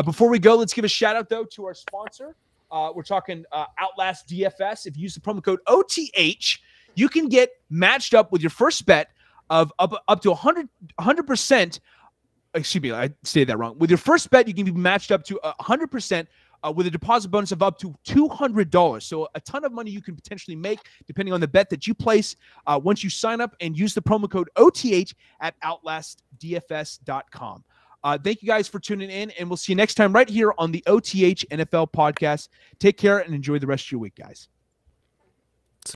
before we go, let's give a shout out though to our sponsor. Uh, we're talking Outlast DFS. If you use the promo code OTH, you can get matched up with your first bet of up up to 100 percent. Excuse me, I stated that wrong. With your first bet, you can be matched up to 100 percent uh, with a deposit bonus of up to $200. So a ton of money you can potentially make depending on the bet that you place uh, once you sign up and use the promo code OTH at outlastdfs.com. Uh, thank you guys for tuning in, and we'll see you next time right here on the OTH NFL podcast. Take care and enjoy the rest of your week, guys.